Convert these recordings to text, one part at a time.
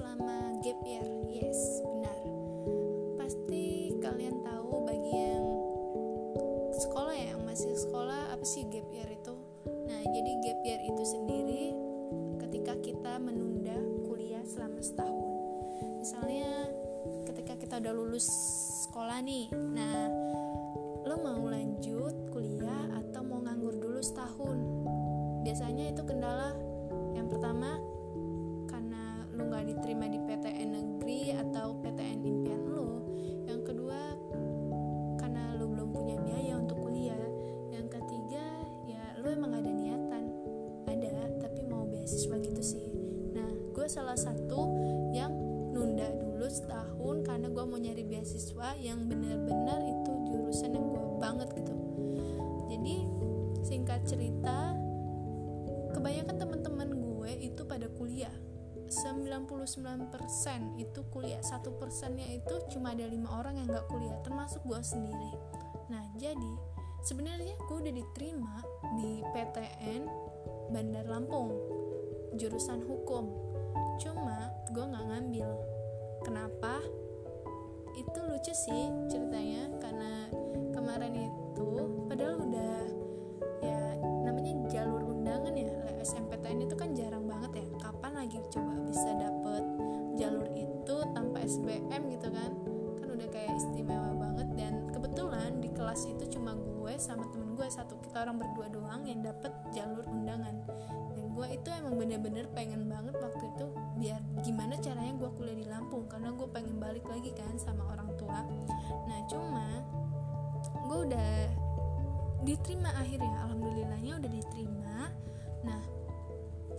selama gap year. Yes benar. Pasti kalian tahu bagi yang sekolah ya yang masih sekolah apa sih gap year itu? Nah jadi gap year itu sendiri ketika kita menunda kuliah selama setahun. Misalnya ketika kita udah lulus sekolah nih nah salah satu yang nunda dulu setahun karena gue mau nyari beasiswa yang benar-benar itu jurusan yang gue banget gitu. Jadi singkat cerita kebanyakan teman-teman gue itu pada kuliah. 99% itu kuliah. Satu persennya itu cuma ada lima orang yang nggak kuliah termasuk gue sendiri. Nah jadi sebenarnya gue udah diterima di PTN Bandar Lampung jurusan hukum cuma gue nggak ngambil. Kenapa? Itu lucu sih ceritanya karena kemarin itu padahal udah ya namanya jalur undangan ya SMPTN itu kan jarang banget ya. Kapan lagi coba bisa dapet jalur itu tanpa SBM gitu kan? Kan udah kayak istimewa banget. Dan kebetulan di kelas itu cuma gue sama temen gue satu kita orang berdua doang yang dapet jalur undangan. Dan gue itu emang bener-bener pengen banget waktu itu biar gimana caranya gue kuliah di Lampung karena gue pengen balik lagi kan sama orang tua. Nah cuma gue udah diterima akhirnya alhamdulillahnya udah diterima. Nah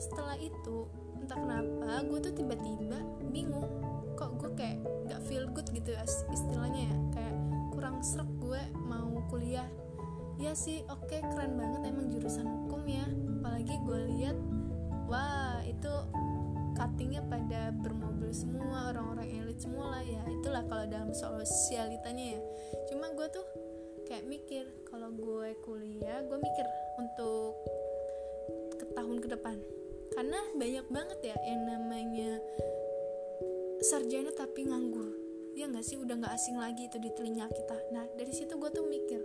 setelah itu entah kenapa gue tuh tiba-tiba bingung kok gue kayak gak feel good gitu ya istilahnya ya kayak kurang serak gue mau kuliah. Ya sih oke okay, keren banget emang jurusan hukum ya apalagi gue lihat wah itu cuttingnya pada bermobil semua orang-orang elit semua lah ya. Itulah kalau dalam sosialitanya ya. Cuma gue tuh kayak mikir kalau gue kuliah gue mikir untuk ke tahun ke depan. Karena banyak banget ya yang namanya sarjana tapi nganggur. Ya nggak sih? Udah nggak asing lagi itu di telinga kita. Nah dari situ gue tuh mikir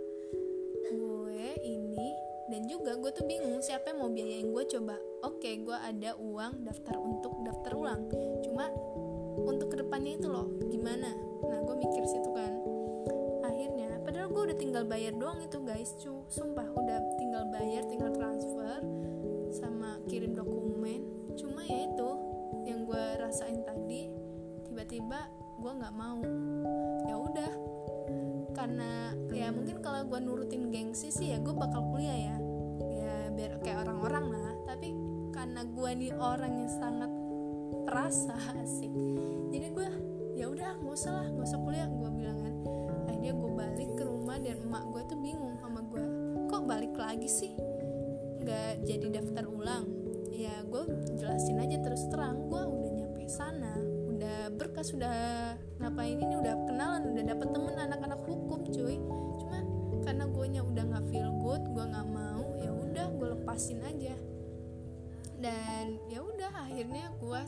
gue ini dan juga gue tuh bingung siapa yang mau biayain gue coba oke gue ada uang daftar untuk daftar ulang. Cuma untuk ke depannya itu loh gimana? Nah gue mikir situ kan. Akhirnya padahal gue udah tinggal bayar doang itu guys cu. Sumpah udah tinggal bayar tinggal transfer sama kirim dokumen. Cuma ya itu yang gue rasain tadi tiba-tiba gue nggak mau. Ya udah karena ya mungkin kalau gue nurutin gengsi sih ya gue bakal kuliah ya. Ya biar kayak orang-orang lah. Tapi karena gue nih orang yang sangat perasa asik jadi gue ya udah nggak usah lah nggak usah kuliah gue bilang kan. Akhirnya gue balik ke rumah dan emak gue tuh bingung sama gue kok balik lagi sih? Nggak jadi daftar ulang? Ya gue jelasin aja terus terang gue udah nyampe sana berkas udah ngapain ini udah kenalan udah dapet temen anak-anak hukum cuy. Cuma karena gue udah nggak feel good gue nggak mau ya udah gue lepasin aja. Dan ya udah akhirnya gue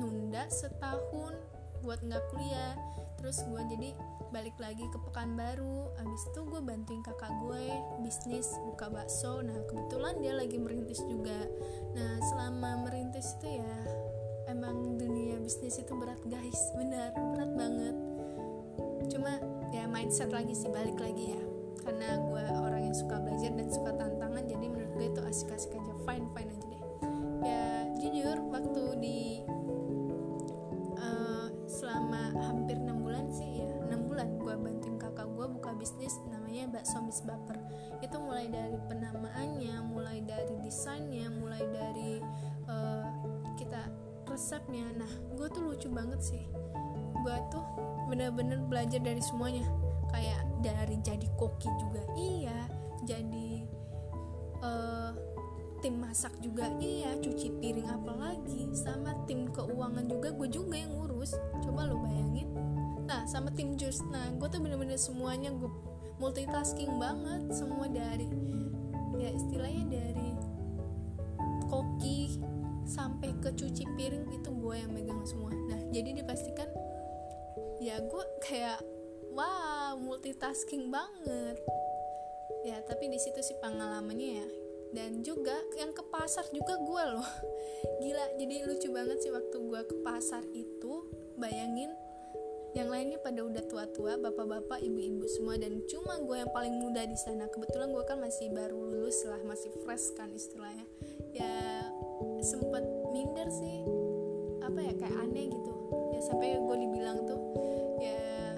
nunda setahun buat nggak kuliah. Terus gue jadi balik lagi ke Pekanbaru. Abis itu gue bantuin kakak gue bisnis buka bakso. Nah kebetulan dia lagi merintis juga. Nah selama merintis itu ya emang dunia bisnis itu berat guys. Benar berat banget. Cuma ya mindset lagi sih balik lagi ya. Karena gue orang yang suka belajar dan suka tantangan jadi menurut gue itu asik-asik aja. Fine fine aja deh. Ya jujur waktu di belajar dari semuanya. Kayak dari jadi koki juga iya. Jadi uh, tim masak juga iya. Cuci piring apalagi sama tim keuangan juga gue juga yang ngurus. Coba lo bayangin. Nah sama tim jus. Nah gue tuh bener-bener semuanya gue multitasking banget. Semua dari ya istilahnya dari koki sampai ke cuci piring itu gue yang megang semua. Nah jadi dipastikan ya gue kayak wah multitasking banget. Ya tapi di situ sih pengalamannya ya. Dan juga yang ke pasar juga gue loh. Gila jadi lucu banget sih waktu gue ke pasar itu bayangin yang lainnya pada udah tua-tua bapak-bapak ibu-ibu semua dan cuma gue yang paling muda di sana. Kebetulan gue kan masih baru lulus lah masih fresh kan istilahnya. Ya sempet minder sih. Apa ya kayak aneh gitu sampai gue dibilang tuh ya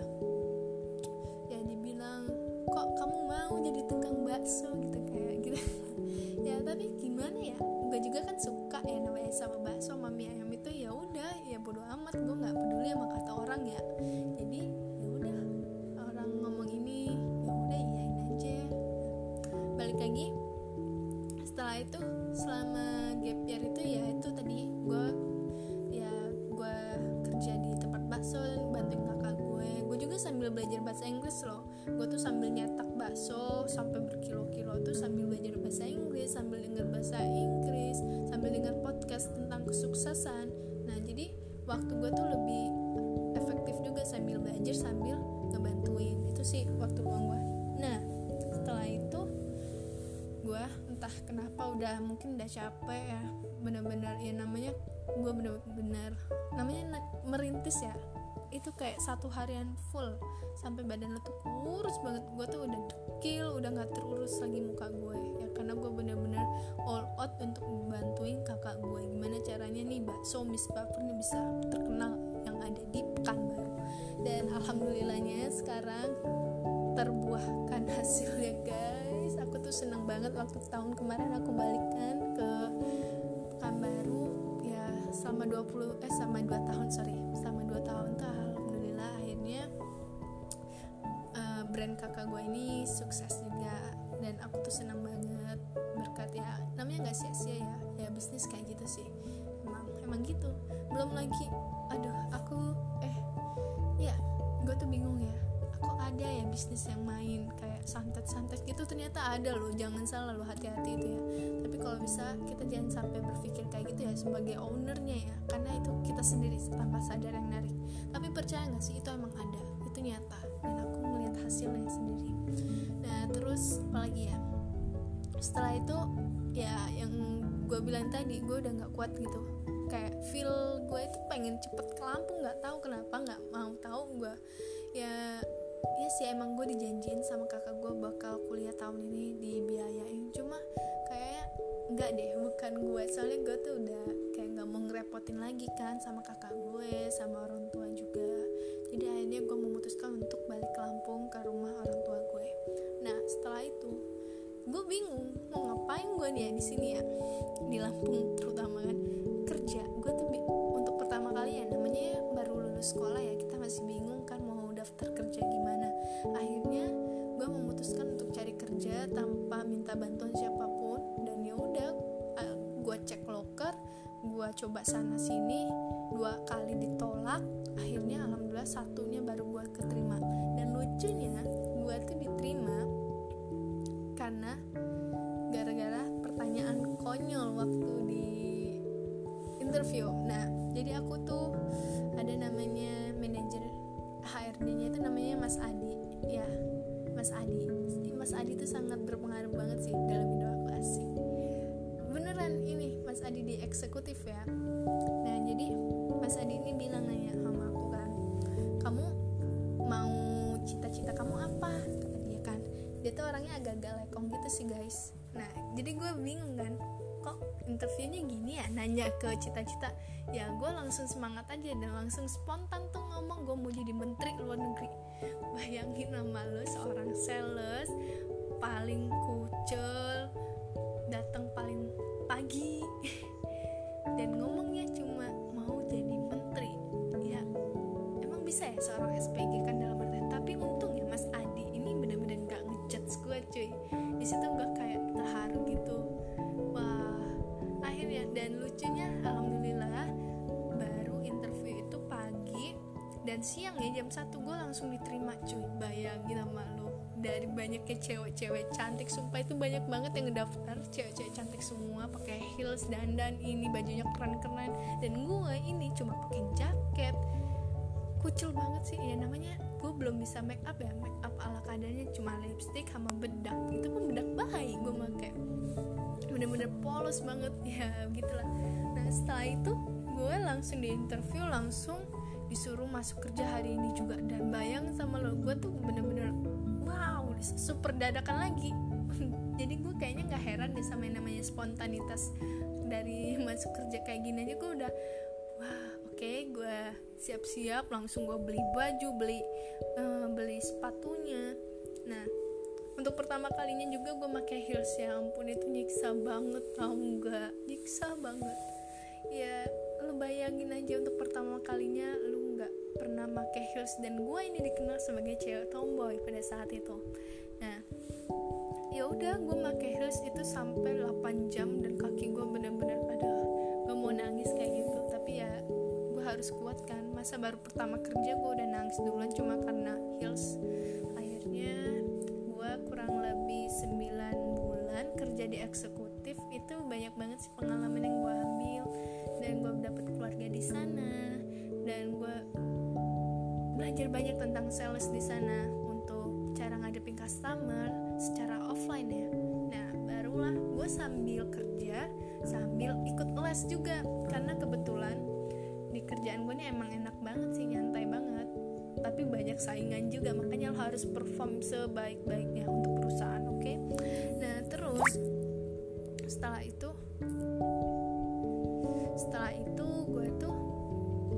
ya dibilang kok kamu mau jadi tukang bakso? gitu kayak gitu. Ya tapi gimana ya? Gue juga kan suka ya namanya sama bakso sama mie ayam itu ya udah ya bodo amat gue nggak peduli sama kata orang ya. Jadi ya udah orang ngomong ini ya udah iyain aja. Balik lagi setelah itu selama gap year itu ya itu tadi gue bakso bantuin kakak gue. Gue juga sambil belajar bahasa Inggris loh. Gue tuh sambil nyetak bakso sampai berkilo-kilo tuh sambil belajar bahasa Inggris sambil denger bahasa Inggris sambil denger podcast tentang kesuksesan. Nah jadi waktu gue tuh lebih efektif juga sambil belajar sambil ngebantuin. Itu sih waktu luang gue nah setelah itu gue entah kenapa udah mungkin udah capek ya. Bener-bener ya namanya gue bener-bener namanya merintis ya itu kayak satu harian full. Sampai badan lo tuh kurus banget. Gue tuh udah dekil udah nggak terurus lagi muka gue ya. Karena gue bener-bener all out untuk membantuin kakak gue gimana caranya nih bakso Miss Baper nih bisa terkenal yang ada di Pekanbaru dan alhamdulillahnya sekarang terbuahkan hasilnya guys. Aku tuh seneng banget waktu tahun kemarin aku balikan ke Pekanbaru ya selama 20 eh sama 2 tahun sorry. Selama 2 tahun tuh brand kakak gue ini sukses juga. Dan aku tuh seneng banget berkat ya namanya nggak sia-sia ya ya bisnis kayak gitu sih. Emang emang gitu. Belum lagi aduh aku eh ya gue tuh bingung ya kok ada ya bisnis yang main kayak santet-santet gitu? Ternyata ada loh jangan salah loh hati-hati itu ya. Tapi kalau bisa kita jangan sampai berpikir kayak gitu ya sebagai ownernya ya. Karena itu kita sendiri tanpa sadar yang narik. Tapi percaya nggak sih itu emang ada. Itu nyata. Dan aku hasilnya sendiri. Nah terus apalagi ya? Setelah itu ya yang gue bilang tadi gue udah nggak kuat gitu. Kayak feel gue itu pengen cepet ke Lampung nggak tahu kenapa nggak mau tahu gue ya ya sih emang gue dijanjiin sama kakak gue bakal kuliah tahun ini dibiayain. Cuma kayak nggak deh bukan gue soalnya gue tuh udah kayak nggak mau ngerepotin lagi kan sama kakak gue sama orang tua juga jadi akhirnya gue memutuskan untuk balik ke Lampung ke rumah orang tua gue. Nah setelah itu gue bingung mau ngapain gue nih ya di sini ya di Lampung terutama kan. Kerja gue tuh untuk pertama kali ya namanya baru lulus sekolah ya kita masih bingung kan mau daftar kerja gimana. Akhirnya gue memutuskan untuk cari kerja tanpa minta bantuan siapa pun. Dan ya udah gue cek loker gue coba sana sini dua kali ditolak akhirnya alhamdulillah satunya baru gue keterima. Dan lucunya gue tuh diterima karena gara-gara pertanyaan konyol waktu di interview. Nah jadi aku tuh ada namanya manajer HRD-nya itu namanya Mas Adi. Ya Mas Adi. Mas Adi itu sangat berpengaruh banget sih dalam hidup aku asik. Beneran ini Mas Adi di eksekutif ya. Nah jadi Mas Adi ini bilang nanya sama aku kan kamu mau cita-cita kamu apa? Kata dia kan. Dia tuh orangnya agak-agak lekong gitu sih guys. Nah jadi gue bingung kan kok interviewnya gini ya? Nanya ke cita-cita. Ya gue langsung semangat aja dan langsung spontan tuh ngomong gue mau jadi menteri luar negeri. Bayangin nama lo seorang sales paling kucel datang paling pagi dan ngomongnya emang bisa ya seorang SPG kan dalam artian tapi untung ya Mas Adi ini bener-bener gak ngejudge gue cuy. Di situ gue kayak terharu gitu. Wah akhirnya dan lucunya alhamdulillah baru interview itu pagi dan siang ya jam 1 gue langsung diterima cuy. Bayangin sama lu dari banyaknya cewek-cewek cantik sumpah itu banyak banget yang ngedaftar cewek-cewek cantik semua pakai heels dandan ini bajunya keren-keren. Dan gue ini cuma pakai jaket kucil banget sih. Ya namanya gue belum bisa make up ya. Make up ala kadarnya cuma lipstick sama bedak. Itu pun bedak baik gue pakai bener-bener polos banget. Ya gitulah nah setelah itu gue langsung di interview langsung disuruh masuk kerja hari ini juga. Dan bayang sama lo gue tuh bener-bener wow super dadakan lagi. Jadi gue kayaknya nggak heran deh sama yang namanya spontanitas dari masuk kerja kayak gini aja. Gue udah okay, gue siap-siap langsung gue beli baju beli uh, beli sepatunya. Nah untuk pertama kalinya juga gue pakai heels ya ampun itu nyiksa banget tau nggak? Nyiksa banget. Ya lu bayangin aja untuk pertama kalinya lu nggak pernah pakai heels dan gue ini dikenal sebagai cewek tomboy pada saat itu. Nah ya udah gue pakai heels itu sampai 8 jam dan kaki gue bener-bener ada gue mau nangis kayak gitu harus kuat kan. Masa baru pertama kerja gue udah nangis duluan cuma karena heels. Akhirnya gue kurang lebih 9 bulan kerja di eksekutif itu banyak banget sih pengalaman yang gue ambil. Dan gue dapet keluarga di sana. Dan gue belajar banyak tentang sales di sana untuk cara ngadepin customer secara offline ya. Nah barulah gue sambil kerja sambil ikut les juga. Karena kebetulan kerjaan gue ini emang enak banget sih nyantai banget. Tapi banyak saingan juga makanya lo harus perform sebaik-baiknya untuk perusahaan oke? Okay? nah terus setelah itu setelah itu gue tuh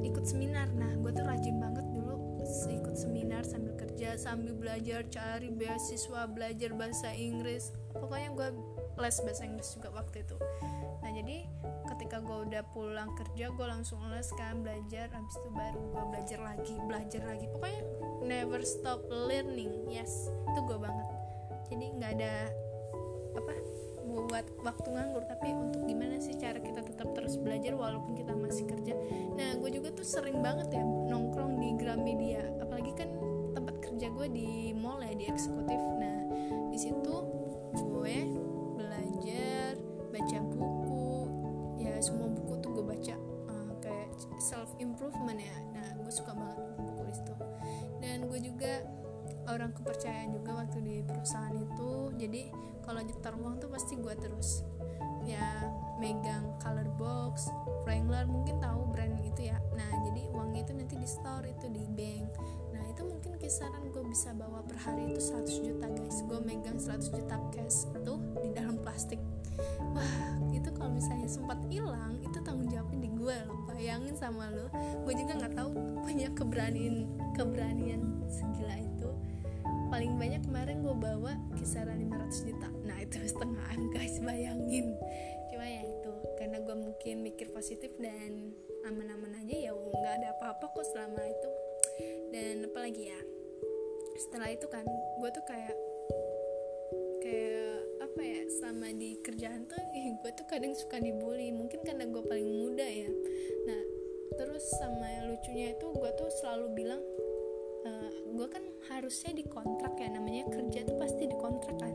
ikut seminar. Nah gue tuh rajin banget dulu ikut seminar sambil kerja sambil belajar cari beasiswa belajar bahasa Inggris. Pokoknya gue les bahasa Inggris juga waktu itu. Nah jadi ketika gue udah pulang kerja gue langsung les kan belajar habis itu baru gue belajar lagi belajar lagi. Pokoknya never stop learning yes itu gue banget. Jadi nggak ada apa buat waktu nganggur tapi untuk gimana sih cara kita tetap terus belajar walaupun kita masih kerja. Nah gue juga tuh sering banget ya nongkrong di Gramedia apalagi kan tempat kerja gue di mall ya di eksekutif. Nah di situ gue belajar baca buku. Ya semua buku tuh gue baca uh, kayak self improvement ya. Nah gue suka banget buku itu. Dan gue juga orang kepercayaan juga waktu di perusahaan itu. Jadi kalau nyetor uang tuh pasti gue terus ya megang color box Wrangler mungkin tahu brand itu ya. Nah jadi uangnya itu nanti di store itu di bank kisaran gue bisa bawa per hari itu 100 juta guys. Gue megang 100 juta cash itu di dalam plastik. Wah itu kalau misalnya sempat hilang itu tanggung jawabnya di gue loh. Bayangin sama lo gue juga nggak tahu punya keberanian keberanian segila itu. Paling banyak kemarin gue bawa kisaran 500 juta. Nah itu setengah guys. Bayangin. Cuma ya itu karena gue mungkin mikir positif dan aman-aman aja ya nggak ada apa-apa kok selama itu dan apalagi ya? Setelah itu kan gue tuh kayak kayak apa ya sama di kerjaan tuh eh, gue tuh kadang suka dibully. Mungkin karena gue paling muda ya. Nah terus sama lucunya itu gue tuh selalu bilang e, gue kan harusnya dikontrak ya namanya kerja tuh pasti dikontrak kan.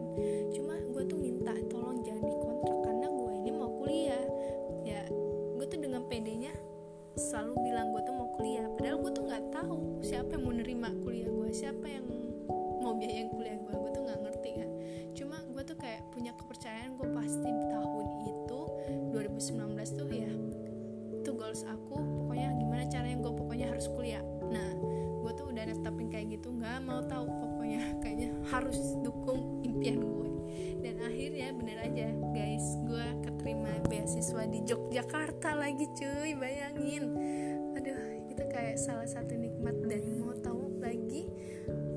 Cuma gue tuh minta tolong jangan dikontrak karena gue ini mau kuliah selalu bilang gue tuh mau kuliah. Padahal gue tuh nggak tahu siapa yang mau nerima kuliah gue siapa yang mau biayain kuliah gue gue tuh nggak ngerti kan? Cuma gue tuh kayak punya kepercayaan gue pasti tahun itu 2019 tuh ya itu goals aku pokoknya gimana caranya gue pokoknya harus kuliah. Nah gue tuh udah netapin kayak gitu nggak mau tahu pokoknya. Kayaknya harus dukung impian gue akhirnya bener aja guys gue keterima beasiswa di Yogyakarta lagi cuy bayangin. Aduh itu kayak salah satu nikmat dan mau tahu lagi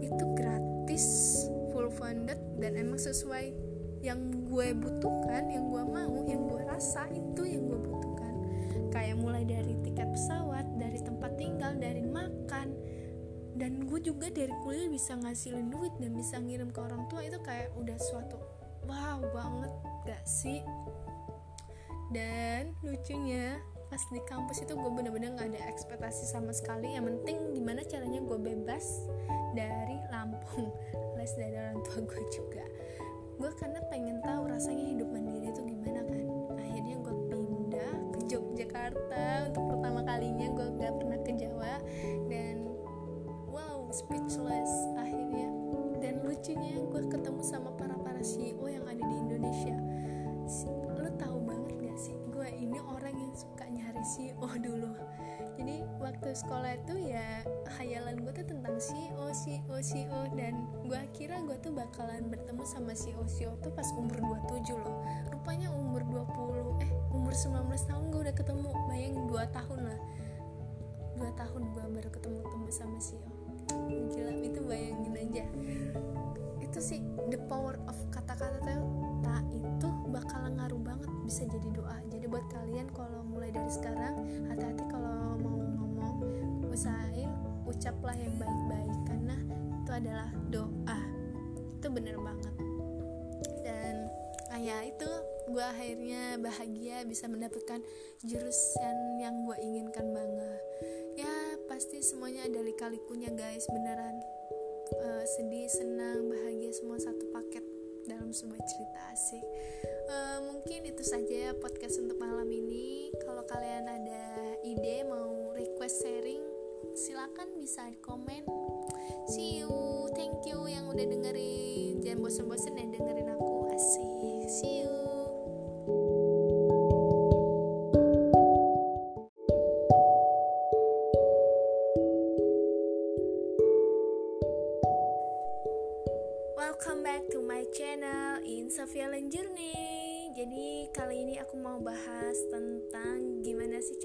itu gratis full funded dan emang sesuai yang gue butuhkan yang gue mau yang gue rasa itu yang gue butuhkan. Kayak mulai dari tiket pesawat dari tempat tinggal dari makan. Dan gue juga dari kuliah bisa ngasilin duit dan bisa ngirim ke orang tua itu kayak udah suatu wow banget gak sih? Dan lucunya pas di kampus itu gue bener-bener gak ada ekspektasi sama sekali. Yang penting gimana caranya gue bebas dari Lampung. Les dari orang tua gue juga. Gue karena pengen tahu rasanya hidup mandiri itu gimana kan. Jakarta untuk pertama kalinya gue gak pernah ke Jawa. Dan wow speechless akhirnya dan lucunya gue ketemu sama para para CEO yang ada di Indonesia. Lo tahu banget gak sih? Gue ini orang yang suka nyari CEO dulu. Jadi waktu sekolah itu ya hayalan gue tuh tentang CEO CEO CEO dan gue kira gue tuh bakalan bertemu sama CEO CEO tuh pas umur 27 loh. Rupanya umur 20 eh umur 19 tahun gue udah ketemu. Bayangin 2 tahun lah. 2 tahun gue baru ketemu ketemu sama CEO gila itu bayangin aja. Itu sih the power of kata-kata tak itu bakal ngaruh banget bisa jadi doa. Jadi buat kalian kalau mulai dari sekarang hati-hati kalau mau ngomong usahain ucaplah yang baik-baik. Karena itu adalah doa. Itu bener banget. Dan ah ya itu gue akhirnya bahagia bisa mendapatkan jurusan yang gue inginkan banget. Ya pasti semuanya ada lika-likunya guys. Beneran. Uh, sedih senang bahagia semua satu paket dalam sebuah cerita asik. Uh, mungkin itu saja ya podcast untuk malam ini. Kalau kalian ada ide mau request sharing silakan bisa komen. See you. Thank you yang udah dengerin. Jangan bosan-bosan ya dengerin aku. Asik. See you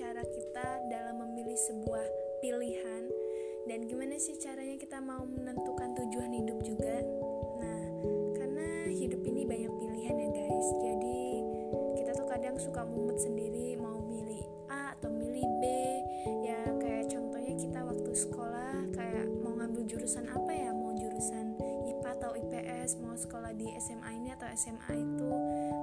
cara kita dalam memilih sebuah pilihan dan gimana sih caranya kita mau menentukan tujuan hidup juga. Nah, karena hidup ini banyak pilihan ya guys. Jadi kita tuh kadang suka mumet sendiri mau milih A atau milih B. Ya kayak contohnya kita waktu sekolah kayak mau ngambil jurusan apa ya? Mau jurusan IPA atau IPS, mau sekolah di SMA ini atau SMA itu,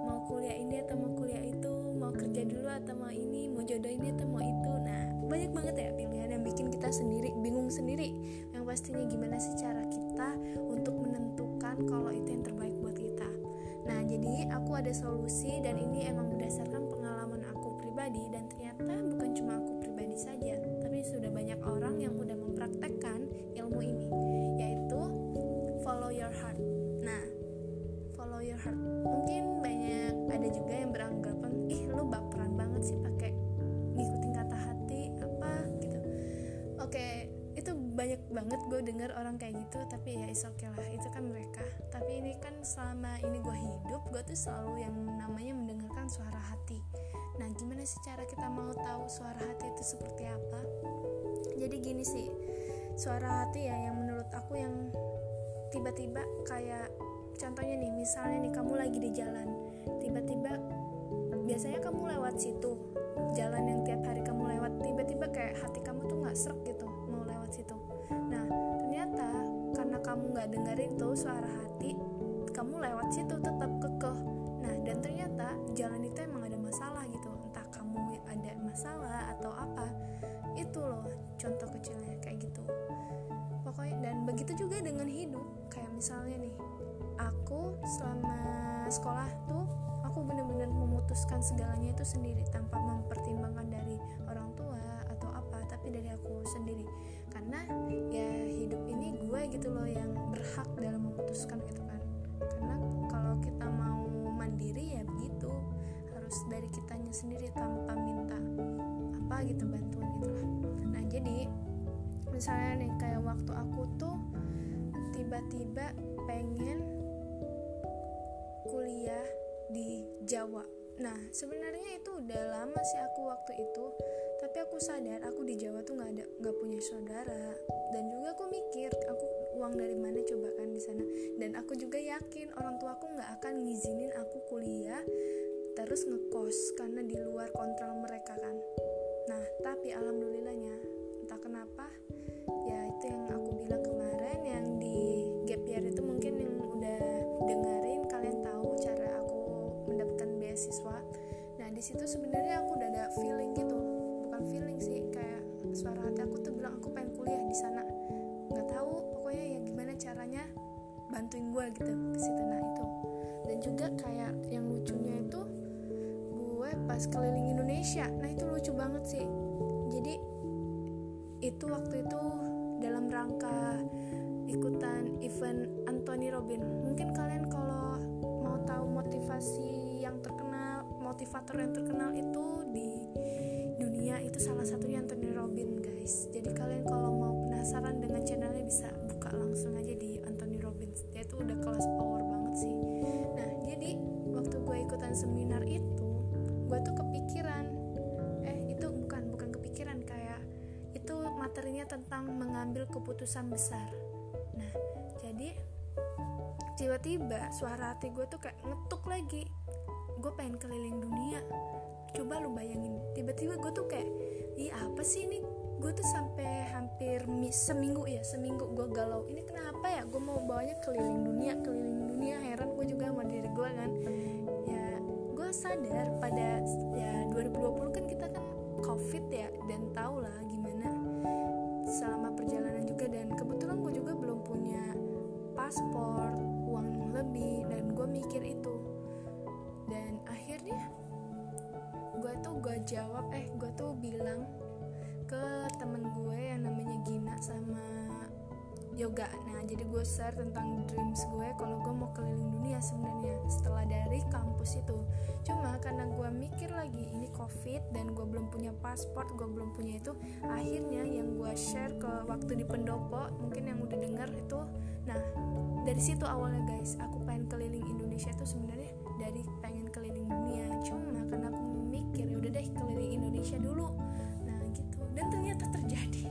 mau kuliah ini atau mau kuliah itu, mau kerja dulu atau mau ini, mau jodoh ini atau mau itu. Nah, banyak banget ya pilihan yang bikin kita sendiri bingung sendiri. Yang pastinya gimana sih cara kita untuk menentukan kalau itu yang terbaik buat kita. Nah, jadi aku ada solusi dan ini emang berdasarkan orang kayak gitu, tapi ya is okay lah, itu kan mereka. Tapi ini kan selama ini gue hidup, gue tuh selalu yang namanya mendengarkan suara hati. Nah, gimana sih cara kita mau tahu suara hati itu seperti apa? Jadi gini sih, suara hati ya yang menurut aku yang tiba-tiba kayak contohnya nih misalnya nih kamu lagi di jalan tiba-tiba biasanya kamu lewat situ jalan yang tiap hari kamu lewat tiba-tiba kayak hati kamu tuh nggak serak gitu mau lewat situ nah ternyata karena kamu nggak dengerin tuh suara hati kamu lewat situ tetap kekeh. Nah dan ternyata jalan itu emang ada masalah gitu. Entah kamu ada masalah atau apa itu loh contoh kecilnya kayak gitu. Pokoknya dan begitu juga dengan hidup. Kayak misalnya nih aku selama sekolah tuh aku bener-bener memutuskan segalanya itu sendiri tanpa mempertimbangkan dari orang tua atau apa tapi dari aku sendiri karena ya hidup ini gue gitu loh yang berhak dalam memutuskan gitu kan. Karena kalau kita mau mandiri ya begitu. Harus dari kitanya sendiri tanpa minta apa gitu bantuan gitulah nah jadi misalnya nih kayak waktu aku tuh tiba-tiba pengen kuliah di Jawa. Nah sebenarnya itu udah lama sih aku waktu itu tapi aku sadar aku di Jawa tuh nggak ada nggak punya saudara. Dan juga aku mikir aku uang dari mana coba kan di sana. Dan aku juga yakin orang tua aku nggak akan ngizinin aku kuliah terus ngekos karena di luar kontrol mereka kan. Nah tapi alhamdulillahnya entah kenapa ya itu yang aku bilang kemarin yang di gap year itu mungkin yang udah dengerin kalian tahu cara aku mendapatkan beasiswa. Nah di situ sebenarnya aku udah ada feeling bantuin gue gitu ke nah itu. Dan juga kayak yang lucunya itu gue pas keliling Indonesia. Nah itu lucu banget sih. Jadi itu waktu itu dalam rangka ikutan event Anthony Robin. Mungkin kalian kalau mau tahu motivasi yang terkenal motivator yang terkenal itu di dunia itu salah satunya Anthony Robin guys. Jadi kalian kalau mau penasaran dengan channelnya bisa buka langsung aja di udah kelas power banget sih. Nah jadi waktu gue ikutan seminar itu gue tuh kepikiran eh itu bukan bukan kepikiran kayak itu materinya tentang mengambil keputusan besar. Nah jadi tiba-tiba suara hati gue tuh kayak ngetuk lagi. Gue pengen keliling dunia. Coba lu bayangin tiba-tiba gue tuh kayak ih apa sih ini gue tuh sampai hampir seminggu ya seminggu gue galau. Ini kenapa ya? Gue mau bawanya keliling dunia keliling dunia. Heran gue juga sama diri gue kan. Ya gue sadar pada ya 2020 kan kita kan covid ya dan tau lah gimana selama perjalanan juga. Dan kebetulan gue juga belum punya paspor uang lebih dan gue mikir itu. Dan akhirnya gue tuh gue jawab eh gue tuh bilang ke temen gue yang namanya Gina sama yoga. Nah jadi gue share tentang dreams gue kalau gue mau keliling dunia sebenarnya setelah dari kampus itu. Cuma karena gue mikir lagi ini covid dan gue belum punya paspor gue belum punya itu akhirnya yang gue share ke waktu di pendopo mungkin yang udah dengar itu. Nah dari situ awalnya guys aku pengen keliling Indonesia itu sebenarnya dari pengen keliling dunia. Cuma karena aku mikir ya udah deh keliling Indonesia dulu dan ternyata terjadi.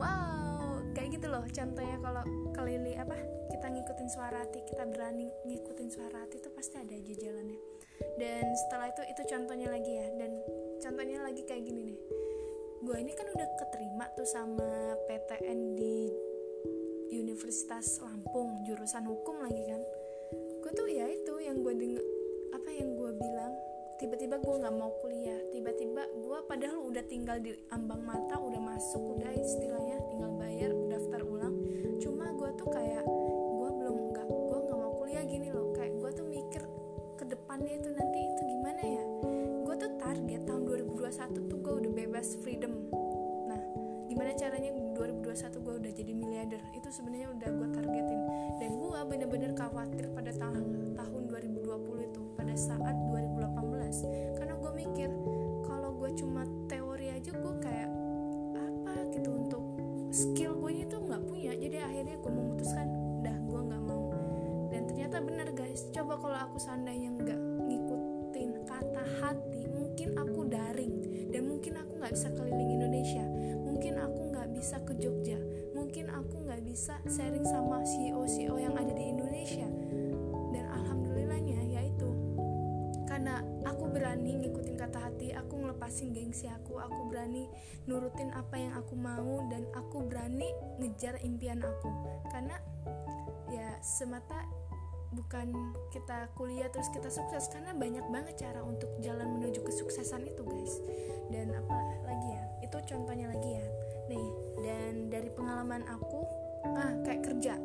Wow kayak gitu loh contohnya kalau keliling apa kita ngikutin suara hati kita berani ngikutin suara hati itu pasti ada aja jalannya. Dan setelah itu itu contohnya lagi ya. Dan contohnya lagi kayak gini nih. Gue ini kan udah keterima tuh sama PTN di Universitas Lampung jurusan hukum lagi kan. Gue tuh ya itu yang gue denger apa yang gue bilang tiba-tiba gue nggak mau kuliah. Tiba-tiba gue padahal udah tinggal di ambang mata udah masuk udah istilahnya tinggal bayar daftar ulang. Cuma gue tuh kayak gue belum nggak gue nggak mau kuliah gini loh. Kayak gue tuh mikir ke depannya itu nanti itu gimana ya? Gue tuh target tahun 2021 tuh gue udah bebas freedom. Nah gimana caranya 2021 gue udah jadi miliarder? Itu sebenarnya udah gue targetin. Dan gue bener-bener khawatir pada tahun tahun 2020 itu pada saat 2018 karena gue mikir kalau gue cuma teori aja gue kayak apa gitu untuk skill gue itu nggak punya. Jadi akhirnya gue memutuskan udah gue nggak mau. Dan ternyata benar guys. Coba kalau aku seandainya nggak ngikutin kata hati mungkin aku daring. Dan mungkin aku nggak bisa keliling Indonesia. Mungkin aku nggak bisa ke Jogja. Mungkin aku nggak bisa sharing sama CEO CEO yang ada di Indonesia aku ngelepasin gengsi aku. Aku berani nurutin apa yang aku mau dan aku berani ngejar impian aku. Karena ya semata bukan kita kuliah terus kita sukses karena banyak banget cara untuk jalan menuju kesuksesan itu guys. Dan apa lagi ya? Itu contohnya lagi ya. Nih dan dari pengalaman aku ah kayak kerja.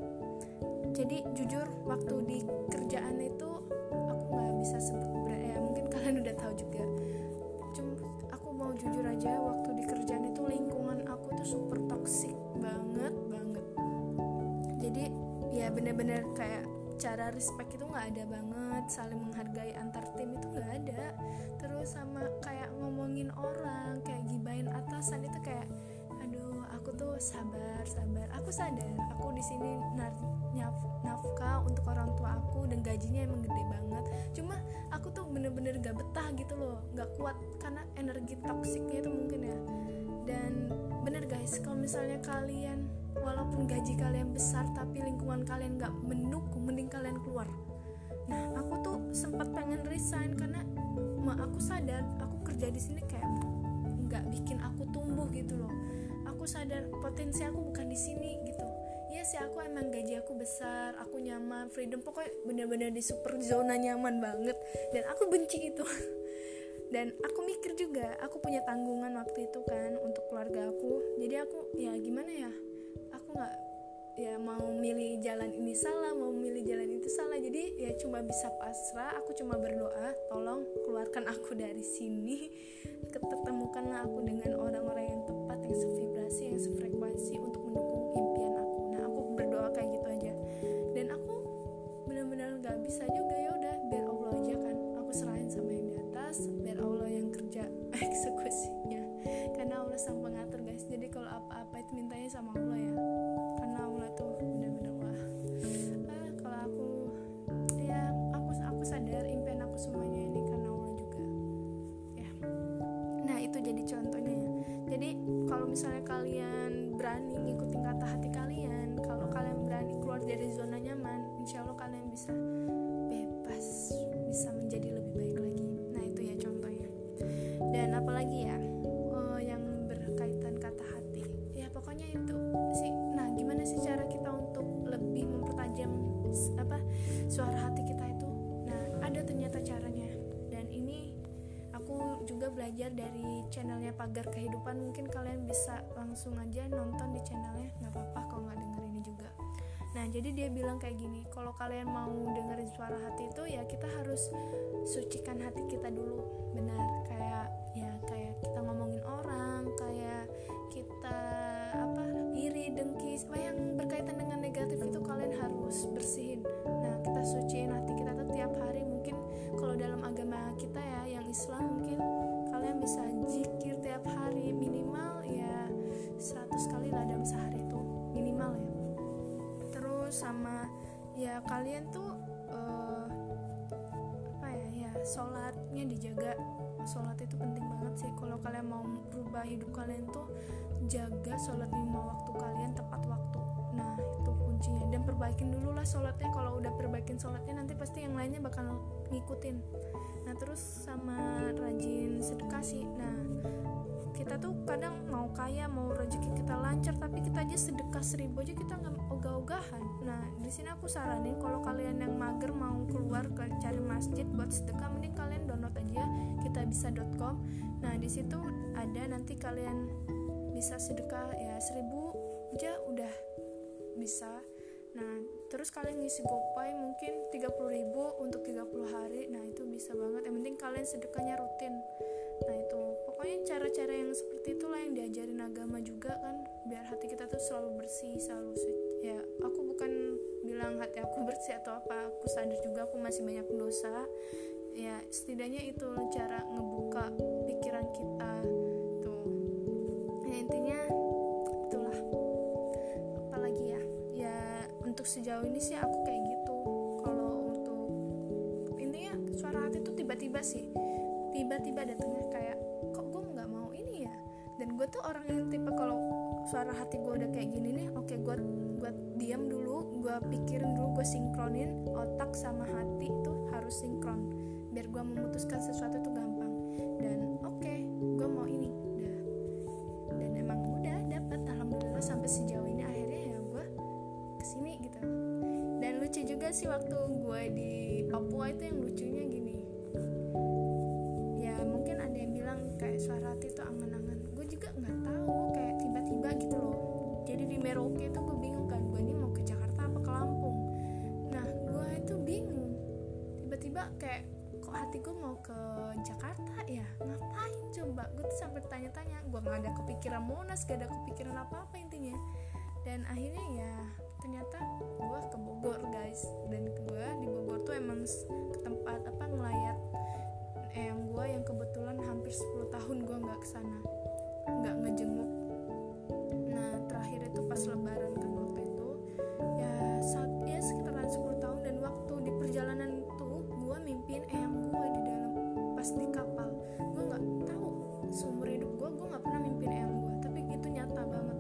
Jadi jujur waktu di kerjaan itu aku nggak bisa sebut ya mungkin kalian udah tahu juga jujur aja waktu di kerjaan itu lingkungan aku tuh super toxic banget banget. Jadi ya bener-bener kayak cara respect itu nggak ada banget saling menghargai antar tim itu nggak ada. Terus sama kayak ngomongin orang kayak gibain atasan itu kayak aduh aku tuh sabar sabar. Aku sadar aku di sini nyaf, nafkah untuk orang tua aku dan gajinya emang gede banget. Cuma aku tuh bener-bener gak betah gitu loh gak kuat karena energi toksiknya itu mungkin ya. Dan bener guys kalau misalnya kalian walaupun gaji kalian besar tapi lingkungan kalian gak mendukung mending kalian keluar. Nah aku tuh sempat pengen resign karena ma aku sadar aku kerja di sini kayak nggak bikin aku tumbuh gitu loh. Aku sadar potensi aku bukan di sini gitu iya sih aku emang gaji aku besar aku nyaman freedom. Pokoknya bener-bener di super zona nyaman banget. Dan aku benci itu. Dan aku mikir juga aku punya tanggungan waktu itu kan untuk keluarga aku. Jadi aku ya gimana ya? Aku nggak ya mau milih jalan ini salah mau milih jalan itu salah. Jadi ya cuma bisa pasrah aku cuma berdoa tolong keluarkan aku dari sini. Ketemukanlah aku dengan orang-orang yang tepat yang sevibrasi yang sefrekuensi untuk mendukung bisa juga ya udah biar Allah aja kan aku serahin sama yang di atas biar Allah yang kerja eksekusinya. Karena Allah sang pengatur guys. Jadi kalau apa-apa itu mintanya sama Allah ya. Karena Allah tuh benar-benar wah ah, kalau aku ya aku aku sadar impian aku semuanya ini karena Allah juga. Ya. Nah itu jadi contohnya ya. Jadi kalau misalnya kalian berani belajar dari channelnya pagar kehidupan mungkin kalian bisa langsung aja nonton di channelnya nggak apa-apa kalau nggak denger ini juga. Nah jadi dia bilang kayak gini kalau kalian mau dengerin suara hati itu ya kita harus sucikan hati kita dulu. Benar dijaga. Sholat itu penting banget sih. Kalau kalian mau berubah hidup kalian tuh jaga sholat lima waktu kalian tepat waktu. Nah itu kuncinya. Dan perbaikin dulu lah sholatnya. Kalau udah perbaikin sholatnya nanti pasti yang lainnya bakal ngikutin. Nah terus sama rajin sedekah sih. Nah kita tuh kadang mau kaya mau rezeki kita lancar tapi kita aja sedekah seribu aja kita nggak ogah-ogahan. Nah di sini aku saranin kalau kalian yang mager mau keluar ke cari masjid buat sedekah mending kalian download aja kita bisa.com nah di situ ada nanti kalian bisa sedekah ya seribu aja udah bisa. Nah terus kalian ngisi gopay mungkin 30.000 untuk 30 hari. Nah itu bisa banget. Yang penting kalian sedekahnya rutin pokoknya cara-cara yang seperti itulah yang diajarin agama juga kan biar hati kita tuh selalu bersih selalu suci. Ya aku bukan bilang hati aku bersih atau apa aku sadar juga aku masih banyak dosa. Ya setidaknya itu cara ngebuka pikiran kita tuh. Ya, intinya itulah. Apalagi ya? Ya untuk sejauh ini sih aku kayak gitu. Kalau untuk intinya suara hati tuh tiba-tiba sih. Tiba-tiba datangnya kayak dan gue tuh orang yang tipe kalau suara hati gue udah kayak gini nih oke gue gue diam dulu gue pikirin dulu gue sinkronin otak sama hati itu harus sinkron. Biar gue memutuskan sesuatu itu gampang. Dan oke gue mau ini. Udah dan emang udah dapat alhamdulillah sampai sejauh ini akhirnya ya gue ke sini gitu. Dan lucu juga sih waktu gue di Papua itu yang lucunya gini. Ya mungkin ada yang bilang kayak suara hati itu gue mau ke Jakarta ya? Ngapain coba? Gue tuh sampai tanya-tanya. Gue nggak ada kepikiran Monas gak ada kepikiran apa-apa intinya. Dan akhirnya ya ternyata gue ke Bogor guys. Dan gue di Bogor tuh emang ke tempat apa ngelayat yang gue yang kebetulan hampir 10 tahun gue nggak ke sana nggak ngejenguk. Nah terakhir itu pas lebaran kan waktu itu ya saat ya sekitaran 10 tahun dan waktu di perjalanan itu gue mimpin eyang dalam pas di kapal. Gue nggak tahu seumur hidup gue gue nggak pernah mimpin eyang gue tapi itu nyata banget.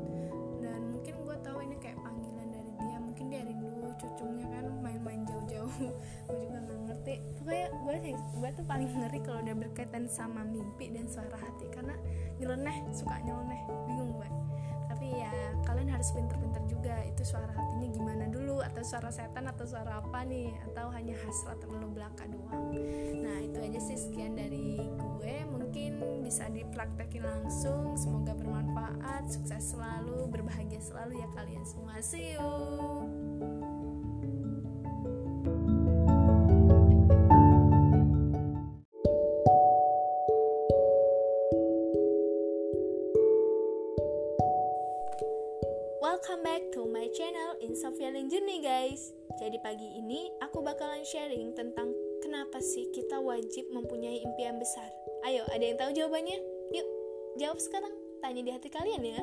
Dan mungkin gue tahu ini kayak panggilan dari dia mungkin dia rindu cucunya kan main-main jauh-jauh. Gue juga nggak ngerti. Pokoknya gue gue tuh paling ngeri kalau udah berkaitan sama mimpi dan suara hati karena nyeleneh suka nyeleneh bingung gue tapi ya kalian harus pinter-pinter juga. Itu suara hatinya gimana dulu? Atau suara setan atau suara apa nih? Atau hanya hasrat terlalu belaka doang? Nah itu aja sih sekian dari gue. Mungkin bisa dipraktekin langsung. Semoga bermanfaat. Sukses selalu. Berbahagia selalu ya kalian semua. See you Welcome back to my channel in Journey guys. Jadi pagi ini aku bakalan sharing tentang kenapa sih kita wajib mempunyai impian besar. Ayo ada yang tahu jawabannya? Yuk jawab sekarang. Tanya di hati kalian ya.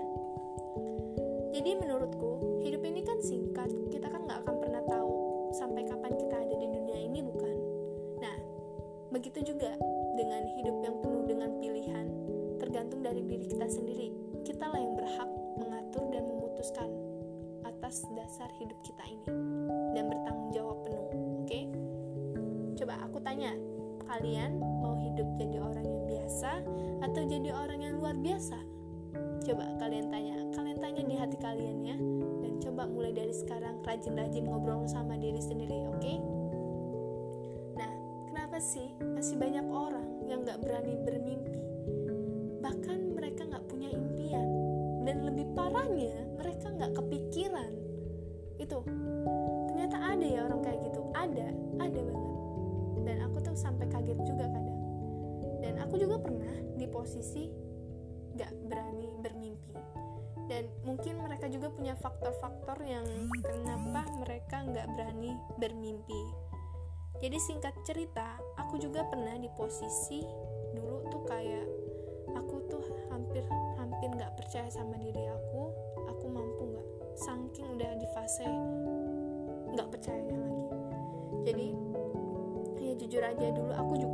Jadi menurutku hidup ini kan singkat. Kita kan gak akan pernah tahu sampai kapan kita ada di dunia ini bukan? Nah begitu juga dengan hidup yang penuh dengan pilihan Tergantung dari diri kita sendiri. Kita lah yang berhak atas dasar hidup kita ini dan bertanggung jawab penuh. Oke? Okay? Coba aku tanya, kalian mau hidup jadi orang yang biasa atau jadi orang yang luar biasa? Coba kalian tanya, kalian tanya di hati kalian ya. Dan coba mulai dari sekarang rajin-rajin ngobrol sama diri sendiri, oke? Okay? Nah, kenapa sih masih banyak orang yang gak berani bermimpi? Posisi nggak berani bermimpi. Dan mungkin mereka juga punya faktor-faktor yang kenapa mereka nggak berani bermimpi. Jadi singkat cerita aku juga pernah di posisi dulu tuh kayak aku tuh hampir hampir nggak percaya sama diri aku. Aku mampu nggak? Saking udah di fase nggak percayanya lagi. Jadi ya jujur aja dulu aku juga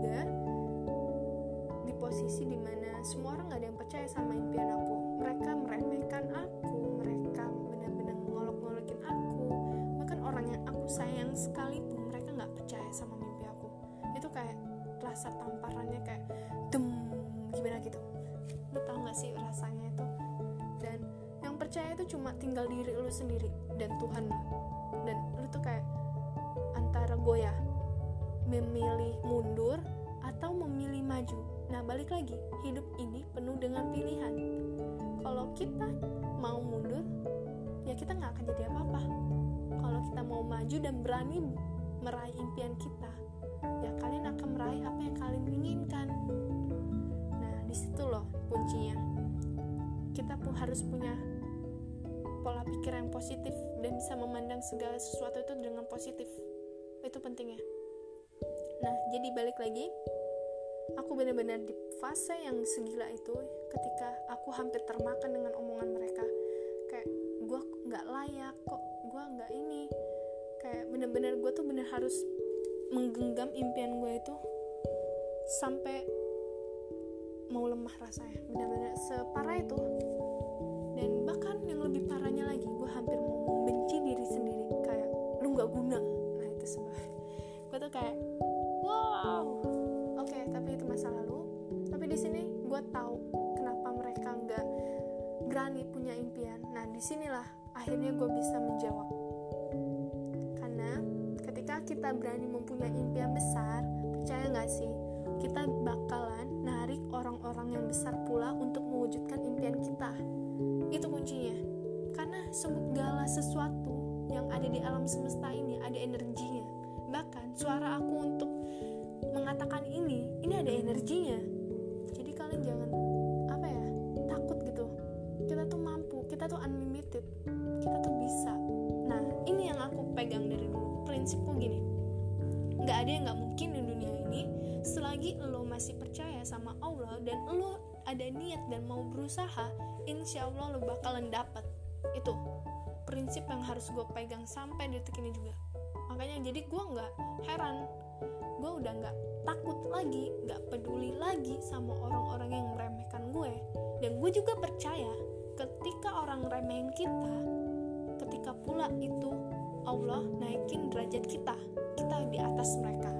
posisi di mana semua orang nggak ada yang percaya sama impian aku. Mereka meremehkan aku mereka benar-benar ngolok-ngolokin aku. Bahkan orang yang aku sayang sekalipun mereka nggak percaya sama mimpi aku. Itu kayak rasa tamparannya kayak dem gimana gitu. Lu tau gak sih rasanya itu? Dan yang percaya itu cuma tinggal diri lu sendiri dan Tuhan dan lu tuh kayak antara goyah memilih mundur atau memilih maju nah balik lagi. Hidup ini penuh dengan pilihan. Kalau kita mau mundur ya kita nggak akan jadi apa-apa. Kalau kita mau maju dan berani meraih impian kita ya kalian akan meraih apa yang kalian inginkan. Nah di situ loh kuncinya. Kita pun harus punya pola pikir yang positif dan bisa memandang segala sesuatu itu dengan positif. Itu pentingnya. Nah jadi balik lagi aku benar-benar di fase yang segila itu ketika aku hampir termakan dengan omongan mereka. Kayak gue nggak layak kok gue nggak ini. Kayak bener-bener gue tuh bener harus menggenggam impian gue itu sampai mau lemah rasanya. Benar-benar separah itu. Dan bahkan yang lebih parahnya lagi gue hampir mau membenci diri sendiri. Kayak lu nggak guna. Nah itu sebenarnya gue tuh kayak wow di sini gue tahu kenapa mereka nggak berani punya impian nah di sinilah akhirnya gue bisa menjawab karena ketika kita berani mempunyai impian besar percaya nggak sih kita bakalan narik orang-orang yang besar pula untuk mewujudkan impian kita. Itu kuncinya. Karena segala sesuatu yang ada di alam semesta ini ada energinya. Bahkan suara aku untuk mengatakan ini, ini ada energinya. Kalian jangan apa ya, takut gitu. Kita tuh mampu, kita tuh unlimited. Kita tuh bisa. Nah, ini yang aku pegang dari dulu. Prinsipku gini. Nggak ada yang nggak mungkin di dunia ini selagi lo masih percaya sama Allah dan lo ada niat dan mau berusaha insya Allah lo bakalan dapat itu prinsip yang harus gue pegang sampai detik ini juga makanya jadi gue nggak heran gue udah nggak takut lagi nggak peduli lagi sama orang-orang yang meremehkan gue. Dan gue juga percaya ketika orang remehin kita ketika pula itu Allah naikin derajat kita kita di atas mereka.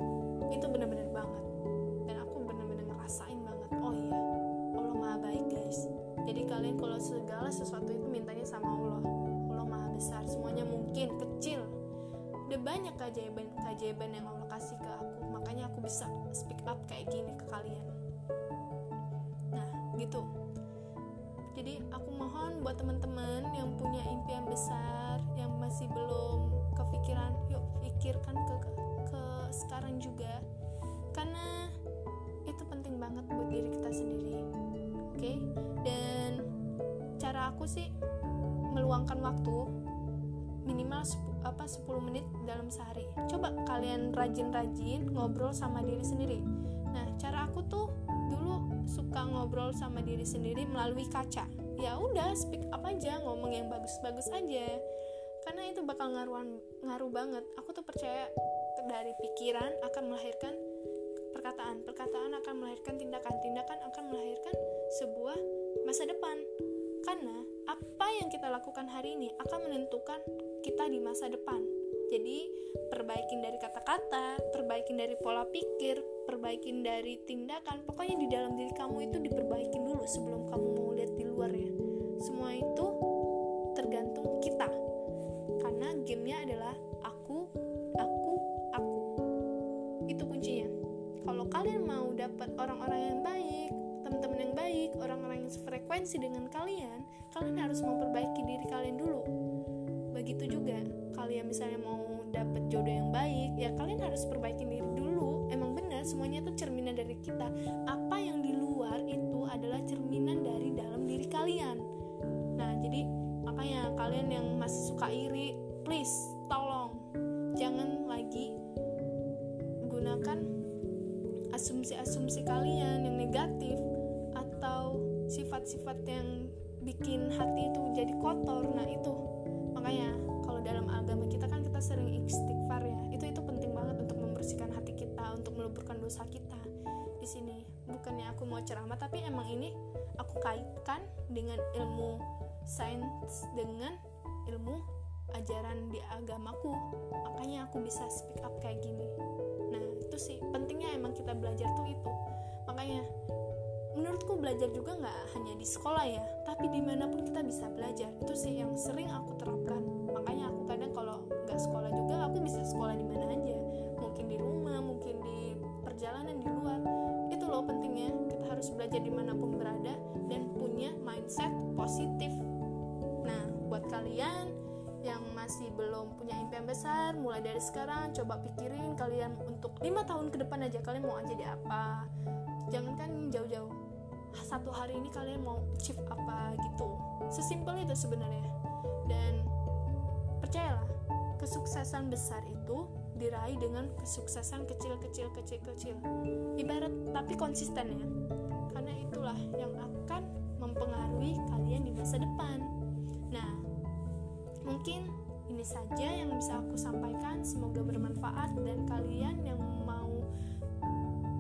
Itu benar-benar banget. Dan aku benar-benar ngerasain banget oh iya Allah maha baik guys. Jadi kalian kalau segala sesuatu itu mintanya sama Allah. Allah maha besar semuanya mungkin kecil banyak keajaiban keajaiban yang Allah kasih ke aku. Makanya aku bisa speak up kayak gini ke kalian. Nah gitu. Jadi aku mohon buat teman-teman yang punya impian besar yang masih belum kepikiran yuk pikirkan ke ke sekarang juga. Karena itu penting banget buat diri kita sendiri oke? Dan cara aku sih meluangkan waktu minimal apa 10 menit dalam sehari. Coba kalian rajin-rajin ngobrol sama diri sendiri. Nah cara aku tuh dulu suka ngobrol sama diri sendiri melalui kaca. Ya udah speak up aja ngomong yang bagus-bagus aja. Karena itu bakal ngaruh banget. Aku tuh percaya dari pikiran akan melahirkan perkataan. Perkataan akan melahirkan tindakan. Tindakan akan melahirkan sebuah masa depan. Karena apa yang kita lakukan hari ini akan menentukan kita di masa depan. Jadi perbaikin dari kata-kata perbaikin dari pola pikir perbaikin dari tindakan pokoknya di dalam diri kamu itu diperbaikin dulu sebelum kamu mau lihat di luar ya. Semua itu tergantung kita. Karena gamenya adalah aku aku aku. Itu kuncinya. Kalau kalian mau dapat orang-orang yang baik teman-teman yang baik orang-orang yang sefrekuensi dengan kalian kalian harus memperbaiki diri kalian dulu begitu juga. Kalian misalnya mau dapat jodoh yang baik ya kalian harus perbaiki diri dulu. Emang benar semuanya itu cerminan dari kita. Apa yang di luar itu adalah cerminan dari dalam diri kalian. Nah jadi makanya kalian yang masih suka iri please tolong. Jangan lagi gunakan asumsi-asumsi kalian yang negatif atau sifat-sifat yang bikin hati itu jadi kotor. Nah itu makanya kalau dalam agama kita kan kita sering istighfar ya. Itu itu penting banget untuk membersihkan hati kita untuk meluburkan dosa kita di sini. Bukannya aku mau ceramah tapi emang ini aku kaitkan dengan ilmu sains dengan ilmu ajaran di agamaku. Makanya aku bisa speak up kayak gini. Nah itu sih pentingnya emang kita belajar tuh itu. Makanya menurutku belajar juga nggak hanya di sekolah ya tapi di mana pun kita bisa belajar. Itu sih yang sering aku terapkan. Makanya aku kadang kalau nggak sekolah juga aku bisa sekolah di mana aja. Mungkin di rumah mungkin di perjalanan di luar. Itu loh pentingnya. Kita harus belajar di mana pun berada dan punya mindset positif. Nah buat kalian yang masih belum punya impian besar mulai dari sekarang coba pikirin kalian untuk lima tahun ke depan aja kalian mau jadi apa. Jangan kan jauh-jauh satu hari ini kalian mau achieve apa gitu. Sesimpel itu sebenarnya. Dan percayalah kesuksesan besar itu diraih dengan kesuksesan kecil-kecil kecil-kecil. Ibarat tapi konsisten ya. Karena itulah yang akan mempengaruhi kalian di masa depan. Nah Mungkin ini saja yang bisa aku sampaikan. Semoga bermanfaat. Dan kalian yang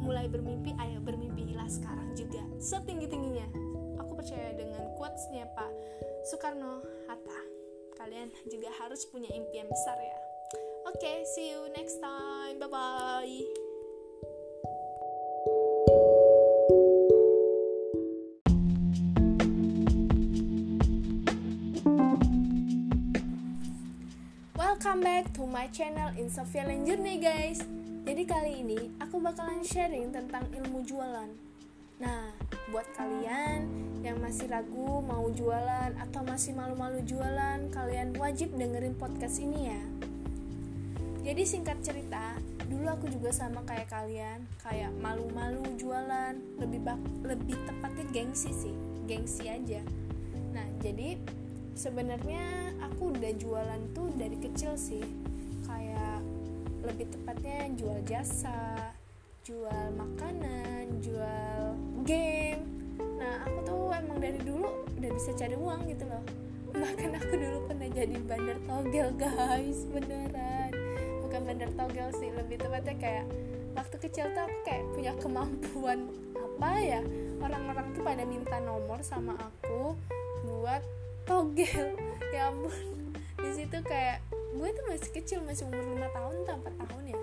mulai bermimpi, ayo bermimpilah sekarang juga setinggi-tingginya. Aku percaya dengan quotesnya Pak Soekarno Hatta. Kalian juga harus punya impian besar ya. Oke, okay, see you next time. Bye bye. Welcome back to my channel in Journey guys Jadi kali ini aku bakalan sharing tentang ilmu jualan. Nah, buat kalian yang masih ragu mau jualan atau masih malu-malu jualan Kalian wajib dengerin podcast ini ya. Jadi singkat cerita, dulu aku juga sama kayak kalian Kayak malu-malu jualan, lebih bak lebih tepatnya gengsi sih Gengsi aja. Nah, jadi sebenarnya aku udah jualan tuh dari kecil sih kayak lebih tepatnya jual jasa jual makanan jual game. Nah aku tuh emang dari dulu udah bisa cari uang gitu loh. Bahkan aku dulu pernah jadi bandar togel guys beneran. Bukan bandar togel sih lebih tepatnya kayak waktu kecil tuh aku kayak punya kemampuan apa ya? Orang-orang tuh pada minta nomor sama aku buat togel. Ya ampun di situ kayak gue tuh masih kecil masih umur 5 tahun atau 4 tahun ya.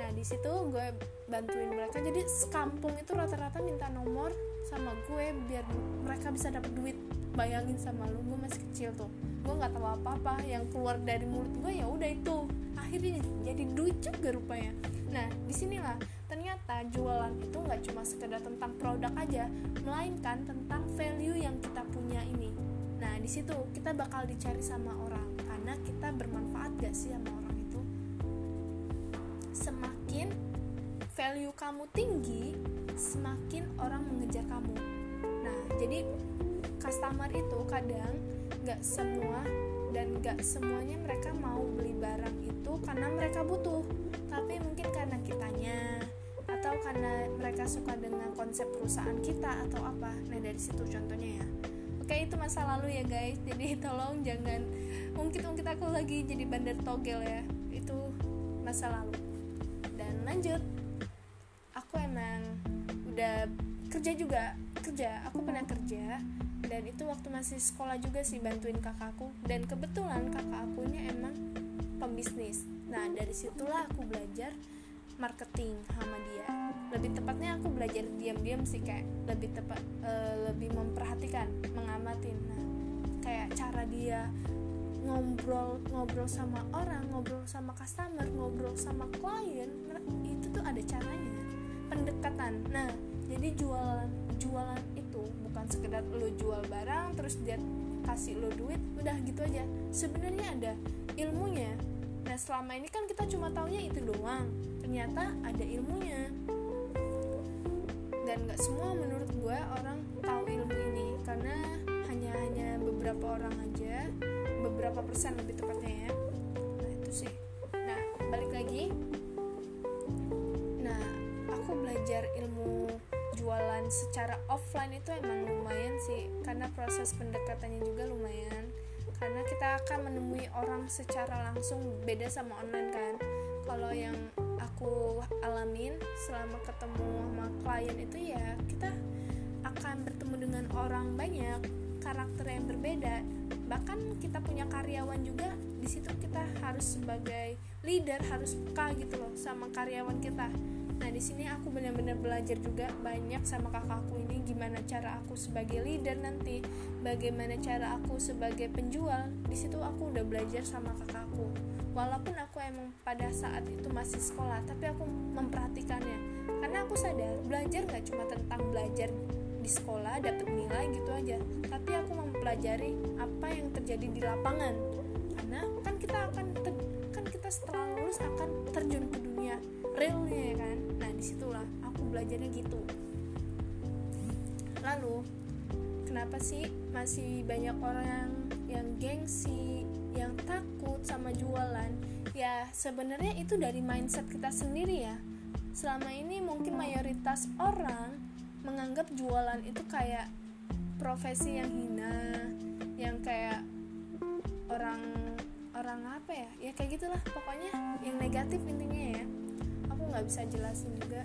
Nah di situ gue bantuin mereka. Jadi sekampung itu rata-rata minta nomor sama gue biar mereka bisa dapat duit bayangin sama lu. Gue masih kecil tuh. Gue nggak tahu apa apa yang keluar dari mulut gue ya udah itu. Akhirnya jadi duit juga rupanya. Nah di sinilah ternyata jualan itu nggak cuma sekedar tentang produk aja melainkan tentang value yang kita punya ini. Nah di situ kita bakal dicari sama orang karena kita bermanfaat gak sih sama orang itu? Semakin value kamu tinggi semakin orang mengejar kamu. Nah jadi customer itu kadang nggak semua dan gak semuanya mereka mau beli barang itu karena mereka butuh. Tapi mungkin karena kitanya atau karena mereka suka dengan konsep perusahaan kita atau apa. Nah dari situ contohnya ya oke itu masa lalu ya guys. Jadi tolong jangan mungkin aku lagi jadi bandar togel ya. Itu masa lalu. Dan lanjut. Aku emang udah kerja juga kerja. Aku pernah kerja dan itu waktu masih sekolah juga sih bantuin kakakku dan kebetulan kakak aku ini emang pembisnis. Nah dari situlah aku belajar marketing sama dia lebih tepatnya aku belajar diam-diam sih kayak lebih tepat uh, lebih memperhatikan mengamatin. Nah kayak cara dia ngobrol ngobrol sama orang ngobrol sama customer ngobrol sama klien itu tuh ada caranya. Pendekatan. Nah jadi jualan jualan itu bukan sekedar lo jual barang terus dia kasih lo duit udah gitu aja. Sebenarnya ada ilmunya. Nah selama ini kan kita cuma taunya itu doang. Ternyata ada ilmunya dan nggak semua menurut gue orang tahu ilmu ini karena hanya hanya beberapa orang aja beberapa persen lebih tepatnya ya. Nah itu sih. Nah balik lagi. Nah aku belajar ilmu jualan secara offline itu emang lumayan sih karena proses pendekatannya juga lumayan. Karena kita akan menemui orang secara langsung beda sama online kan kalau yang aku alamin selama ketemu sama klien itu ya kita akan bertemu dengan orang banyak karakter yang berbeda bahkan kita punya karyawan juga di situ kita harus sebagai leader harus peka gitu loh sama karyawan kita Nah, di sini aku benar-benar belajar juga banyak sama kakakku ini gimana cara aku sebagai leader nanti, bagaimana cara aku sebagai penjual. Di situ aku udah belajar sama kakakku. Walaupun aku emang pada saat itu masih sekolah, tapi aku memperhatikannya. Karena aku sadar belajar gak cuma tentang belajar di sekolah dapat nilai gitu aja, tapi aku mempelajari apa yang terjadi di lapangan. Karena kan kita akan kan kita setelah lulus akan terjun ke dunia realnya ya kan nah di situlah aku belajarnya gitu lalu kenapa sih masih banyak orang yang yang gengsi yang takut sama jualan ya sebenarnya itu dari mindset kita sendiri ya. Selama ini mungkin mayoritas orang menganggap jualan itu kayak profesi yang hina yang kayak orang orang apa ya? Ya kayak gitulah pokoknya yang negatif intinya ya. Nggak bisa jelasin juga.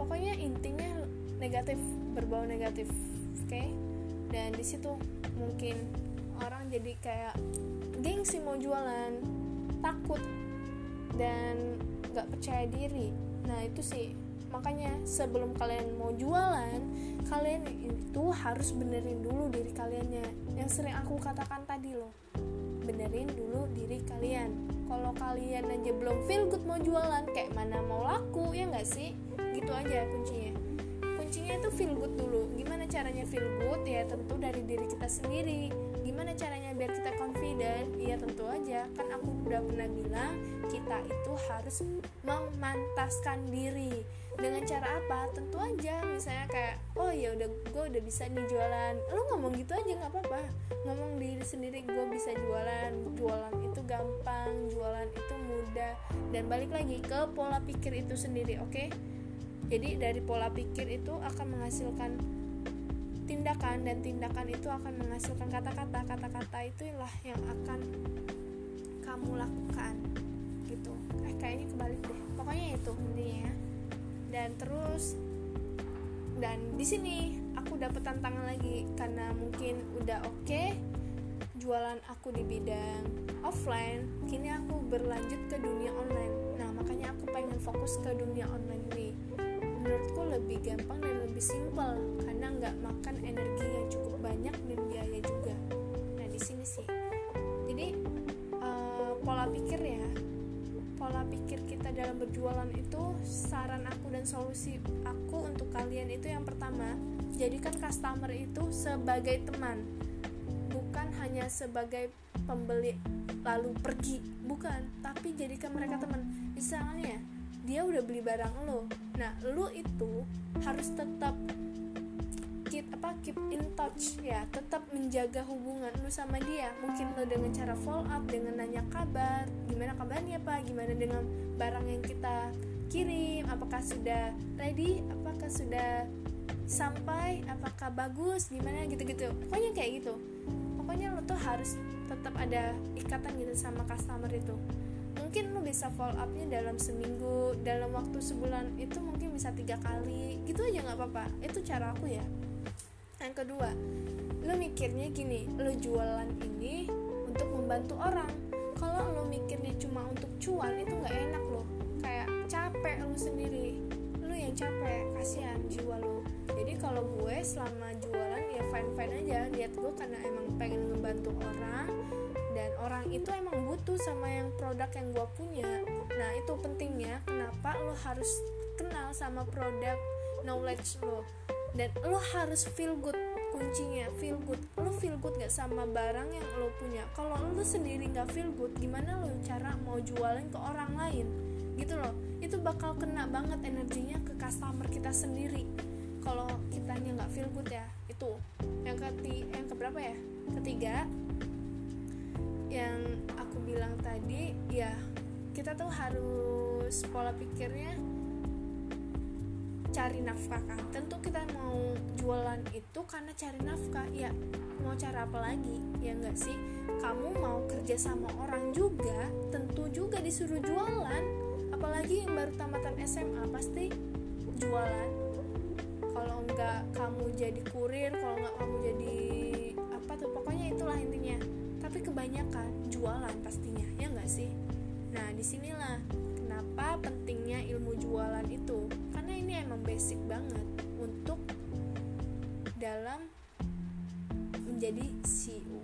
Pokoknya intinya negatif berbau negatif oke? Okay? dan di situ mungkin orang jadi kayak gengsi mau jualan takut dan nggak percaya diri. Nah itu sih. Makanya sebelum kalian mau jualan kalian itu harus benerin dulu diri kaliannya. Yang sering aku katakan tadi loh benerin dulu diri kalian. Kalau kalian aja belum feel good mau jualan kayak mana mau laku ya nggak sih? Gitu aja kuncinya. Kuncinya itu feel good dulu. Gimana caranya feel good? Ya tentu dari diri kita sendiri gimana caranya biar kita confident? Ya tentu aja. Kan aku udah pernah bilang kita itu harus memantaskan diri. Dengan cara apa? Tentu aja. Misalnya kayak oh ya udah gue udah bisa nih jualan. Lu ngomong gitu aja nggak apa-apa. Ngomong diri sendiri gue bisa jualan. Jualan itu gampang jualan itu mudah. Dan balik lagi ke pola pikir itu sendiri oke? Okay? jadi dari pola pikir itu akan menghasilkan tindakan dan tindakan itu akan menghasilkan kata-kata. Kata-kata itulah yang akan kamu lakukan gitu. Eh kayaknya kebalik deh. Pokoknya itu intinya. Ya dan terus dan di sini aku dapat tantangan lagi karena mungkin udah oke okay, jualan aku di bidang offline kini aku berlanjut ke dunia online. Nah makanya aku pengen fokus ke dunia online ini menurutku lebih gampang dan lebih simpel karena nggak makan energi yang cukup banyak dan biaya juga. Nah di sini sih. Jadi uh, pola pikir ya. Pola pikir kita dalam berjualan itu saran aku dan solusi aku untuk kalian itu yang pertama jadikan customer itu sebagai teman. Bukan hanya sebagai pembeli lalu pergi. Bukan tapi jadikan mereka teman. Misalnya dia udah beli barang lo. Nah lo itu harus tetap keep apa keep in touch ya tetap menjaga hubungan lu sama dia. Mungkin lo dengan cara follow up dengan nanya kabar gimana kabarnya pak? Gimana dengan barang yang kita kirim? Apakah sudah ready? Apakah sudah sampai? Apakah bagus? Gimana? Gitu-gitu. Pokoknya kayak gitu. Pokoknya lo tuh harus tetap ada ikatan gitu sama customer itu mungkin lo bisa follow upnya dalam seminggu dalam waktu sebulan itu mungkin bisa tiga kali. Gitu aja nggak apa-apa. Itu cara aku ya. Yang kedua lo mikirnya gini lo jualan ini untuk membantu orang. Kalau lo mikirnya cuma untuk cuan itu nggak enak lo kayak capek lo sendiri. Lo yang capek kasihan jiwa lo jadi kalau gue selama jualan ya fine fine aja. Lihat gue karena emang pengen ngebantu orang dan orang itu emang butuh sama yang produk yang gue punya. Nah itu pentingnya kenapa lo harus kenal sama produk knowledge lo. Dan lo harus feel good kuncinya feel good. Lo feel good gak sama barang yang lo punya? Kalau lo sendiri gak feel good gimana lo cara mau jualin ke orang lain? Gitu loh. Itu bakal kena banget energinya ke customer kita sendiri. Kalau kitanya nggak feel good ya itu. Yang keti yang keberapa ya? Ketiga yang aku bilang tadi ya kita tuh harus pola pikirnya cari nafkah. Kan tentu kita mau jualan itu karena cari nafkah ya. Mau cara apa lagi ya enggak sih? Kamu mau kerja sama orang juga tentu juga disuruh jualan. Apalagi yang baru tamatan SMA pasti jualan. Kalau enggak kamu jadi kurir kalau enggak kamu jadi apa tuh pokoknya itulah intinya tapi kebanyakan jualan pastinya ya enggak sih? Nah di sinilah kenapa pentingnya ilmu jualan itu. Ini emang basic banget untuk dalam menjadi CEO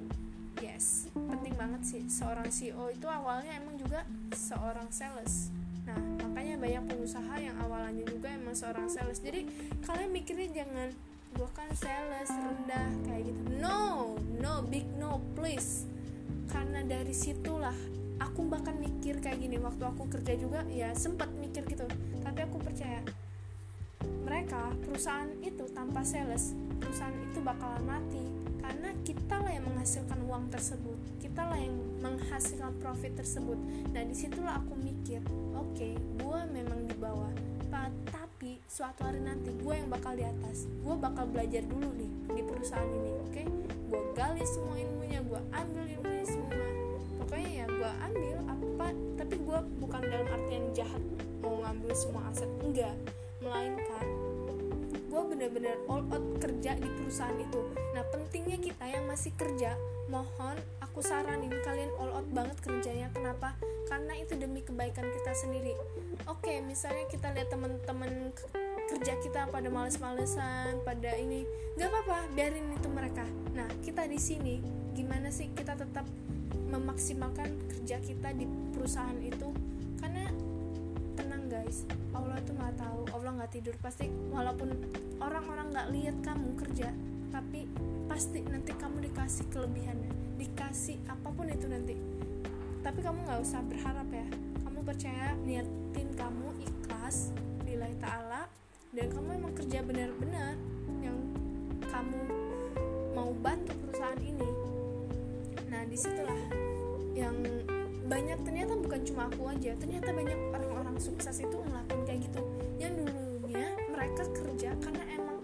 yes penting banget sih. Seorang CEO itu awalnya emang juga seorang sales. Nah makanya banyak pengusaha yang awalnya juga emang seorang sales. Jadi kalian mikirnya jangan gue kan sales rendah kayak gitu. No no big no please. Karena dari situlah aku bahkan mikir kayak gini. Waktu aku kerja juga ya sempat mikir gitu. Tapi aku percaya mereka perusahaan itu tanpa sales perusahaan itu bakalan mati. Karena kita lah yang menghasilkan uang tersebut. Kita lah yang menghasilkan profit tersebut. Nah di situlah aku mikir oke okay, gue memang di bawah tapi suatu hari nanti gue yang bakal di atas. Gue bakal belajar dulu nih di perusahaan ini oke? Okay? gue gali semua ilmunya gue ambil ilmunya semua. Pokoknya ya gue ambil apa tapi gue bukan dalam artian jahat mau ngambil semua aset enggak. Melainkan gue bener-bener all out kerja di perusahaan itu. Nah pentingnya kita yang masih kerja mohon aku saranin kalian all out banget kerjanya. Kenapa karena itu demi kebaikan kita sendiri. Oke misalnya kita lihat teman-teman kerja kita pada males-malesan pada ini nggak apa-apa biarin itu mereka. Nah kita di sini gimana sih kita tetap memaksimalkan kerja kita di perusahaan itu? Karena guys Allah tuh nggak tahu Allah nggak tidur. Pasti walaupun orang-orang nggak lihat kamu kerja tapi pasti nanti kamu dikasih kelebihannya dikasih apa pun itu nanti tapi kamu nggak usah berharap ya. Kamu percaya niatin kamu ikhlas lillahi ta'ala dan kamu emang kerja benar-benar yang kamu mau bantu perusahaan ini. Nah di situlah yang banyak ternyata bukan cuma aku aja ternyata banyak orang-orang sukses itu ngelakuin kayak gitu. Yang dulunya mereka kerja karena emang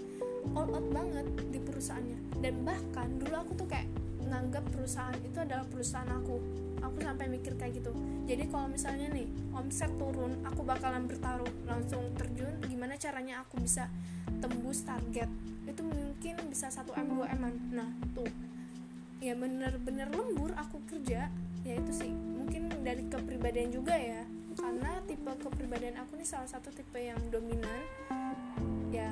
all out banget di perusahaannya. Dan bahkan dulu aku tuh kayak nganggap perusahaan itu adalah perusahaan aku aku sampai mikir kayak gitu. Jadi kalau misalnya nih omset turun aku bakalan bertaruh langsung terjun gimana caranya aku bisa tembus target? Itu mungkin bisa 1 m 2 m nah tuh. Ya bener-bener lembur aku kerja ya itu sih. Mungkin dari kepribadian juga ya. Karena tipe kepribadian aku nih salah satu tipe yang dominan. Ya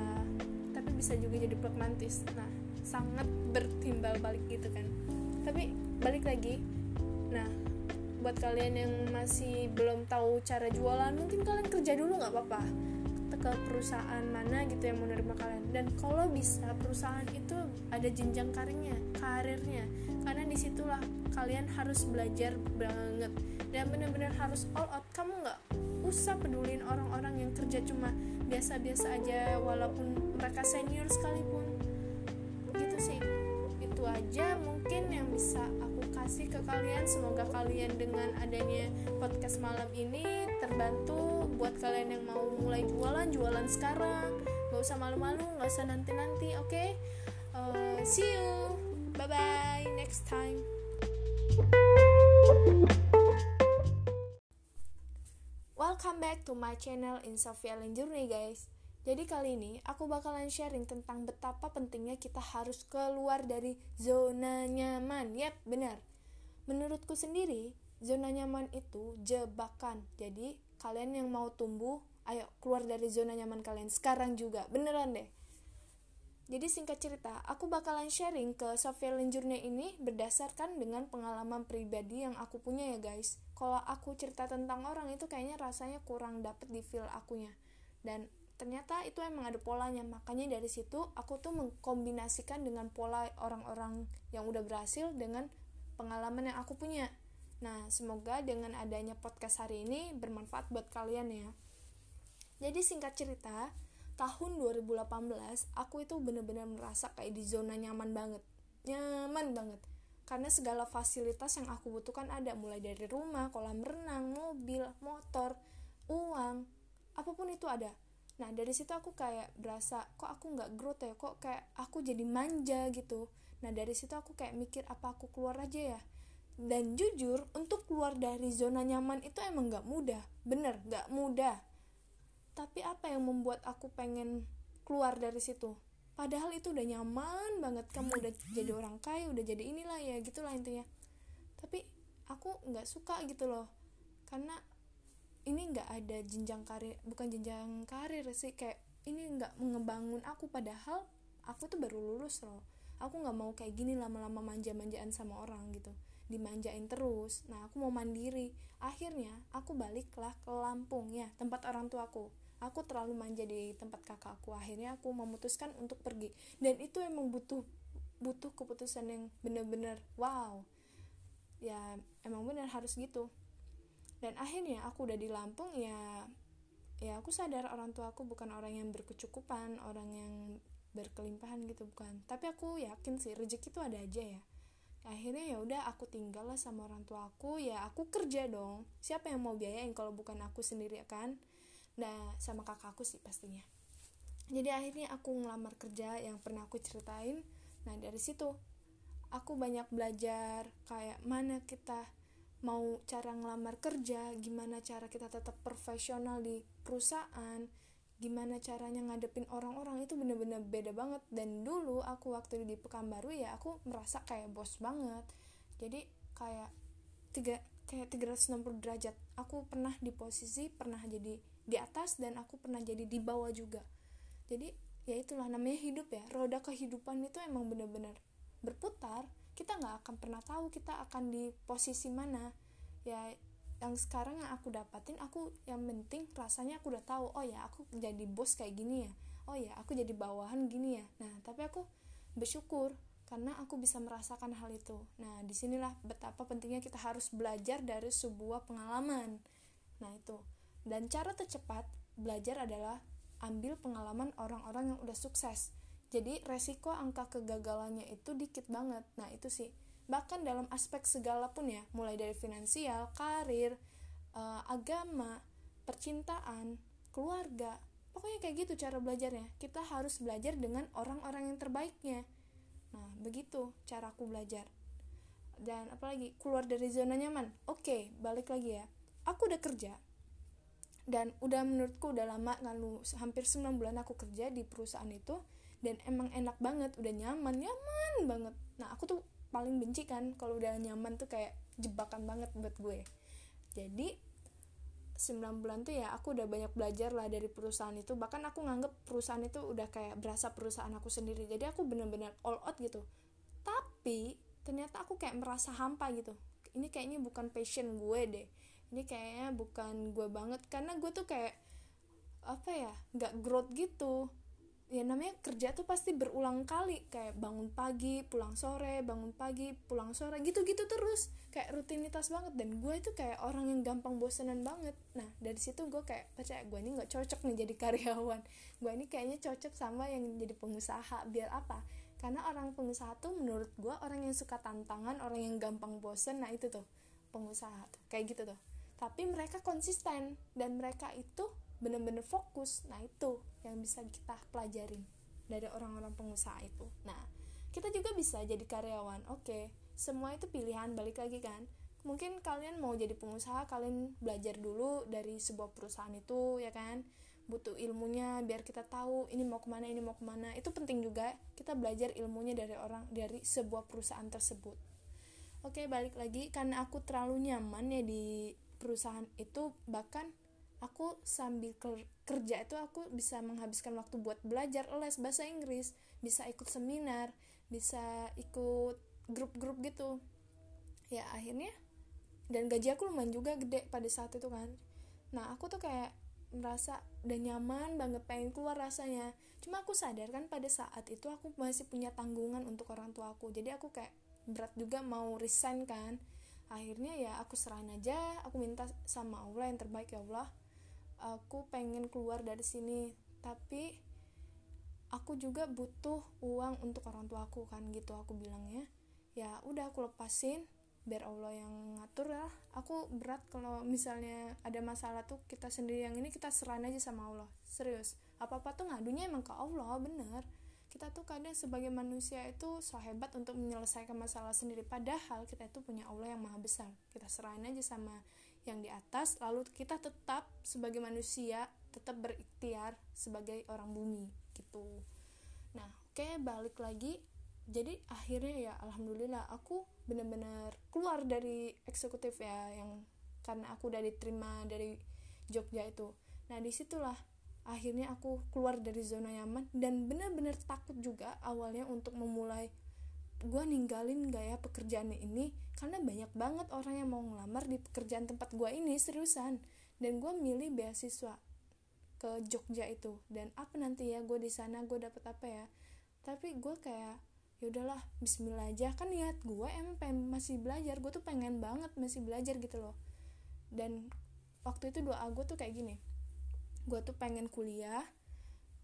tapi bisa juga jadi pragmatis. Nah sangat bertimbal balik gitu kan. Tapi balik lagi nah buat kalian yang masih belum tahu cara jualan mungkin kalian kerja dulu nggak apa-apa. Ke perusahaan mana gitu yang menerima kalian. Dan kalau bisa perusahaan itu ada jenjang karirnya karirnya. Karena di situlah kalian harus belajar banget. Dan benar-benar harus all out. Kamu nggak usah pedulin orang-orang yang kerja cuma biasa-biasa aja walaupun mereka senior sekalipun. Gitu sih. Itu aja mungkin yang bisa aku kasih ke kalian. Semoga kalian dengan adanya podcast malam ini terbantu buat kalian yang mau mulai jualan jualan sekarang. Gak usah malu-malu gak usah nanti-nanti oke? Okay? uh, see you. Bye bye next time. Welcome back to my channel in Sophia Journey guys. Jadi kali ini aku bakalan sharing tentang betapa pentingnya kita harus keluar dari zona nyaman. Yap, benar Menurutku sendiri, zona nyaman itu jebakan jadi kalian yang mau tumbuh ayo keluar dari zona nyaman kalian sekarang juga beneran deh jadi singkat cerita, aku bakalan sharing ke Sophia Lenjurnya ini berdasarkan dengan pengalaman pribadi yang aku punya ya guys. Kalau aku cerita tentang orang itu kayaknya rasanya kurang dapet di feel akunya. Dan ternyata itu emang ada polanya. Makanya dari situ aku tuh mengkombinasikan dengan pola orang-orang yang udah berhasil dengan pengalaman yang aku punya. Nah, semoga dengan adanya podcast hari ini bermanfaat buat kalian ya. Jadi singkat cerita, tahun 2018 aku itu bener-bener merasa kayak di zona nyaman banget. Nyaman banget. Karena segala fasilitas yang aku butuhkan ada mulai dari rumah, kolam renang, mobil, motor, uang, apa pun itu ada. Nah dari situ aku kayak berasa kok aku nggak growth ya, kok kayak aku jadi manja gitu. Nah dari situ aku kayak mikir apa aku keluar aja ya? Dan jujur untuk keluar dari zona nyaman itu emang gak mudah. Bener gak mudah. Tapi apa yang membuat aku pengen keluar dari situ? Padahal itu udah nyaman banget. Kamu udah jadi orang kaya udah jadi inilah ya gitulah intinya. Tapi aku nggak suka gitu loh. Karena ini nggak ada jenjang karir bukan jenjang karir sih kayak ini nggak mengebangun aku. Padahal aku tuh baru lulus loh aku nggak mau kayak gini lama-lama manja-manjaan sama orang gitu. Dimanjain terus. Nah aku mau mandiri. Akhirnya aku baliklah ke Lampung ya tempat orang tuaku aku. Terlalu manja di tempat kakakku akhirnya aku memutuskan untuk pergi. Dan itu emang butuh butuh keputusan yang bener-bener wow. Ya emang bener harus gitu. Dan akhirnya aku udah di Lampung ya ya aku sadar orang tua aku bukan orang yang berkecukupan orang yang berkelimpahan gitu bukan. Tapi aku yakin sih rezeki itu ada aja ya. Akhirnya ya udah aku tinggal lah sama orang tua aku ya aku kerja dong. Siapa yang mau biayain kalau bukan aku sendiri kan? Nah sama kakakku sih pastinya. Jadi akhirnya aku ngelamar kerja yang pernah aku ceritain. Nah dari situ aku banyak belajar kayak mana kita mau cara ngelamar kerja gimana cara kita tetap profesional di perusahaan gimana caranya ngadepin orang-orang itu bener-bener beda banget. Dan dulu aku waktu di Pekanbaru ya aku merasa kayak bos banget. Jadi kayak tiga kayak 360 derajat. Aku pernah di posisi pernah jadi di atas dan aku pernah jadi di bawah juga. Jadi ya itulah namanya hidup ya. Roda kehidupan itu emang bener-bener berputar. Kita nggak akan pernah tahu kita akan di posisi mana. Ya yang sekarang yang aku dapatin aku yang penting rasanya aku udah tahu oh ya aku jadi bos kayak gini ya. Oh ya aku jadi bawahan gini ya. Nah tapi aku bersyukur karena aku bisa merasakan hal itu. Nah di sinilah betapa pentingnya kita harus belajar dari sebuah pengalaman. Nah itu. Dan cara tercepat belajar adalah ambil pengalaman orang-orang yang udah sukses. Jadi resiko angka kegagalannya itu dikit banget. Nah itu sih bahkan dalam aspek segala pun ya mulai dari finansial karir uh, agama percintaan keluarga pokoknya kayak gitu cara belajarnya. Kita harus belajar dengan orang-orang yang terbaiknya. Nah begitu caraku belajar. Dan apalagi keluar dari zona nyaman. Oke balik lagi ya. Aku udah kerja dan udah menurutku udah lama kan lu hampir 9 bulan aku kerja di perusahaan itu dan emang enak banget udah nyaman. Nyaman banget. Nah aku tuh paling benci kan kalau udah nyaman tuh kayak jebakan banget buat gue. Jadi 9 bulan tuh ya aku udah banyak belajar lah dari perusahaan itu. Bahkan aku nganggep perusahaan itu udah kayak berasa perusahaan aku sendiri. Jadi aku bener-bener all out gitu. Tapi ternyata aku kayak merasa hampa gitu. Ini kayaknya bukan passion gue deh. Ini kayaknya bukan gue banget. Karena gue tuh kayak apa ya nggak growth gitu ya namanya kerja tuh pasti berulang kali. Kayak bangun pagi pulang sore bangun pagi pulang sore gitu-gitu terus. Kayak rutinitas banget. Dan gue itu kayak orang yang gampang bosenan banget. Nah dari situ gue kayak percaya gue ini nggak cocok nih jadi karyawan. Gue ini kayaknya cocok sama yang jadi pengusaha. Biar apa? Karena orang pengusaha tuh menurut gue orang yang suka tantangan orang yang gampang bosen. Nah itu tuh pengusaha tuh. Kayak gitu tuh. Tapi mereka konsisten. Dan mereka itu bener-bener fokus. Nah itu yang bisa kita pelajarin dari orang-orang pengusaha itu. Nah kita juga bisa jadi karyawan. Oke semua itu pilihan balik lagi kan. Mungkin kalian mau jadi pengusaha kalian belajar dulu dari sebuah perusahaan itu ya kan? Butuh ilmunya biar kita tahu ini mau ke mana ini mau ke mana. Itu penting juga kita belajar ilmunya dari orang dari sebuah perusahaan tersebut. Oke balik lagi. Karena aku terlalu nyaman ya di perusahaan itu bahkan aku sambil kerja itu aku bisa menghabiskan waktu buat belajar les bahasa Inggris bisa ikut seminar bisa ikut grup-grup gitu. Ya akhirnya dan gaji aku lumayan juga gede pada saat itu kan. Nah aku tuh kayak merasa udah nyaman banget pengen keluar rasanya. Cuma aku sadar kan pada saat itu aku masih punya tanggungan untuk orang tua aku. Jadi aku kayak berat juga mau resign kan. Akhirnya ya aku serahin aja aku minta sama Allah yang terbaik ya Allah aku pengen keluar dari sini. Tapi aku juga butuh uang untuk orang tua aku kan gitu aku bilangnya. Ya udah aku lepasin biar Allah yang ngatur ya aku berat kalau misalnya ada masalah tuh kita sendiri yang ini kita serahin aja sama Allah. Serius apa apa tuh ngadunya emang ke Allah bener. Kita tuh kadang sebagai manusia itu so hebat untuk menyelesaikan masalah sendiri padahal kita itu punya Allah yang maha besar. Kita serahin aja sama yang di atas lalu kita tetap sebagai manusia tetap berikhtiar sebagai orang bumi gitu. Nah oke okay, balik lagi. Jadi akhirnya ya alhamdulillah aku benar-benar keluar dari eksekutif ya yang karena aku udah diterima dari Jogja itu. Nah di situlah akhirnya aku keluar dari zona nyaman dan benar-benar takut juga awalnya untuk memulai gue ninggalin gak ya pekerjaan ini karena banyak banget orang yang mau ngelamar di pekerjaan tempat gue ini seriusan. Dan gue milih beasiswa ke Jogja itu. Dan apa nanti ya gue di sana gue dapet apa ya? Tapi gue kayak ya udahlah Bismillah aja. Kan niat gue emang pengen masih belajar. Gue tuh pengen banget masih belajar gitu loh. Dan waktu itu doa gue tuh kayak gini. Gue tuh pengen kuliah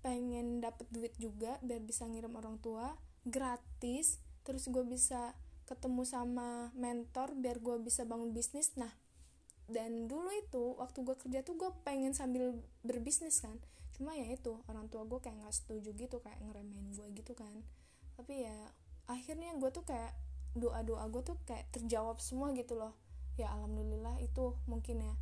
pengen dapet duit juga biar bisa ngirim orang tua gratis terus gue bisa ketemu sama mentor biar gue bisa bangun bisnis. Nah dan dulu itu waktu gue kerja tuh gue pengen sambil berbisnis kan. Cuma ya itu orang tua gue kayak nggak setuju gitu kayak ngeremehin gue gitu kan. Tapi ya akhirnya gue tuh kayak doa doa gue tuh kayak terjawab semua gitu loh. Ya alhamdulillah itu mungkin ya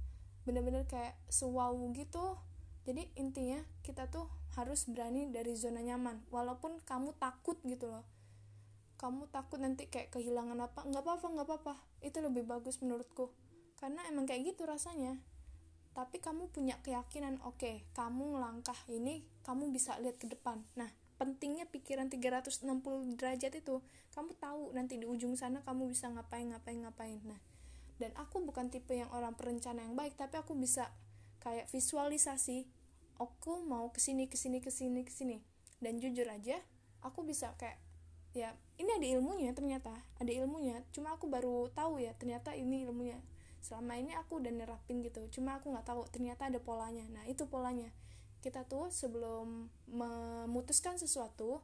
bener-bener kayak sewaw gitu. Jadi intinya kita tuh harus berani dari zona nyaman walaupun kamu takut gitu loh kamu takut nanti kayak kehilangan apa nggak apa-apa nggak apa-apa. Itu lebih bagus menurutku. Karena emang kayak gitu rasanya. Tapi kamu punya keyakinan oke okay, kamu ngelangkah ini kamu bisa lihat ke depan. Nah pentingnya pikiran 360 derajat itu kamu tahu nanti di ujung sana kamu bisa ngapain ngapain ngapain. Nah dan aku bukan tipe yang orang perencana yang baik tapi aku bisa kayak visualisasi aku mau ke sini ke sini ke sini ke sini dan jujur aja aku bisa kayak ya ini ada ilmunya ternyata ada ilmunya. Cuma aku baru tahu ya ternyata ini ilmunya. Selama ini aku udah nerapin gitu cuma aku nggak tahu ternyata ada polanya. Nah itu polanya. Kita tuh sebelum memutuskan sesuatu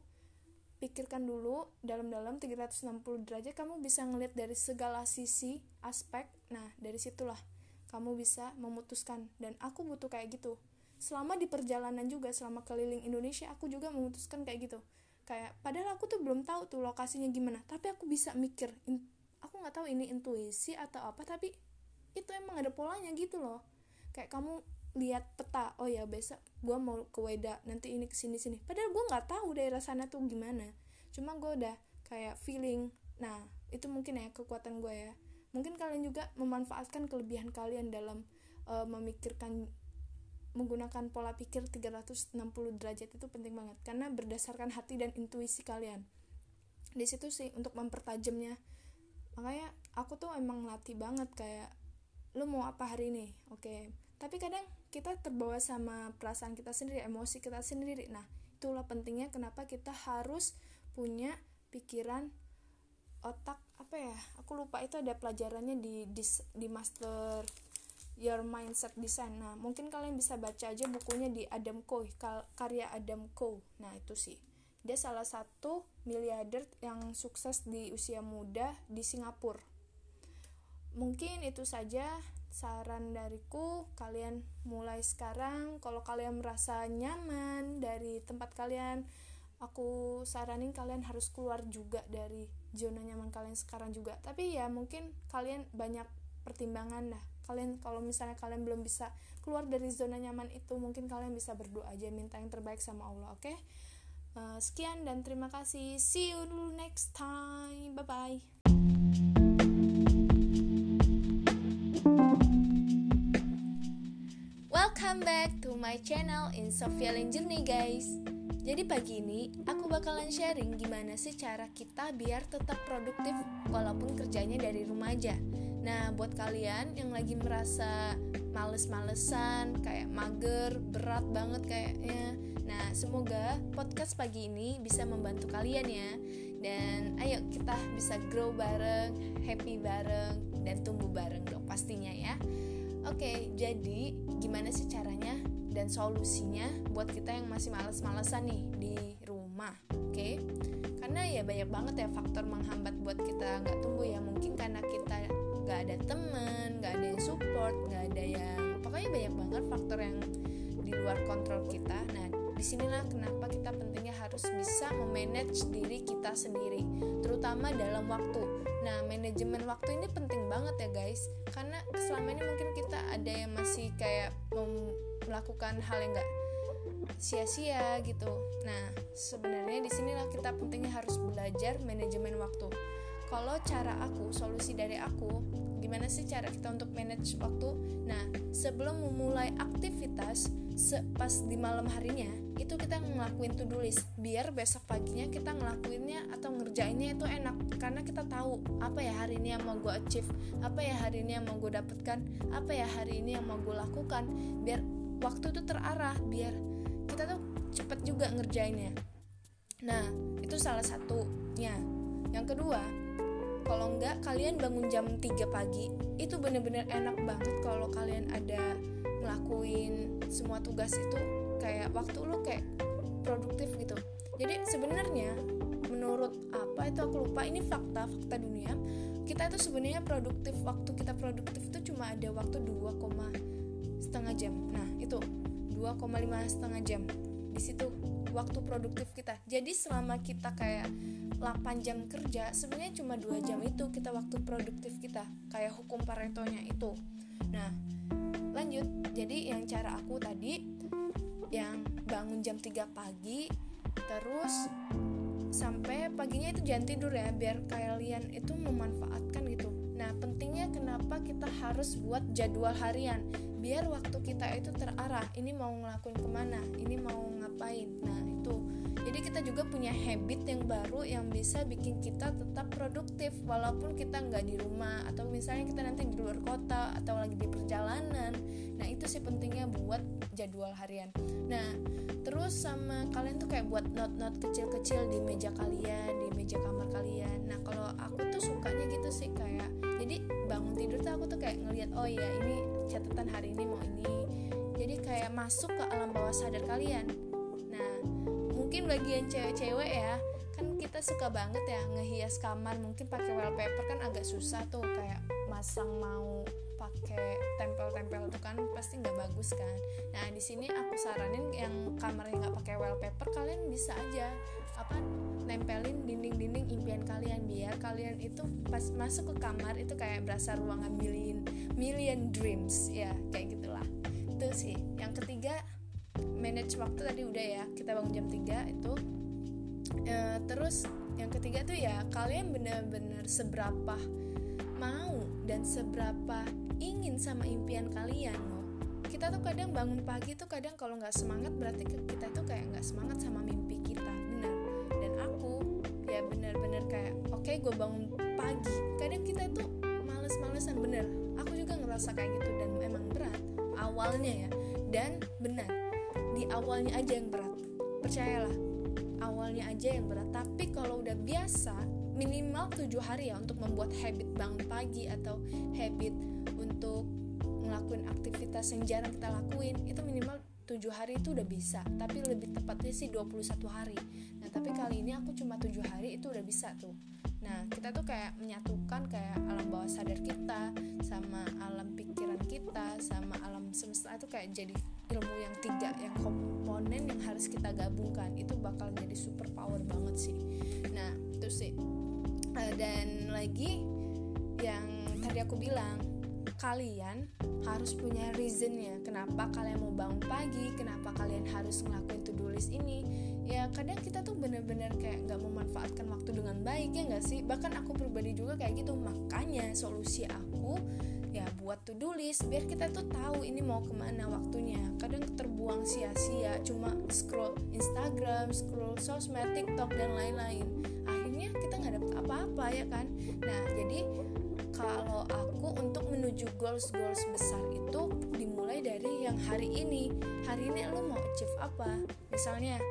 pikirkan dulu dalam-dalam 360 derajat kamu bisa ngeliat dari segala sisi aspek. Nah dari situlah kamu bisa memutuskan. Dan aku butuh kayak gitu. Selama di perjalanan juga selama keliling Indonesia aku juga memutuskan kayak gitu kayak padahal aku tuh belum tahu tuh lokasinya gimana. Tapi aku bisa mikir in, aku nggak tahu ini intuisi atau apa tapi itu emang ada polanya gitu loh. Kayak kamu lihat peta oh ya besok gue mau ke Weda nanti ini ke sini sini padahal gue nggak tahu daerah sana tuh gimana. Cuma gue udah kayak feeling nah itu mungkin ya kekuatan gue ya. Mungkin kalian juga memanfaatkan kelebihan kalian dalam uh, memikirkan menggunakan pola pikir 360 derajat itu penting banget karena berdasarkan hati dan intuisi kalian. Di situ sih untuk mempertajamnya. Makanya aku tuh emang latih banget kayak lu mau apa hari ini? Oke. Okay. tapi kadang kita terbawa sama perasaan kita sendiri emosi kita sendiri. Nah itulah pentingnya kenapa kita harus punya pikiran otak apa ya? Aku lupa itu ada pelajarannya di di, di master your mindset design nah mungkin kalian bisa baca aja bukunya di Adam Coe karya Adam Coe nah itu sih. Dia salah satu miliarder yang sukses di usia muda di Singapura. Mungkin itu saja saran dariku. Kalian mulai sekarang. Kalau kalian merasa nyaman dari tempat kalian aku saranin kalian harus keluar juga dari zona nyaman kalian sekarang juga. Tapi ya mungkin kalian banyak pertimbangan dah kalian kalau misalnya kalian belum bisa keluar dari zona nyaman itu mungkin kalian bisa berdoa aja minta yang terbaik sama Allah oke? Okay? uh, eh, sekian dan terima kasih. See you next time. Bye bye Welcome back to my channel in Sophia Journey guys. Jadi pagi ini aku bakalan sharing gimana sih cara kita biar tetap produktif walaupun kerjanya dari rumah aja Nah buat kalian yang lagi merasa males-malesan, kayak mager, berat banget kayaknya Nah semoga podcast pagi ini bisa membantu kalian ya Dan ayo kita bisa grow bareng, happy bareng, dan tumbuh bareng dong pastinya ya Oke, jadi gimana sih caranya dan solusinya buat kita yang masih males-malesan nih di rumah, oke? Karena ya banyak banget ya faktor menghambat buat kita nggak tumbuh ya. Mungkin karena kita nggak ada temen, nggak ada yang support, nggak ada yang pokoknya banyak banget faktor yang di luar kontrol kita. Nah, di sinilah kenapa kita pentingnya harus bisa memanage diri kita sendiri, terutama dalam waktu Nah, manajemen waktu ini penting banget ya guys, karena selama ini mungkin kita ada yang masih kayak melakukan hal yang gak sia-sia gitu. Nah, sebenarnya di sinilah kita pentingnya harus belajar manajemen waktu. Kalau cara aku, solusi dari aku, gimana sih cara kita untuk manage waktu? Nah, sebelum memulai aktivitas, pas di malam harinya, itu kita ngelakuin to do list. Biar besok paginya kita ngelakuinnya atau ngerjainnya itu enak. Karena kita tahu apa ya hari ini yang mau gue achieve apa ya hari ini yang mau gue dapatkan apa ya hari ini yang mau gue lakukan. Biar waktu itu terarah biar kita tuh cepet juga ngerjainnya. Nah itu salah satunya. Yang kedua kalau enggak kalian bangun jam 3 pagi. Itu bener-bener enak banget kalau kalian ada ngelakuin semua tugas itu. Kayak waktu lu kayak produktif gitu. Jadi sebenarnya menurut apa itu aku lupa. Ini fakta fakta dunia. Kita itu sebenarnya produktif. Waktu kita produktif itu cuma ada waktu 2, setengah jam. Nah itu 2,5 setengah jam. Di situ waktu produktif kita. Jadi selama kita kayak 8 jam kerja sebenarnya cuma dua jam itu kita waktu produktif kita kayak hukum paretonya itu. Nah lanjut. Jadi yang cara aku tadi yang bangun jam 3 pagi terus sampai paginya itu jangan tidur ya biar kalian itu memanfaatkan gitu. Nah pentingnya kenapa kita harus buat jadwal harian? Biar waktu kita itu terarah. Ini mau ngelakuin ke mana? Ini mau ngapain? Nah itu jadi kita juga punya habit yang baru yang bisa bikin kita tetap produktif walaupun kita nggak di rumah atau misalnya kita nanti di luar kota atau lagi di perjalanan. Nah itu sih pentingnya buat jadwal harian. Nah terus sama kalian tuh kayak buat not-not kecil-kecil di meja kalian di meja kamar kalian. Nah kalau aku tuh sukanya gitu sih kayak jadi bangun tidur tuh aku tuh kayak ngelihat oh iya ini catatan hari ini mau ini. Jadi kayak masuk ke alam bawah sadar kalian. Nah mungkin bagi yang cewek-cewek ya kan kita suka banget ya ngehias kamar mungkin pakai wallpaper kan agak susah tuh kayak masang mau pakai tempel-tempel itu kan pasti nggak bagus kan. Nah di sini aku saranin yang kamarnya nggak pakai wallpaper kalian bisa aja apa nempelin dinding-dinding impian kalian biar kalian itu pas masuk ke kamar itu kayak berasa ruangan million million dreams ya kayak gitulah. Itu sih. Yang ketiga manage waktu tadi udah ya kita bangun jam 3 itu. E, terus yang ketiga tuh ya kalian bener-bener seberapa mau dan seberapa ingin sama impian kalian loh kita tuh kadang bangun pagi tuh kadang kalau nggak semangat berarti kita tuh kayak nggak semangat sama mimpi kita benar. Dan aku ya benar-benar kayak oke okay, gue bangun pagi. Kadang kita itu males-malesan bener aku juga ngerasa kayak gitu dan memang berat awalnya ya. Dan benar di awalnya aja yang berat. Percayalah awalnya aja yang berat. Tapi kalau udah biasa minimal tujuh hari ya untuk membuat habit bangun pagi atau habit untuk ngelakuin aktivitas yang jarang kita lakuin itu minimal tujuh hari itu udah bisa. Tapi lebih tepatnya sih 21 hari. Nah tapi kali ini aku cuma tujuh hari itu udah bisa tuh nah kita tuh kayak menyatukan kayak alam bawah sadar kita sama alam pikiran kita sama alam semesta itu kayak jadi ilmu yang tiga yang komponen yang harus kita gabungkan. Itu bakal jadi super power banget sih. Nah itu sih. Uh, dan lagi yang tadi aku bilang kalian harus punya reasonnya. Kenapa kalian mau bangun pagi? Kenapa kalian harus ngelakuin to do list ini ya kadang kita tuh bener-bener kayak gak memanfaatkan waktu dengan baik ya gak sih? Bahkan aku pribadi juga kayak gitu. Makanya solusi aku ya buat to do list biar kita tuh tahu ini mau ke mana waktunya. Kadang terbuang sia-sia cuma scroll Instagram scroll sosmed TikTok dan lain-lain. Akhirnya kita nggak dapet apa-apa ya kan? Nah jadi kalau aku untuk menuju goals-goals besar itu dimulai dari yang hari ini. Hari ini lo mau achieve apa? Misalnya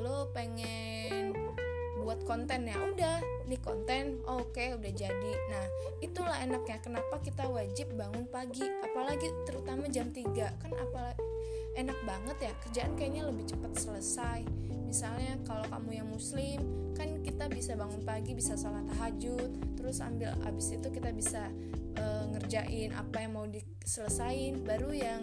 lo pengen buat konten ya udah nih konten oh, oke okay, udah jadi. Nah itulah enaknya kenapa kita wajib bangun pagi apalagi terutama jam 3 kan apalagi enak banget ya kerjaan kayaknya lebih cepat selesai. Misalnya kalau kamu yang muslim kan kita bisa bangun pagi bisa sholat tahajud terus ambil abis itu kita bisa uh, ngerjain apa yang mau diselesain baru yang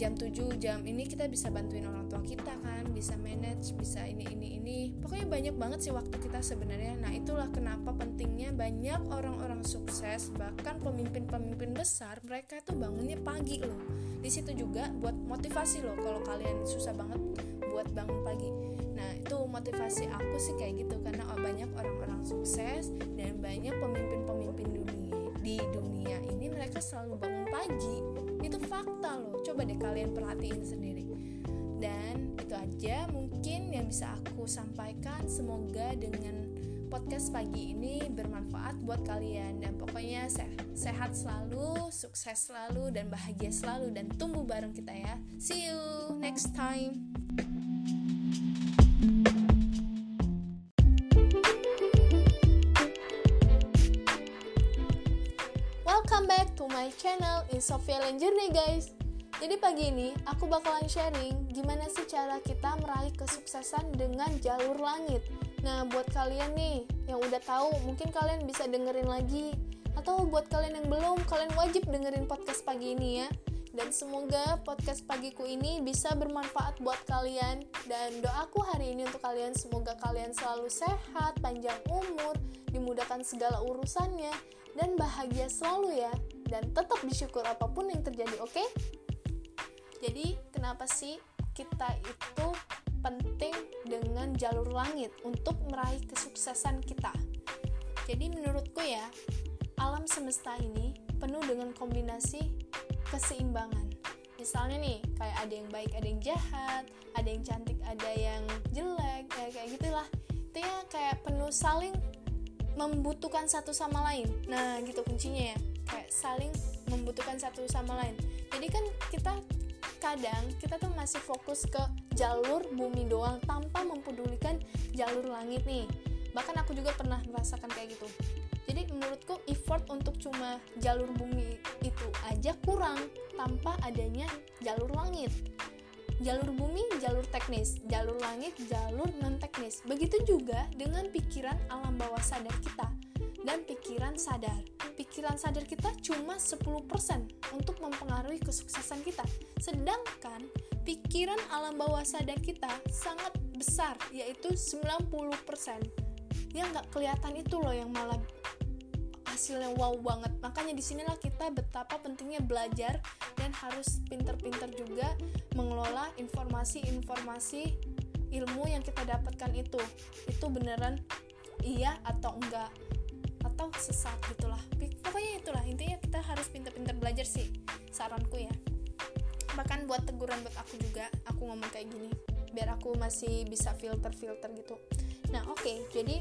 jam 7 jam ini kita bisa bantuin orang tua kita kan bisa manage bisa ini ini ini. Pokoknya banyak banget sih waktu kita sebenarnya. Nah itulah kenapa pentingnya banyak orang-orang sukses bahkan pemimpin-pemimpin besar mereka itu bangunnya pagi loh. Di situ juga buat motivasi loh kalau kalian susah banget buat bangun pagi. Nah itu motivasi aku sih kayak gitu karena banyak orang-orang sukses dan banyak pemimpin-pemimpin dunia di dunia ini mereka selalu bangun pagi itu fakta loh. Coba deh kalian perhatiin sendiri. Dan itu aja mungkin yang bisa aku sampaikan. Semoga dengan podcast pagi ini bermanfaat buat kalian. Dan pokoknya sehat selalu, sukses selalu dan bahagia selalu. Dan tumbuh bareng kita ya. See you next time. My channel in Sophia Journey guys. Jadi pagi ini aku bakalan sharing gimana sih cara kita meraih kesuksesan dengan jalur langit. Nah buat kalian nih yang udah tahu mungkin kalian bisa dengerin lagi. Atau buat kalian yang belum kalian wajib dengerin podcast pagi ini ya. Dan semoga podcast pagiku ini bisa bermanfaat buat kalian. Dan doaku hari ini untuk kalian semoga kalian selalu sehat, panjang umur, dimudahkan segala urusannya dan bahagia selalu ya dan tetap bersyukur apa pun yang terjadi, oke? Okay? Jadi, kenapa sih kita itu penting dengan jalur langit untuk meraih kesuksesan kita? Jadi, menurutku ya, alam semesta ini penuh dengan kombinasi keseimbangan. Misalnya nih, kayak ada yang baik, ada yang jahat, ada yang cantik, ada yang jelek, kayak kayak gitulah. Itu ya kayak penuh saling membutuhkan satu sama lain. Nah, gitu kuncinya ya. Kayak saling membutuhkan satu sama lain. Jadi kan kita kadang kita tuh masih fokus ke jalur bumi doang tanpa mempedulikan jalur langit nih. Bahkan aku juga pernah merasakan kayak gitu. Jadi menurutku effort untuk cuma jalur bumi itu aja kurang tanpa adanya jalur langit jalur bumi jalur teknis jalur langit jalur non teknis begitu juga dengan pikiran alam bawah sadar kita dan pikiran sadar. Pikiran sadar kita cuma 10% untuk mempengaruhi kesuksesan kita. Sedangkan pikiran alam bawah sadar kita sangat besar, yaitu 90%. Yang nggak kelihatan itu loh yang malah hasilnya wow banget. Makanya di sinilah kita betapa pentingnya belajar dan harus pinter-pinter juga mengelola informasi-informasi ilmu yang kita dapatkan itu. Itu beneran iya atau enggak atau sesat gitulah pokoknya itulah intinya kita harus pintar-pintar belajar sih saranku ya bahkan buat teguran buat aku juga aku ngomong kayak gini biar aku masih bisa filter-filter gitu nah oke okay, jadi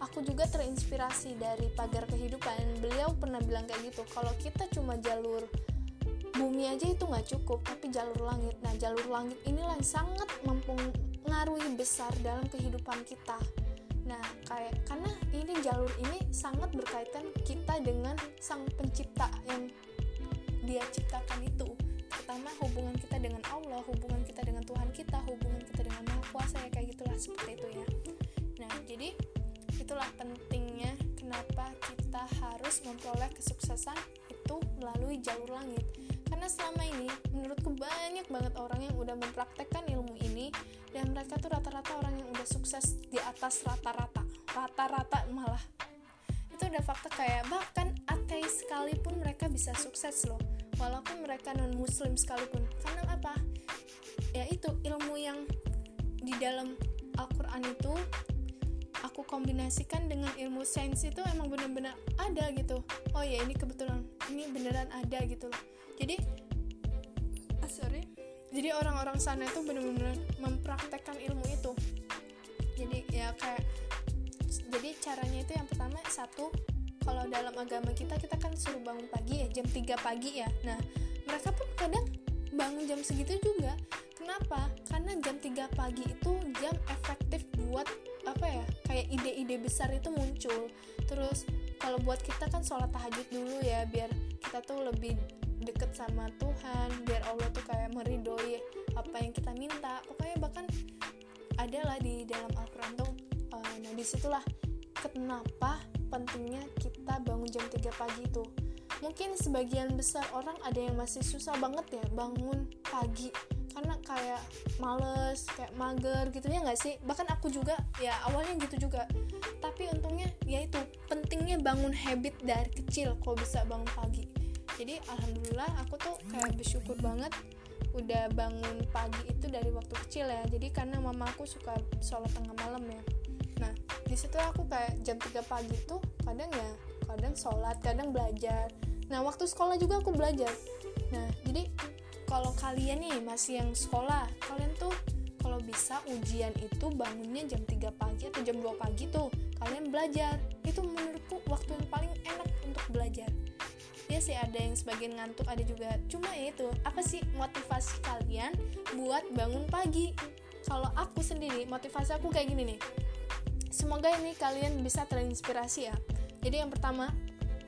aku juga terinspirasi dari pagar kehidupan. Beliau pernah bilang kayak gitu kalau kita cuma jalur bumi aja itu nggak cukup tapi jalur langit. Nah jalur langit inilah yang sangat mempengaruhi besar dalam kehidupan kita. Nah kayak karena ini jalur ini sangat berkaitan kita dengan sang pencipta yang dia ciptakan itu. Pertama hubungan kita dengan Allah hubungan kita dengan Tuhan kita hubungan kita dengan Maha Kuasa ya kayak gitulah seperti itu ya. Nah jadi itulah pentingnya kenapa kita harus memperoleh kesuksesan itu melalui jalur langit. Karena selama ini menurutku banyak banget orang yang udah mempraktekkan ilmu ini dan mereka tuh rata-rata orang yang udah sukses di atas rata-rata. Rata-rata malah. Itu udah fakta kayak bahkan ateis sekalipun mereka bisa sukses loh. Walaupun mereka non muslim sekalipun. Karena apa? Ya itu ilmu yang di dalam Al-Quran itu aku kombinasikan dengan ilmu sains itu emang bener-bener ada gitu. Oh ya ini kebetulan ini beneran ada gitu loh. Jadi ah, sorry. jadi orang-orang sana itu benar-benar mempraktekkan ilmu itu. Jadi ya kayak jadi caranya itu yang pertama satu kalau dalam agama kita kita kan suruh bangun pagi ya jam 3 pagi ya. Nah mereka pun kadang bangun jam segitu juga. Kenapa? Karena jam 3 pagi itu jam efektif buat apa ya kayak ide-ide besar itu muncul. Terus kalau buat kita kan sholat tahajud dulu ya biar kita tuh lebih deket sama Tuhan biar Allah tuh kayak meridoi apa yang kita minta. Pokoknya bahkan adalah di dalam Al-Quran tuh uh, nah di situlah kenapa pentingnya kita bangun jam 3 pagi itu mungkin sebagian besar orang ada yang masih susah banget ya bangun pagi. Karena kayak males kayak mager gitu ya nggak sih? Bahkan aku juga ya awalnya gitu juga. Tapi untungnya ya itu pentingnya bangun habit dari kecil kok bisa bangun pagi. Jadi alhamdulillah aku tuh kayak bersyukur banget udah bangun pagi itu dari waktu kecil ya. Jadi karena mama aku suka sholat tengah malam ya. Nah di situ aku kayak jam 3 pagi tuh kadang ya kadang sholat kadang belajar. Nah waktu sekolah juga aku belajar. Nah jadi kalau kalian nih masih yang sekolah kalian tuh kalau bisa ujian itu bangunnya jam 3 pagi atau jam 2 pagi tuh kalian belajar. Itu menurutku waktu yang paling enak untuk belajar. Ya sih ada yang sebagian ngantuk ada juga. Cuma ya itu apa sih motivasi kalian buat bangun pagi? Kalau aku sendiri motivasi aku kayak gini nih. Semoga ini kalian bisa terinspirasi ya jadi yang pertama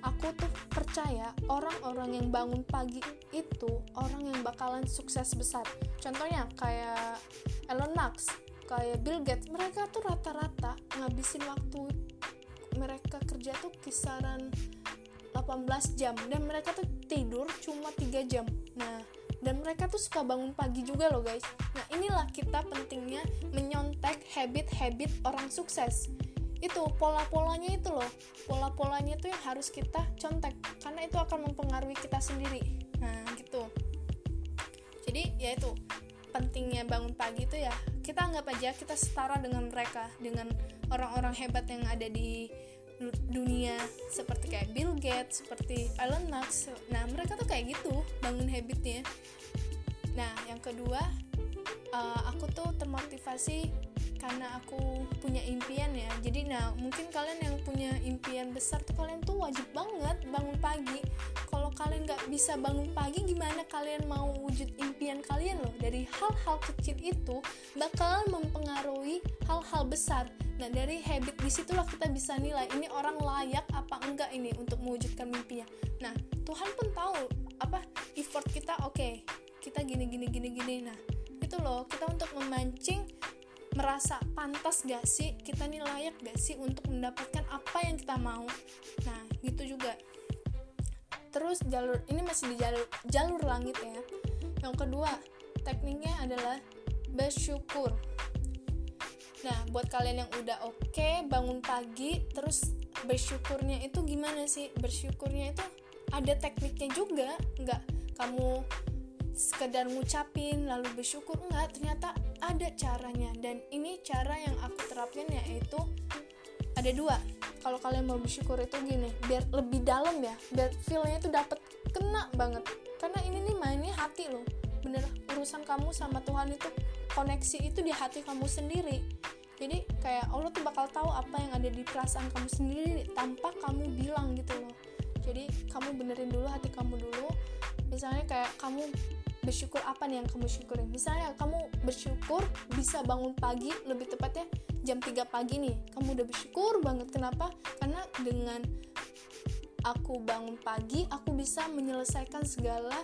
aku tuh percaya orang-orang yang bangun pagi itu orang yang bakalan sukses besar. Contohnya kayak Elon Musk kayak Bill Gates mereka tuh rata-rata ngabisin waktu mereka kerja tuh kisaran 18 jam. Dan mereka tuh tidur cuma 3 jam. Nah dan mereka tuh suka bangun pagi juga loh guys. Nah inilah kita pentingnya menyontek habit-habit orang sukses itu pola-polanya itu loh. Pola-polanya itu yang harus kita contek. Karena itu akan mempengaruhi kita sendiri. Nah gitu. Jadi ya itu pentingnya bangun pagi itu ya kita anggap aja kita setara dengan mereka dengan orang-orang hebat yang ada di dunia. Seperti kayak Bill Gates, seperti Elon Musk. Nah, mereka tuh kayak gitu bangun habitnya. Nah, yang kedua, uh, aku tuh termotivasi karena aku punya impian ya. Jadi, nah mungkin kalian yang punya impian besar tuh kalian tuh wajib banget bangun pagi. Kalau kalian nggak bisa bangun pagi, gimana kalian mau wujud impian kalian loh? Dari hal-hal kecil itu bakal mempengaruhi hal-hal besar Nah dari habit di situlah kita bisa nilai ini orang layak apa enggak ini untuk mewujudkan mimpinya. Nah Tuhan pun tahu apa effort kita oke okay, kita gini gini gini gini. Nah itu loh kita untuk memancing merasa pantas gak sih kita nih layak gak sih untuk mendapatkan apa yang kita mau. Nah gitu juga. Terus jalur ini masih di jalur jalur langit ya. Yang kedua tekniknya adalah bersyukur Nah, buat kalian yang udah oke okay, bangun pagi terus bersyukurnya itu gimana sih? Bersyukurnya itu ada tekniknya juga, nggak kamu sekedar ngucapin lalu bersyukur enggak, ternyata ada caranya dan ini cara yang aku terapkan yaitu ada dua. Kalau kalian mau bersyukur itu gini, biar lebih dalam ya, biar feelnya itu dapat kena banget. Karena ini nih mainnya hati loh. Bener urusan kamu sama Tuhan itu koneksi itu di hati kamu sendiri jadi kayak Allah tuh bakal tahu apa yang ada di perasaan kamu sendiri tanpa kamu bilang gitu loh jadi kamu benerin dulu hati kamu dulu misalnya kayak kamu bersyukur apa nih yang kamu syukurin? Misalnya kamu bersyukur bisa bangun pagi lebih tepatnya jam 3 pagi nih. Kamu udah bersyukur banget. Kenapa? Karena dengan aku bangun pagi aku bisa menyelesaikan segala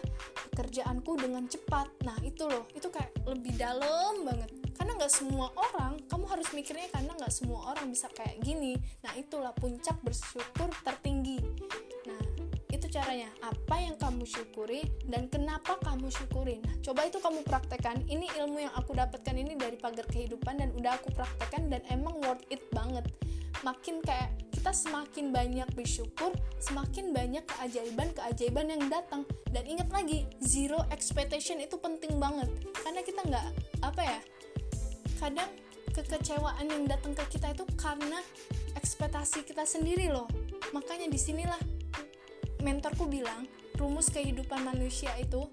pekerjaanku dengan cepat. Nah itu loh. Itu kayak lebih dalam banget. Karena nggak semua orang kamu harus mikirnya karena nggak semua orang bisa kayak gini. Nah itulah puncak bersyukur tertinggi. Nah caranya apa yang kamu syukuri dan kenapa kamu syukuri nah coba itu kamu praktekkan ini ilmu yang aku dapatkan ini dari pagar kehidupan dan udah aku praktekkan dan emang worth it banget makin kayak kita semakin banyak bersyukur, semakin banyak keajaiban-keajaiban yang datang. Dan ingat lagi, zero expectation itu penting banget. Karena kita nggak apa ya, kadang kekecewaan yang datang ke kita itu karena ekspektasi kita sendiri loh. Makanya di sinilah mentorku bilang rumus kehidupan manusia itu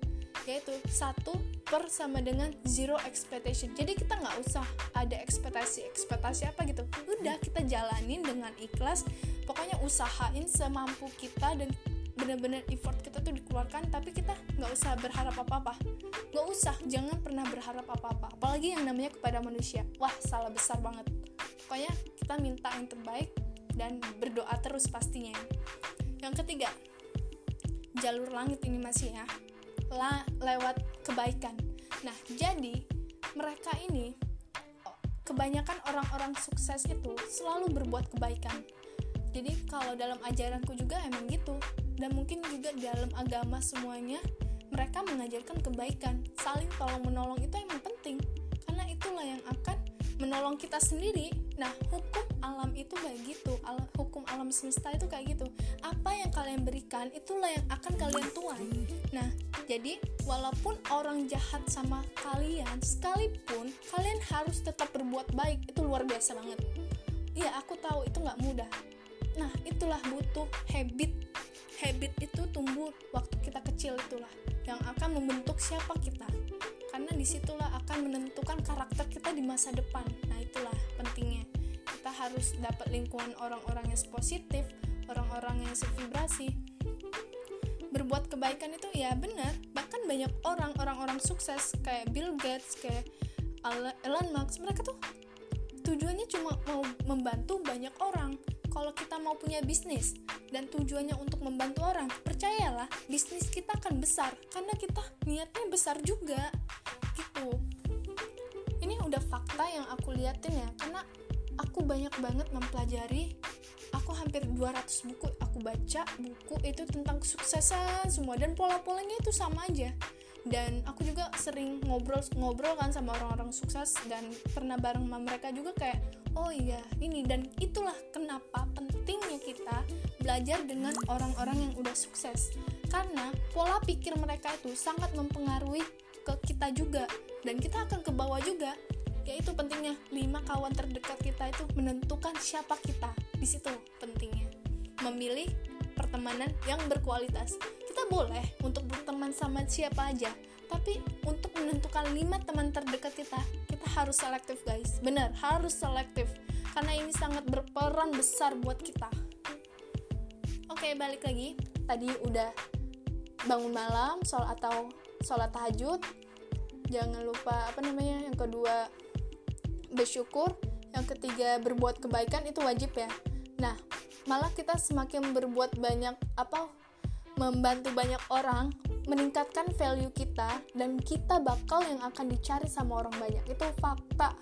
yaitu satu per sama dengan zero expectation. Jadi kita nggak usah ada ekspektasi ekspektasi apa gitu. Udah kita jalanin dengan ikhlas. Pokoknya usahain semampu kita dan benar-benar effort kita tuh dikeluarkan tapi kita nggak usah berharap apa-apa. Nggak usah jangan pernah berharap apa-apa. Apalagi yang namanya kepada manusia. Wah salah besar banget. Pokoknya kita minta yang terbaik dan berdoa terus pastinya. Yang ketiga jalur langit ini masih ya la lewat kebaikan. Nah, jadi mereka ini kebanyakan orang-orang sukses itu selalu berbuat kebaikan. Jadi kalau dalam ajaranku juga emang gitu. Dan mungkin juga dalam agama semuanya mereka mengajarkan kebaikan. Saling tolong menolong itu emang penting. Karena itulah yang akan menolong kita sendiri. Nah, hukum alam itu kayak gitu. Al hukum alam semesta itu kayak gitu. Apa yang kalian berikan itulah yang akan kalian tuai. Nah, jadi, walaupun orang jahat sama kalian, sekalipun kalian harus tetap berbuat baik. Itu luar biasa banget. Iya, aku tahu itu nggak mudah. Nah, itulah butuh habit. Habit itu tumbuh waktu kita kecil itulah yang akan membentuk siapa kita. Karena di situlah akan menentukan karakter kita di masa depan. Nah, itulah pentingnya. Kita harus dapat lingkungan orang-orang yang positif, orang-orang yang sevibrasi, berbuat kebaikan itu ya benar bahkan banyak orang orang-orang sukses kayak Bill Gates kayak Elon Musk mereka tuh tujuannya cuma mau membantu banyak orang kalau kita mau punya bisnis dan tujuannya untuk membantu orang percayalah bisnis kita akan besar karena kita niatnya besar juga gitu. Ini udah fakta yang aku liatin ya karena aku banyak banget mempelajari. Aku hampir 200 buku aku baca buku itu tentang kesuksesan semua dan pola-polanya itu sama aja dan aku juga sering ngobrol-ngobrol kan sama orang-orang sukses dan pernah bareng sama mereka juga kayak oh iya ini. Dan itulah kenapa pentingnya kita belajar dengan orang-orang yang udah sukses. Karena pola pikir mereka itu sangat mempengaruhi ke kita juga. Dan kita akan ke bawah juga. Yaitu pentingnya lima kawan terdekat kita itu menentukan siapa kita. Di situ pentingnya. Memilih pertemanan yang berkualitas. Kita boleh untuk berteman sama siapa aja tapi untuk menentukan lima teman terdekat kita kita harus selektif guys. Benar harus selektif. Karena ini sangat berperan besar buat kita. Oke balik lagi. Tadi udah bangun malam sholat atau sholat tahajud. Jangan lupa apa namanya yang kedua bersyukur. Yang ketiga berbuat kebaikan itu wajib ya. Nah malah kita semakin berbuat banyak apa membantu banyak orang meningkatkan value kita dan kita bakal yang akan dicari sama orang banyak. Itu fakta.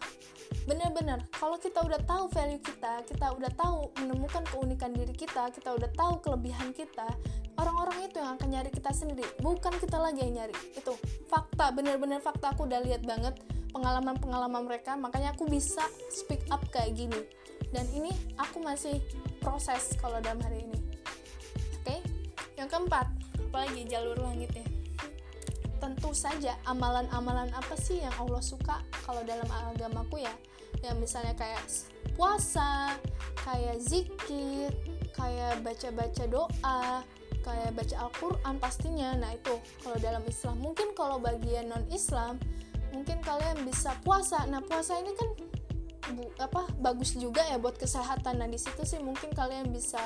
Bener-bener kalau kita udah tahu value kita kita udah tahu menemukan keunikan diri kita kita udah tahu kelebihan kita orang-orang itu yang akan nyari kita sendiri. Bukan kita lagi yang nyari. Itu fakta bener-bener fakta. Aku udah lihat banget pengalaman-pengalaman mereka makanya aku bisa speak up kayak gini dan ini aku masih proses kalau dalam hari ini. Oke? Okay? yang keempat apalagi jalur langitnya? Tentu saja amalan-amalan apa sih yang Allah suka kalau dalam agamaku ya? Yang misalnya kayak puasa kayak zikir kayak baca-baca doa kayak baca Al-Quran pastinya. Nah itu kalau dalam Islam. Mungkin kalau bagian non Islam mungkin kalian bisa puasa. Nah puasa ini kan bu, apa bagus juga ya buat kesehatan. Nah di situ sih mungkin kalian bisa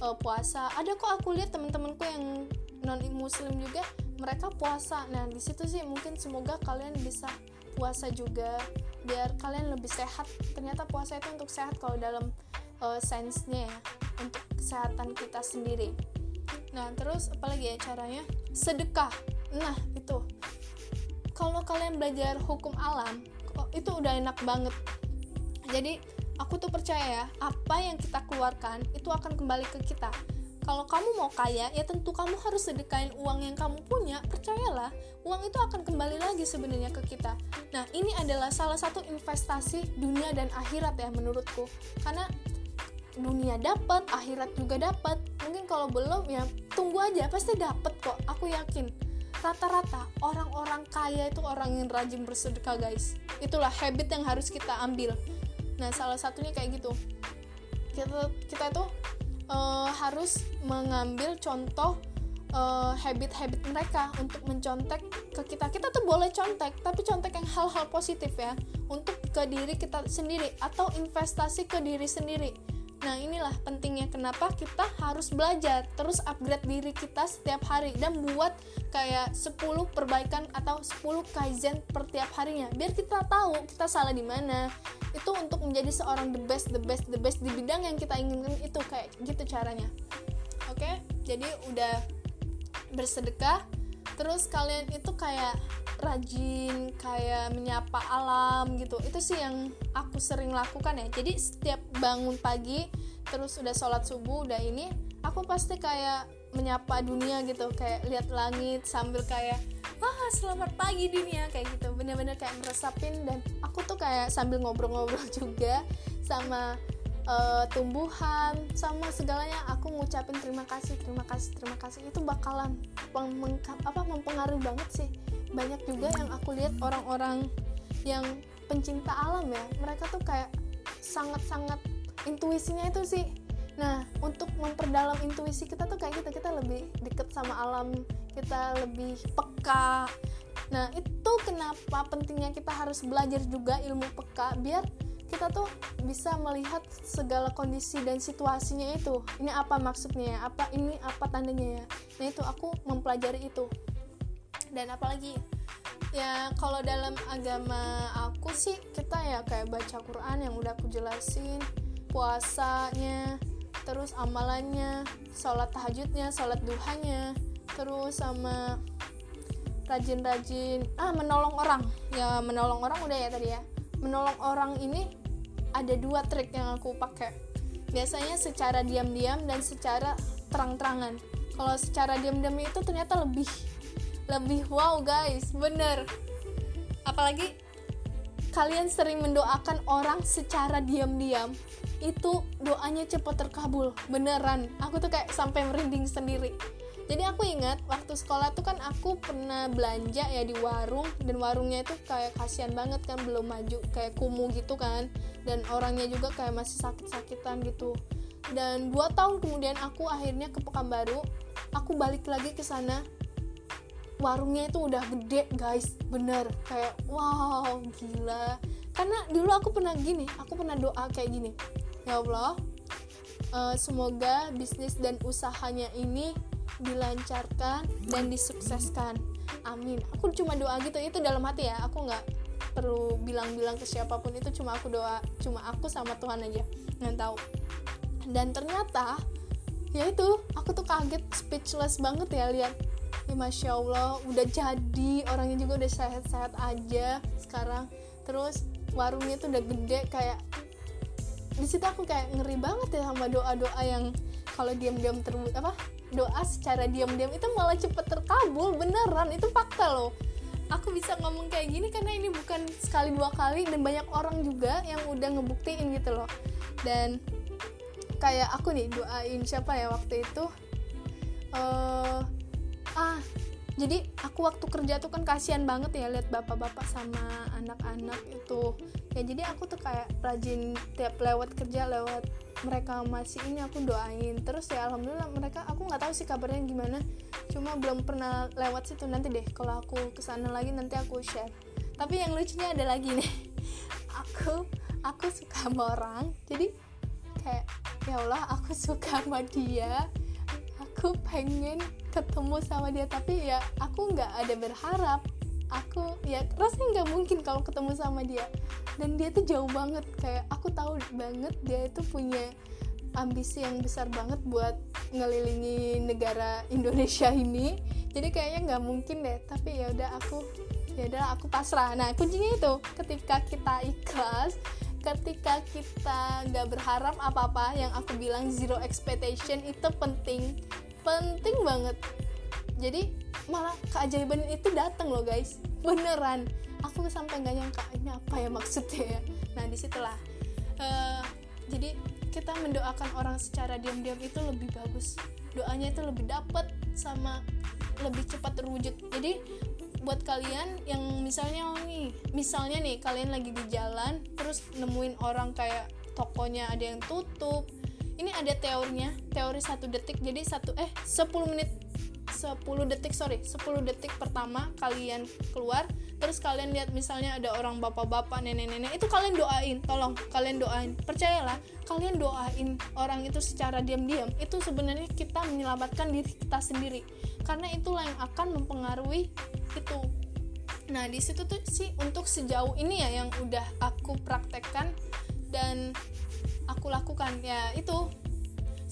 uh, puasa. Ada kok aku lihat teman-temanku yang non muslim juga mereka puasa. Nah di situ sih mungkin semoga kalian bisa puasa juga biar kalian lebih sehat. Ternyata puasa itu untuk sehat kalau dalam uh, sainsnya ya untuk kesehatan kita sendiri. Nah terus apalagi ya caranya? Sedekah. Nah itu. Kalau kalian belajar hukum alam itu udah enak banget jadi aku tuh percaya ya apa yang kita keluarkan itu akan kembali ke kita. Kalau kamu mau kaya ya tentu kamu harus sedekahin uang yang kamu punya. Percayalah uang itu akan kembali lagi sebenarnya ke kita. Nah ini adalah salah satu investasi dunia dan akhirat ya menurutku. Karena dunia dapat akhirat juga dapat. Mungkin kalau belum ya tunggu aja pasti dapat kok. Aku yakin. Rata-rata orang-orang kaya itu orang yang rajin bersedekah guys. Itulah habit yang harus kita ambil nah salah satunya kayak gitu. Kita kita tuh uh, harus mengambil contoh uh, habit-habit mereka untuk mencontek ke kita. Kita tuh boleh contek tapi contek yang hal-hal positif ya. Untuk ke diri kita sendiri atau investasi ke diri sendiri Nah inilah pentingnya kenapa kita harus belajar terus upgrade diri kita setiap hari dan buat kayak 10 perbaikan atau 10 kaizen per tiap harinya. Biar kita tahu kita salah di mana. Itu untuk menjadi seorang the best the best the best di bidang yang kita inginkan itu kayak gitu caranya. Oke? Jadi udah bersedekah terus kalian itu kayak rajin kayak menyapa alam gitu. Itu sih yang aku sering lakukan ya. Jadi setiap bangun pagi terus udah sholat subuh udah ini aku pasti kayak menyapa dunia gitu. Kayak lihat langit sambil kayak wah selamat pagi dunia kayak gitu. Bener-bener kayak meresapin dan aku tuh kayak sambil ngobrol-ngobrol juga sama uh, tumbuhan sama segalanya. Aku ngucapin terima kasih terima kasih terima kasih. Itu bakalan apa mempengaruhi banget sih. Banyak juga yang aku lihat orang-orang yang pencinta alam ya. Mereka tuh kayak sangat-sangat intuisinya itu sih. Nah untuk memperdalam intuisi kita tuh kayak gitu kita lebih deket sama alam kita lebih peka. Nah itu kenapa pentingnya kita harus belajar juga ilmu peka biar kita tuh bisa melihat segala kondisi dan situasinya itu. Ini apa maksudnya ya? Apa ini apa tandanya ya? Nah itu aku mempelajari itu. Dan apalagi ya kalau dalam agama aku sih kita ya kayak baca Quran yang udah aku jelasin puasanya terus amalannya sholat tahajudnya sholat duhanya terus sama rajin-rajin ah menolong orang. Ya menolong orang udah ya tadi ya. Menolong orang ini ada dua trik yang aku pakai. Biasanya secara diam-diam dan secara terang-terangan. Kalau secara diam-diam itu ternyata lebih lebih wow guys. Bener. Apalagi kalian sering mendoakan orang secara diam-diam itu doanya cepat terkabul. Beneran. Aku tuh kayak sampai merinding sendiri jadi aku ingat waktu sekolah tuh kan aku pernah belanja ya di warung dan warungnya itu kayak kasihan banget kan belum maju kayak kumuh gitu kan. Dan orangnya juga kayak masih sakit-sakitan gitu. Dan dua tahun kemudian aku akhirnya ke Pekanbaru aku balik lagi ke sana. Warungnya itu udah gede guys bener. Kayak wow gila. Karena dulu aku pernah gini aku pernah doa kayak gini. Ya Allah uh, semoga bisnis dan usahanya ini dilancarkan dan disukseskan. Amin. Aku cuma doa gitu itu dalam hati ya. Aku nggak perlu bilang-bilang ke siapa pun itu cuma aku doa cuma aku sama Tuhan aja yang tahu. Dan ternyata ya itu aku tuh kaget speechless banget ya lihat. Ya masya Allah udah jadi orangnya juga udah sehat-sehat aja sekarang. Terus warungnya tuh udah gede kayak di situ aku kayak ngeri banget ya sama doa-doa yang kalau diam-diam terwujud apa doa secara diam-diam itu malah cepet terkabul beneran itu fakta loh. Aku bisa ngomong kayak gini karena ini bukan sekali dua kali dan banyak orang juga yang udah ngebuktiin gitu loh. Dan kayak aku nih doain siapa ya waktu itu? Uh, ah jadi aku waktu kerja tuh kan kasihan banget ya lihat bapak-bapak sama anak-anak itu. Ya jadi aku tuh kayak rajin tiap lewat kerja lewat mereka masih ini aku doain. Terus ya alhamdulillah mereka aku nggak tahu sih kabarnya gimana. Cuma belum pernah lewat situ. Nanti deh kalau aku ke sana lagi nanti aku share. Tapi yang lucunya ada lagi nih. Aku aku suka sama orang. Jadi kayak ya Allah aku suka sama dia aku pengen ketemu sama dia tapi ya aku nggak ada berharap. Aku ya rasanya nggak mungkin kalau ketemu sama dia. Dan dia tuh jauh banget kayak aku tahu banget dia itu punya ambisi yang besar banget buat ngelilingi negara Indonesia ini. Jadi kayaknya nggak mungkin deh tapi ya udah aku ya udah aku pasrah. Nah kuncinya itu ketika kita ikhlas ketika kita nggak berharap apa-apa yang aku bilang zero expectation itu penting penting banget. Jadi malah keajaiban itu datang loh guys. Beneran. Aku sampai nggak nyangka ini apa ya maksudnya ya? Nah di situlah. Uh, jadi kita mendoakan orang secara diam-diam itu lebih bagus. Doanya itu lebih dapat sama lebih cepat terwujud. Jadi buat kalian yang misalnya nih misalnya nih kalian lagi di jalan terus nemuin orang kayak tokonya ada yang tutup ini ada teorinya teori satu detik. Jadi satu eh 10 menit. 10 detik sorry. 10 detik pertama kalian keluar terus kalian lihat misalnya ada orang bapak-bapak nenek-nenek itu kalian doain tolong kalian doain. Percayalah kalian doain orang itu secara diam-diam itu sebenarnya kita menyelamatkan diri kita sendiri. Karena itulah yang akan mempengaruhi itu. Nah di situ tuh sih untuk sejauh ini ya yang udah aku praktekkan dan aku lakukan. Ya itu.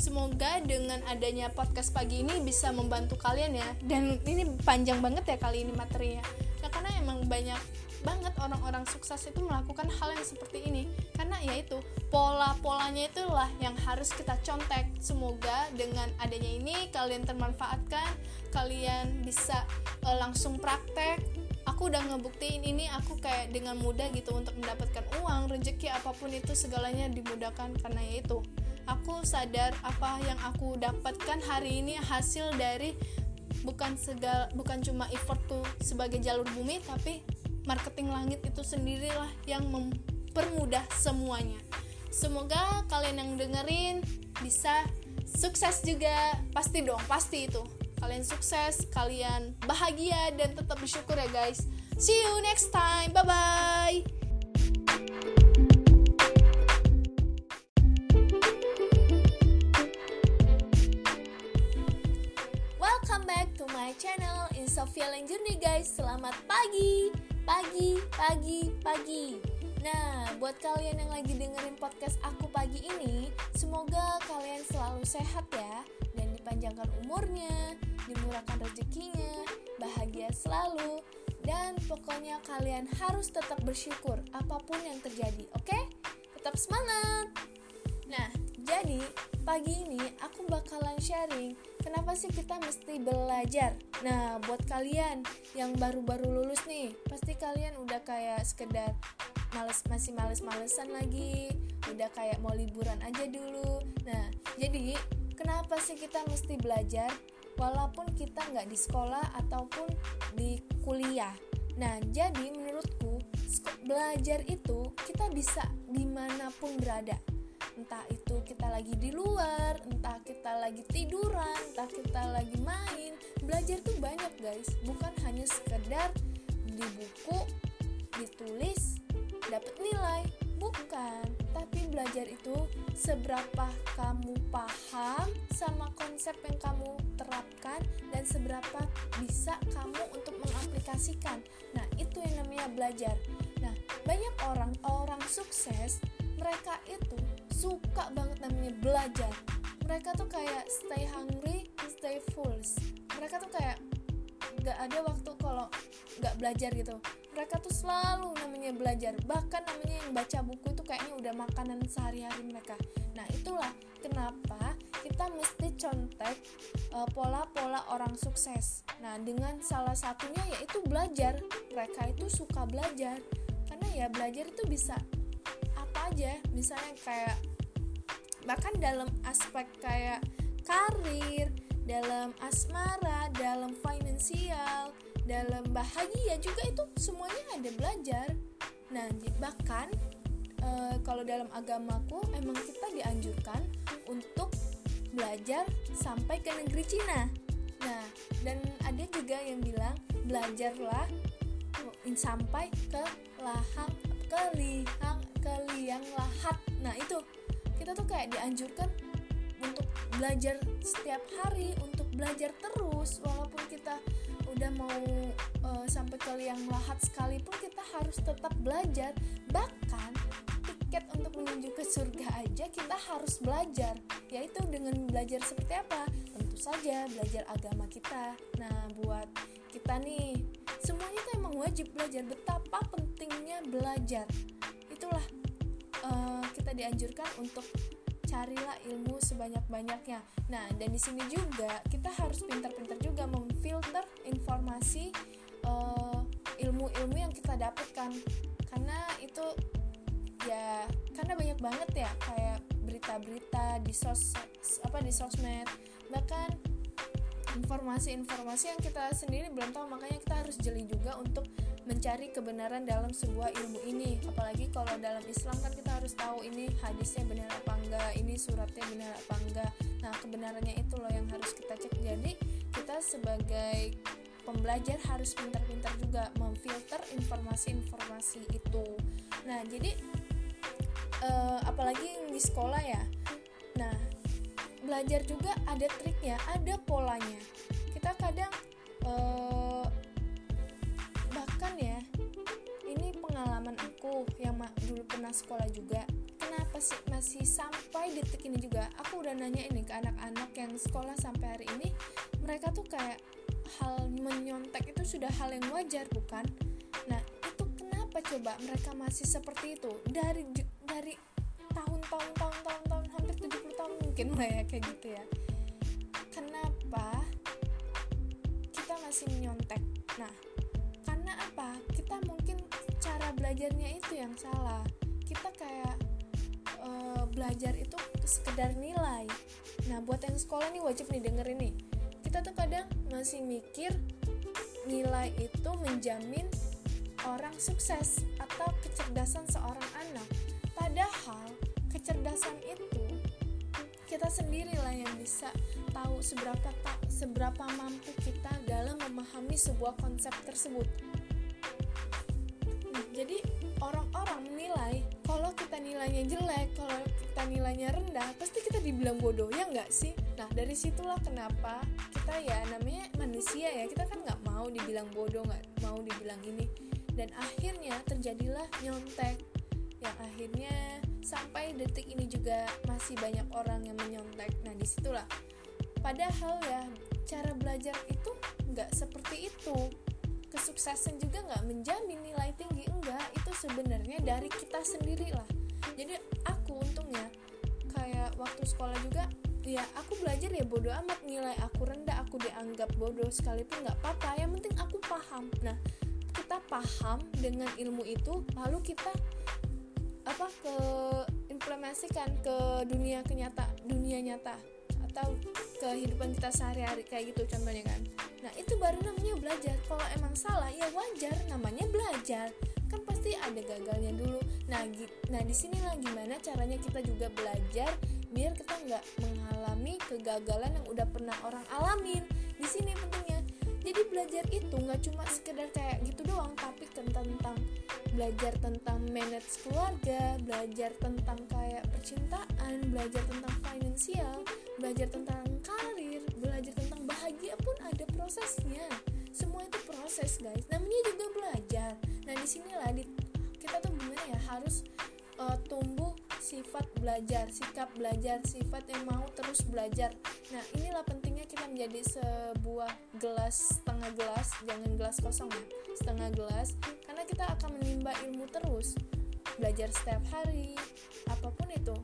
Semoga dengan adanya podcast pagi ini bisa membantu kalian ya. Dan ini panjang banget ya kali ini materinya. Ya karena emang banyak banget orang-orang sukses itu melakukan hal yang seperti ini. Karena ya itu pola-polanya itulah yang harus kita contek. Semoga dengan adanya ini kalian termanfaatkan kalian bisa uh, langsung praktek aku udah ngebuktiin ini aku kayak dengan mudah gitu untuk mendapatkan uang rezeki apa pun itu segalanya dimudahkan karena itu. Aku sadar apa yang aku dapatkan hari ini hasil dari bukan segal bukan cuma effortku sebagai jalur bumi tapi marketing langit itu sendirilah yang mempermudah semuanya. Semoga kalian yang dengerin bisa sukses juga. Pasti dong pasti itu kalian sukses kalian bahagia dan tetap bersyukur ya guys. See you next time. Bye bye channel in Sofia Journey guys. Selamat pagi, pagi, pagi, pagi. Nah, buat kalian yang lagi dengerin podcast aku pagi ini Semoga kalian selalu sehat ya dipanjangkan umurnya, dimurahkan rezekinya, bahagia selalu Dan pokoknya kalian harus tetap bersyukur apa pun yang terjadi, oke? Okay? Tetap semangat! Nah, jadi pagi ini aku bakalan sharing kenapa sih kita mesti belajar. Nah, buat kalian yang baru-baru lulus nih, pasti kalian udah kayak sekedar males masih males-malesan lagi, udah kayak mau liburan aja dulu. Nah, jadi kenapa sih kita mesti belajar walaupun kita nggak di sekolah ataupun di kuliah? Nah, jadi menurutku belajar itu kita bisa di mana pun berada. Entah itu kita lagi di luar entah kita lagi tiduran entah kita lagi main. Belajar tuh banyak guys. Bukan hanya sekedar di buku ditulis dapat nilai bukan tapi belajar itu seberapa kamu paham sama konsep yang kamu terapkan dan seberapa bisa kamu untuk mengaplikasikan. Nah itu yang namanya belajar. Nah banyak orang orang sukses mereka itu suka banget namanya belajar. Mereka tuh kayak stay hungry stay full mereka tuh kayak gak ada waktu kalau gak belajar gitu. Mereka tuh selalu namanya belajar. Bahkan namanya yang baca buku itu kayaknya udah makanan sehari-hari mereka. Nah itulah kenapa kita mesti contek uh, pola-pola orang sukses. Nah dengan salah satunya yaitu belajar. Mereka itu suka belajar. Karena ya belajar itu bisa apa aja. Misalnya kayak bahkan dalam aspek kayak karir dalam asmara dalam finansial dalam bahagia juga itu semuanya ada belajar. Nah bahkan e, kalau dalam agamaku emang kita dianjurkan untuk belajar sampai ke negeri Cina. Nah dan ada juga yang bilang belajarlah sampai ke lahang ke ke liang lahat. Nah itu. Kita tuh kayak dianjurkan untuk belajar setiap hari untuk belajar terus walaupun kita udah mau uh, sampai ke liang lahat sekalipun kita harus tetap belajar. Bahkan tiket untuk menuju ke surga aja kita harus belajar yaitu dengan belajar seperti apa? Tentu saja belajar agama kita. Nah buat kita nih semuanya tuh emang wajib belajar. Betapa pentingnya belajar. Itulah uh, kita dianjurkan untuk carilah ilmu sebanyak-banyaknya. Nah, dan di sini juga kita harus pintar-pintar juga memfilter informasi uh, ilmu-ilmu yang kita dapatkan karena itu ya karena banyak banget ya kayak berita-berita di sos apa di sosmed bahkan informasi-informasi yang kita sendiri belum tahu makanya kita harus jeli juga untuk mencari kebenaran dalam sebuah ilmu ini. Apalagi kalau dalam Islam kan kita harus tahu ini hadisnya benar apa enggak ini suratnya benar apa enggak. Nah kebenarannya itu loh yang harus kita cek. Jadi kita sebagai pembelajar harus pintar-pintar juga memfilter informasi-informasi itu. Nah jadi uh, apalagi di sekolah ya. Nah belajar juga ada triknya ada polanya. Kita kadang uh, bahkan ya ini pengalaman aku yang dulu pernah sekolah juga. Kenapa sih masih sampai detik ini juga? Aku udah nanya ini ke anak-anak yang sekolah sampai hari ini. Mereka tuh kayak hal menyontek itu sudah hal yang wajar bukan? Nah itu kenapa coba mereka masih seperti itu? Dari dari tahun-tahun tahun-tahun tahun hampir 70 tahun mungkin lah ya kayak gitu ya. Kenapa kita masih menyontek nah apa? Kita mungkin cara belajarnya itu yang salah. Kita kayak uh, belajar itu sekedar nilai. Nah buat yang sekolah nih wajib nih denger ini kita tuh kadang masih mikir nilai itu menjamin orang sukses atau kecerdasan seorang anak kecerdasan itu kita sendirilah yang bisa tahu seberapa tak seberapa mampu kita dalam memahami sebuah konsep tersebut. Jadi orang-orang menilai kalau kita nilainya jelek kalau kita nilainya rendah pasti kita dibilang bodoh ya nggak sih? Nah dari situlah kenapa kita ya namanya manusia ya kita kan nggak mau dibilang bodoh nggak mau dibilang ini. Dan akhirnya terjadilah nyontek. Yang akhirnya sampai detik ini juga masih banyak orang yang menyontek. Nah di situlah. Padahal ya cara belajar itu nggak seperti itu. Kesuksesan juga nggak menjamin nilai tinggi enggak itu sebenarnya dari kita sendiri lah jadi aku untungnya kayak waktu sekolah juga ya aku belajar ya bodoh amat. Nilai aku rendah aku dianggap bodoh sekalipun nggak apa-apa. Yang penting aku paham. Nah kita paham dengan ilmu itu lalu kita apa ke implementasikan ke dunia kenyata dunia nyata atau kehidupan kita sehari-hari kayak gitu contohnya kan. Nah itu baru namanya belajar. Kalau emang salah ya wajar namanya belajar. Kan pasti ada gagalnya dulu. Nah nah di sinilah gimana caranya kita juga belajar biar kita nggak mengalami kegagalan yang udah pernah orang alamin. Di sini pentingnya jadi belajar itu nggak cuma sekedar kayak gitu doang tapi tentang belajar tentang manage keluarga belajar tentang kayak percintaan belajar tentang finansial belajar tentang karir belajar tentang bahagia pun ada prosesnya. Semua itu proses guys. Namanya juga belajar. Nah di sinilah di, kita tuh gimana ya harus uh, tumbuh sifat belajar sikap belajar sifat yang mau terus belajar. Nah inilah pentingnya kita menjadi sebuah gelas setengah gelas jangan gelas kosong ya setengah gelas karena kita akan menimba ilmu terus. Belajar setiap hari apa pun itu.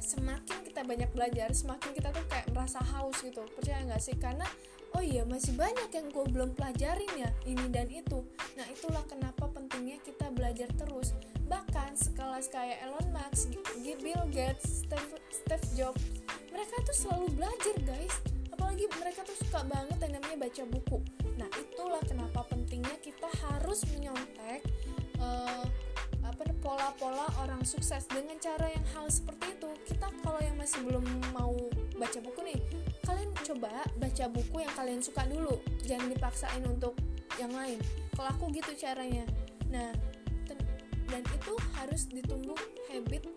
Semakin kita banyak belajar semakin kita tuh kayak merasa haus gitu. Percaya nggak sih? Karena oh iya masih banyak yang gue belum pelajarin ya ini dan itu. Nah itulah kenapa pentingnya kita belajar terus. Bahkan sekelas kayak Elon Musk, Bill Gates, Steve, Steve Jobs mereka tuh selalu belajar guys. Apalagi mereka tuh suka banget yang namanya baca buku. Nah itulah kenapa pentingnya kita harus menyontek uh, apa pola-pola orang sukses dengan cara yang hal seperti itu. Kita kalau yang masih belum mau baca buku nih kalian coba baca buku yang kalian suka dulu. Jangan dipaksain untuk yang lain. Kalau aku gitu caranya. Nah dan itu harus ditumbuh habit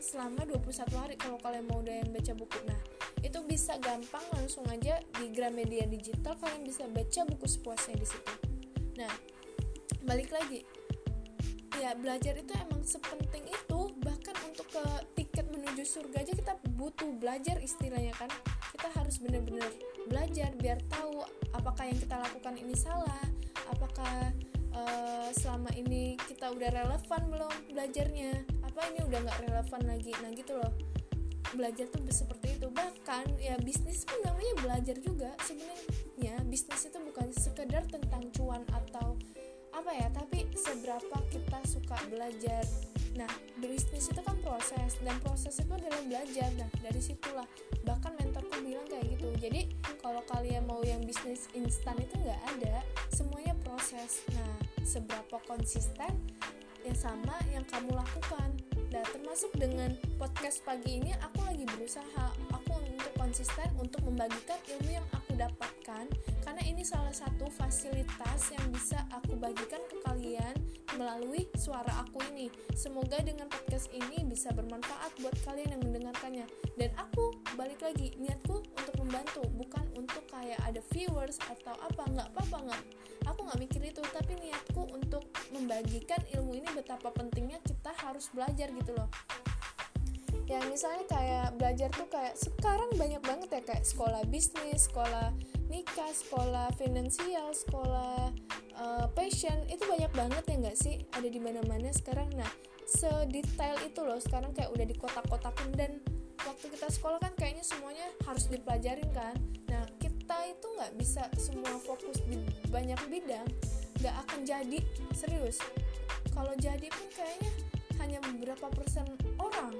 selama 21 hari kalau kalian mau udah yang baca buku. Nah itu bisa gampang langsung aja di Gramedia Digital kalian bisa baca buku sepuasnya di situ. Nah balik lagi. Ya belajar itu emang sepenting itu bahkan untuk ke menuju surga aja kita butuh belajar istilahnya kan. Kita harus benar-benar belajar biar tahu apakah yang kita lakukan ini salah apakah uh, selama ini kita udah relevan belum belajarnya apa ini udah nggak relevan lagi. Nah gitu loh. Belajar tuh seperti itu. Bahkan ya bisnis pun namanya belajar juga. Sebenarnya bisnis itu bukan sekedar tentang cuan atau apa ya tapi seberapa kita suka belajar nah bisnis itu kan proses dan proses itu adalah belajar. Nah dari situlah bahkan mentorku bilang kayak gitu. Jadi kalau kalian mau yang bisnis instan itu nggak ada semuanya proses. Nah seberapa konsisten yang sama yang kamu lakukan. Nah termasuk dengan podcast pagi ini aku lagi berusaha. Aku untuk konsisten untuk membagikan ilmu yang aku dapatkan karena ini salah satu fasilitas yang bisa aku bagikan ke kalian melalui suara aku ini. Semoga dengan podcast ini bisa bermanfaat buat kalian yang mendengarkannya. Dan aku balik lagi niatku untuk membantu, bukan untuk kayak ada viewers atau apa nggak apa-apa nggak. Aku nggak mikir itu, tapi niatku untuk membagikan ilmu ini betapa pentingnya kita harus belajar gitu loh yang misalnya kayak belajar tuh kayak sekarang banyak banget ya kayak sekolah bisnis, sekolah nikah, sekolah finansial, sekolah uh, passion itu banyak banget ya nggak sih ada di mana-mana sekarang. Nah sedetail itu loh sekarang kayak udah di kotak-kotakin dan waktu kita sekolah kan kayaknya semuanya harus dipelajarin kan. Nah kita itu nggak bisa semua fokus di banyak bidang, nggak akan jadi serius. Kalau jadi pun kayaknya hanya beberapa persen orang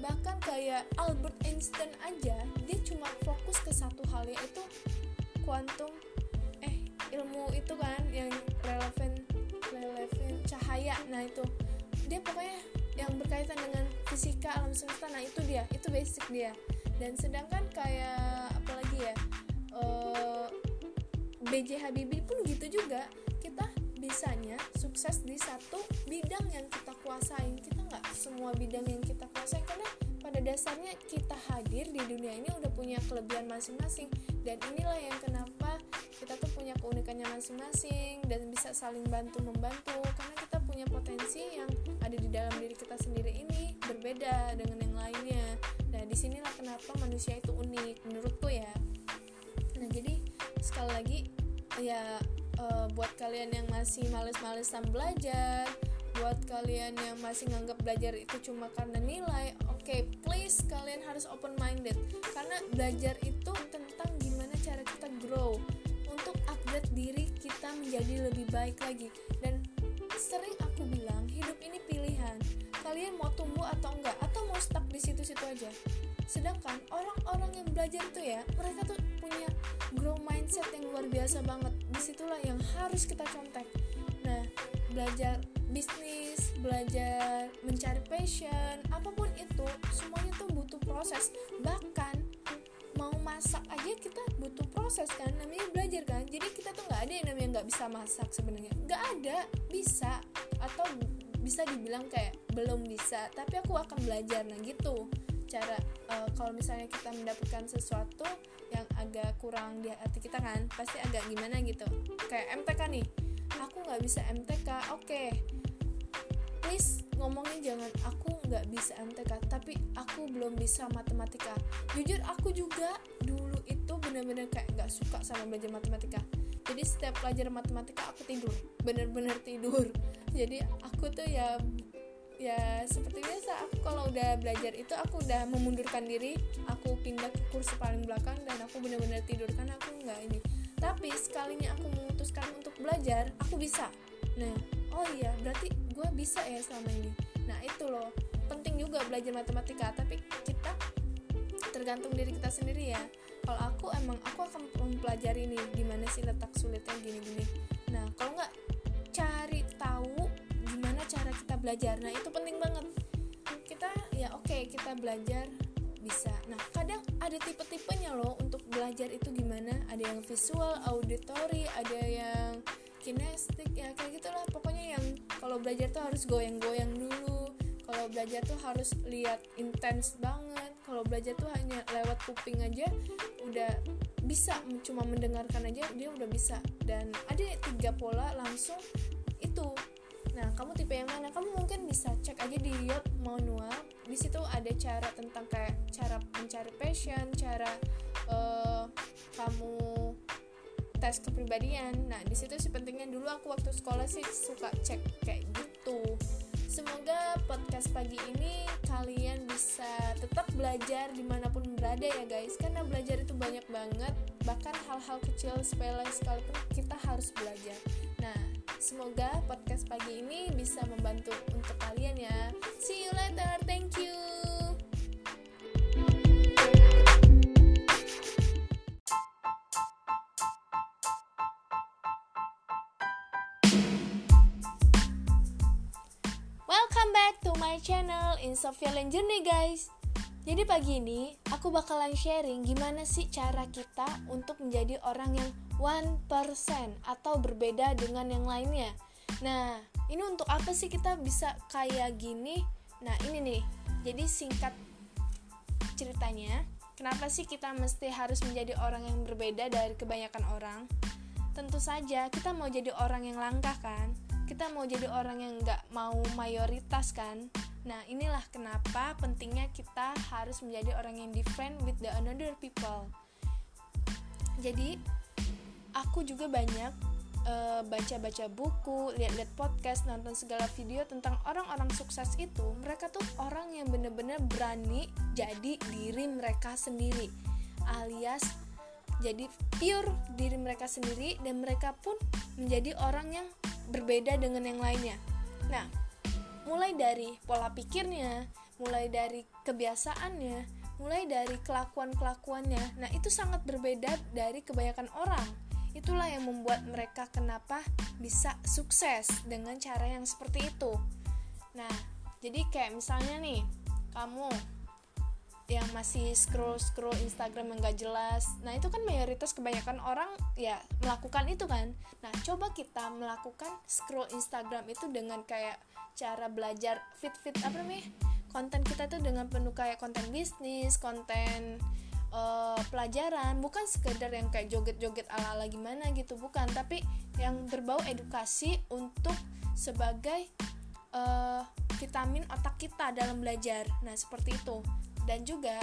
bahkan kayak Albert Einstein aja dia cuma fokus ke satu hal yaitu kuantum eh ilmu itu kan yang relevan relevan cahaya. Nah itu dia pokoknya yang berkaitan dengan fisika alam semesta nah itu dia itu basic dia. Dan sedangkan kayak apalagi ya uh, eh, BJ Habibie pun gitu juga. Kita bisanya sukses di satu bidang yang kita kuasain. Kita nggak semua bidang yang kita kuasain karena pada dasarnya kita hadir di dunia ini udah punya kelebihan masing-masing. Dan inilah yang kenapa kita tuh punya keunikannya masing-masing dan bisa saling bantu membantu karena kita punya potensi yang ada di dalam diri kita sendiri ini berbeda dengan yang lainnya. Nah di sinilah kenapa manusia itu unik menurutku ya. Nah jadi sekali lagi ya uh, buat kalian yang masih males-malesan belajar buat kalian yang masih nganggap belajar itu cuma karena nilai oke okay, please kalian harus open minded karena belajar itu tentang gimana cara kita grow untuk upgrade diri kita menjadi lebih baik lagi. Dan sering aku bilang hidup ini pilihan. Kalian mau tumbuh atau enggak atau mau stuck di situ-situ aja sedangkan orang-orang yang belajar itu ya mereka tuh punya grow mindset yang luar biasa banget. Di situlah yang harus kita contek. Nah belajar bisnis belajar mencari passion apa pun itu semuanya tuh butuh proses. Bahkan mau masak aja kita butuh proses kan namanya belajar kan? Jadi kita tuh nggak ada yang namanya nggak bisa masak sebenarnya. Nggak ada bisa atau bisa dibilang kayak belum bisa tapi aku akan belajar nah gitu cara uh, kalau misalnya kita mendapatkan sesuatu yang agak kurang di hati kita kan pasti agak gimana gitu. Kayak MTK nih aku nggak bisa MTK oke. Okay. please ngomongnya jangan aku nggak bisa MTK tapi aku belum bisa matematika. Jujur aku juga dulu itu bener-bener kayak nggak suka sama belajar matematika. Jadi setiap pelajar matematika aku tidur. Bener-bener tidur. Jadi aku tuh ya ya seperti biasa aku kalau udah belajar itu aku udah memundurkan diri aku pindah ke kursi paling belakang dan aku benar-benar tidur karena aku nggak ini. Tapi sekalinya aku memutuskan untuk belajar aku bisa. Nah oh iya berarti gue bisa ya selama ini. Nah itu loh penting juga belajar matematika tapi kita tergantung diri kita sendiri ya. Kalau aku emang aku akan mempelajari nih gimana sih letak sulitnya gini-gini. Nah kalau nggak cari tahu gimana cara kita belajar. Nah itu penting banget. Kita ya oke okay, kita belajar bisa. Nah kadang ada tipe-tipenya loh untuk belajar itu gimana. Ada yang visual auditory ada yang kinestik ya kayak gitulah. Pokoknya yang kalau belajar tuh harus goyang-goyang dulu. Kalau belajar tuh harus lihat intens banget. Kalau belajar tuh hanya lewat kuping aja udah bisa. Cuma mendengarkan aja dia udah bisa. Dan ada tiga pola langsung itu nah kamu tipe yang mana? Kamu mungkin bisa cek aja di Yot manual. Di situ ada cara tentang kayak cara mencari passion cara uh, kamu tes kepribadian. Nah di situ sih pentingnya dulu aku waktu sekolah sih suka cek kayak gitu. Semoga podcast pagi ini kalian bisa tetap belajar di mana pun berada ya guys. Karena belajar itu banyak banget. Bahkan hal-hal kecil sepele sekalipun kita harus belajar. Nah semoga podcast pagi ini bisa membantu untuk kalian ya. See you later thank you. Channel in Journey guys. Jadi pagi ini aku bakalan sharing gimana sih cara kita untuk menjadi orang yang 1% atau berbeda dengan yang lainnya. Nah ini untuk apa sih kita bisa kayak gini? Nah ini nih. Jadi singkat ceritanya Kenapa sih kita mesti harus menjadi orang yang berbeda dari kebanyakan orang? Tentu saja kita mau jadi orang yang langka kan? Kita mau jadi orang yang nggak mau mayoritas kan? Nah inilah kenapa pentingnya kita harus menjadi orang yang different with the another people. Jadi aku juga banyak baca baca-baca buku, lihat-lihat podcast, nonton segala video tentang orang-orang sukses itu, mereka tuh orang yang bener-bener berani jadi diri mereka sendiri, alias jadi pure diri mereka sendiri dan mereka pun menjadi orang yang berbeda dengan yang lainnya. Nah, mulai dari pola pikirnya, mulai dari kebiasaannya, mulai dari kelakuan-kelakuannya. Nah, itu sangat berbeda dari kebanyakan orang. Itulah yang membuat mereka kenapa bisa sukses dengan cara yang seperti itu. Nah, jadi kayak misalnya nih, kamu yang masih scroll scroll Instagram yang gak jelas. Nah itu kan mayoritas kebanyakan orang ya melakukan itu kan. Nah coba kita melakukan scroll Instagram itu dengan kayak cara belajar fit fit apa namanya? Konten kita tuh dengan penuh kayak konten bisnis konten uh, pelajaran bukan sekedar yang kayak joget-joget ala-ala gimana gitu bukan. Tapi yang berbau edukasi untuk sebagai uh, vitamin otak kita dalam belajar. Nah seperti itu. Dan juga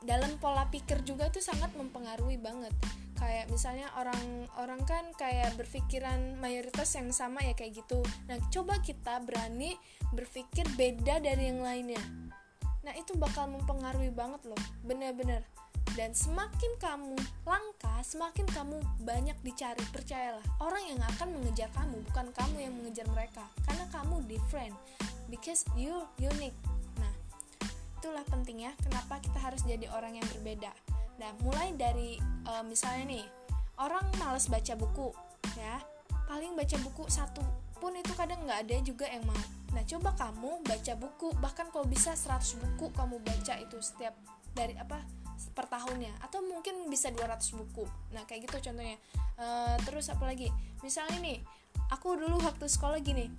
dalam pola pikir juga tuh sangat mempengaruhi banget. Kayak misalnya orang-orang kan kayak berpikiran mayoritas yang sama ya kayak gitu. Nah coba kita berani berpikir beda dari yang lainnya nah itu bakal mempengaruhi banget loh bener-bener. Dan semakin kamu langka semakin kamu banyak dicari percayalah. Orang yang akan mengejar kamu bukan kamu yang mengejar mereka. Karena kamu different because you unique. Itulah pentingnya kenapa kita harus jadi orang yang berbeda. Nah mulai dari uh, misalnya nih orang males baca buku ya. Paling baca buku satu pun itu kadang nggak ada juga yang mau nah coba kamu baca buku bahkan kalau bisa 100 buku kamu baca itu setiap dari apa per tahunnya. Atau mungkin bisa 200 buku. Nah kayak gitu contohnya. Uh, terus apa lagi? Misalnya nih aku dulu waktu sekolah gini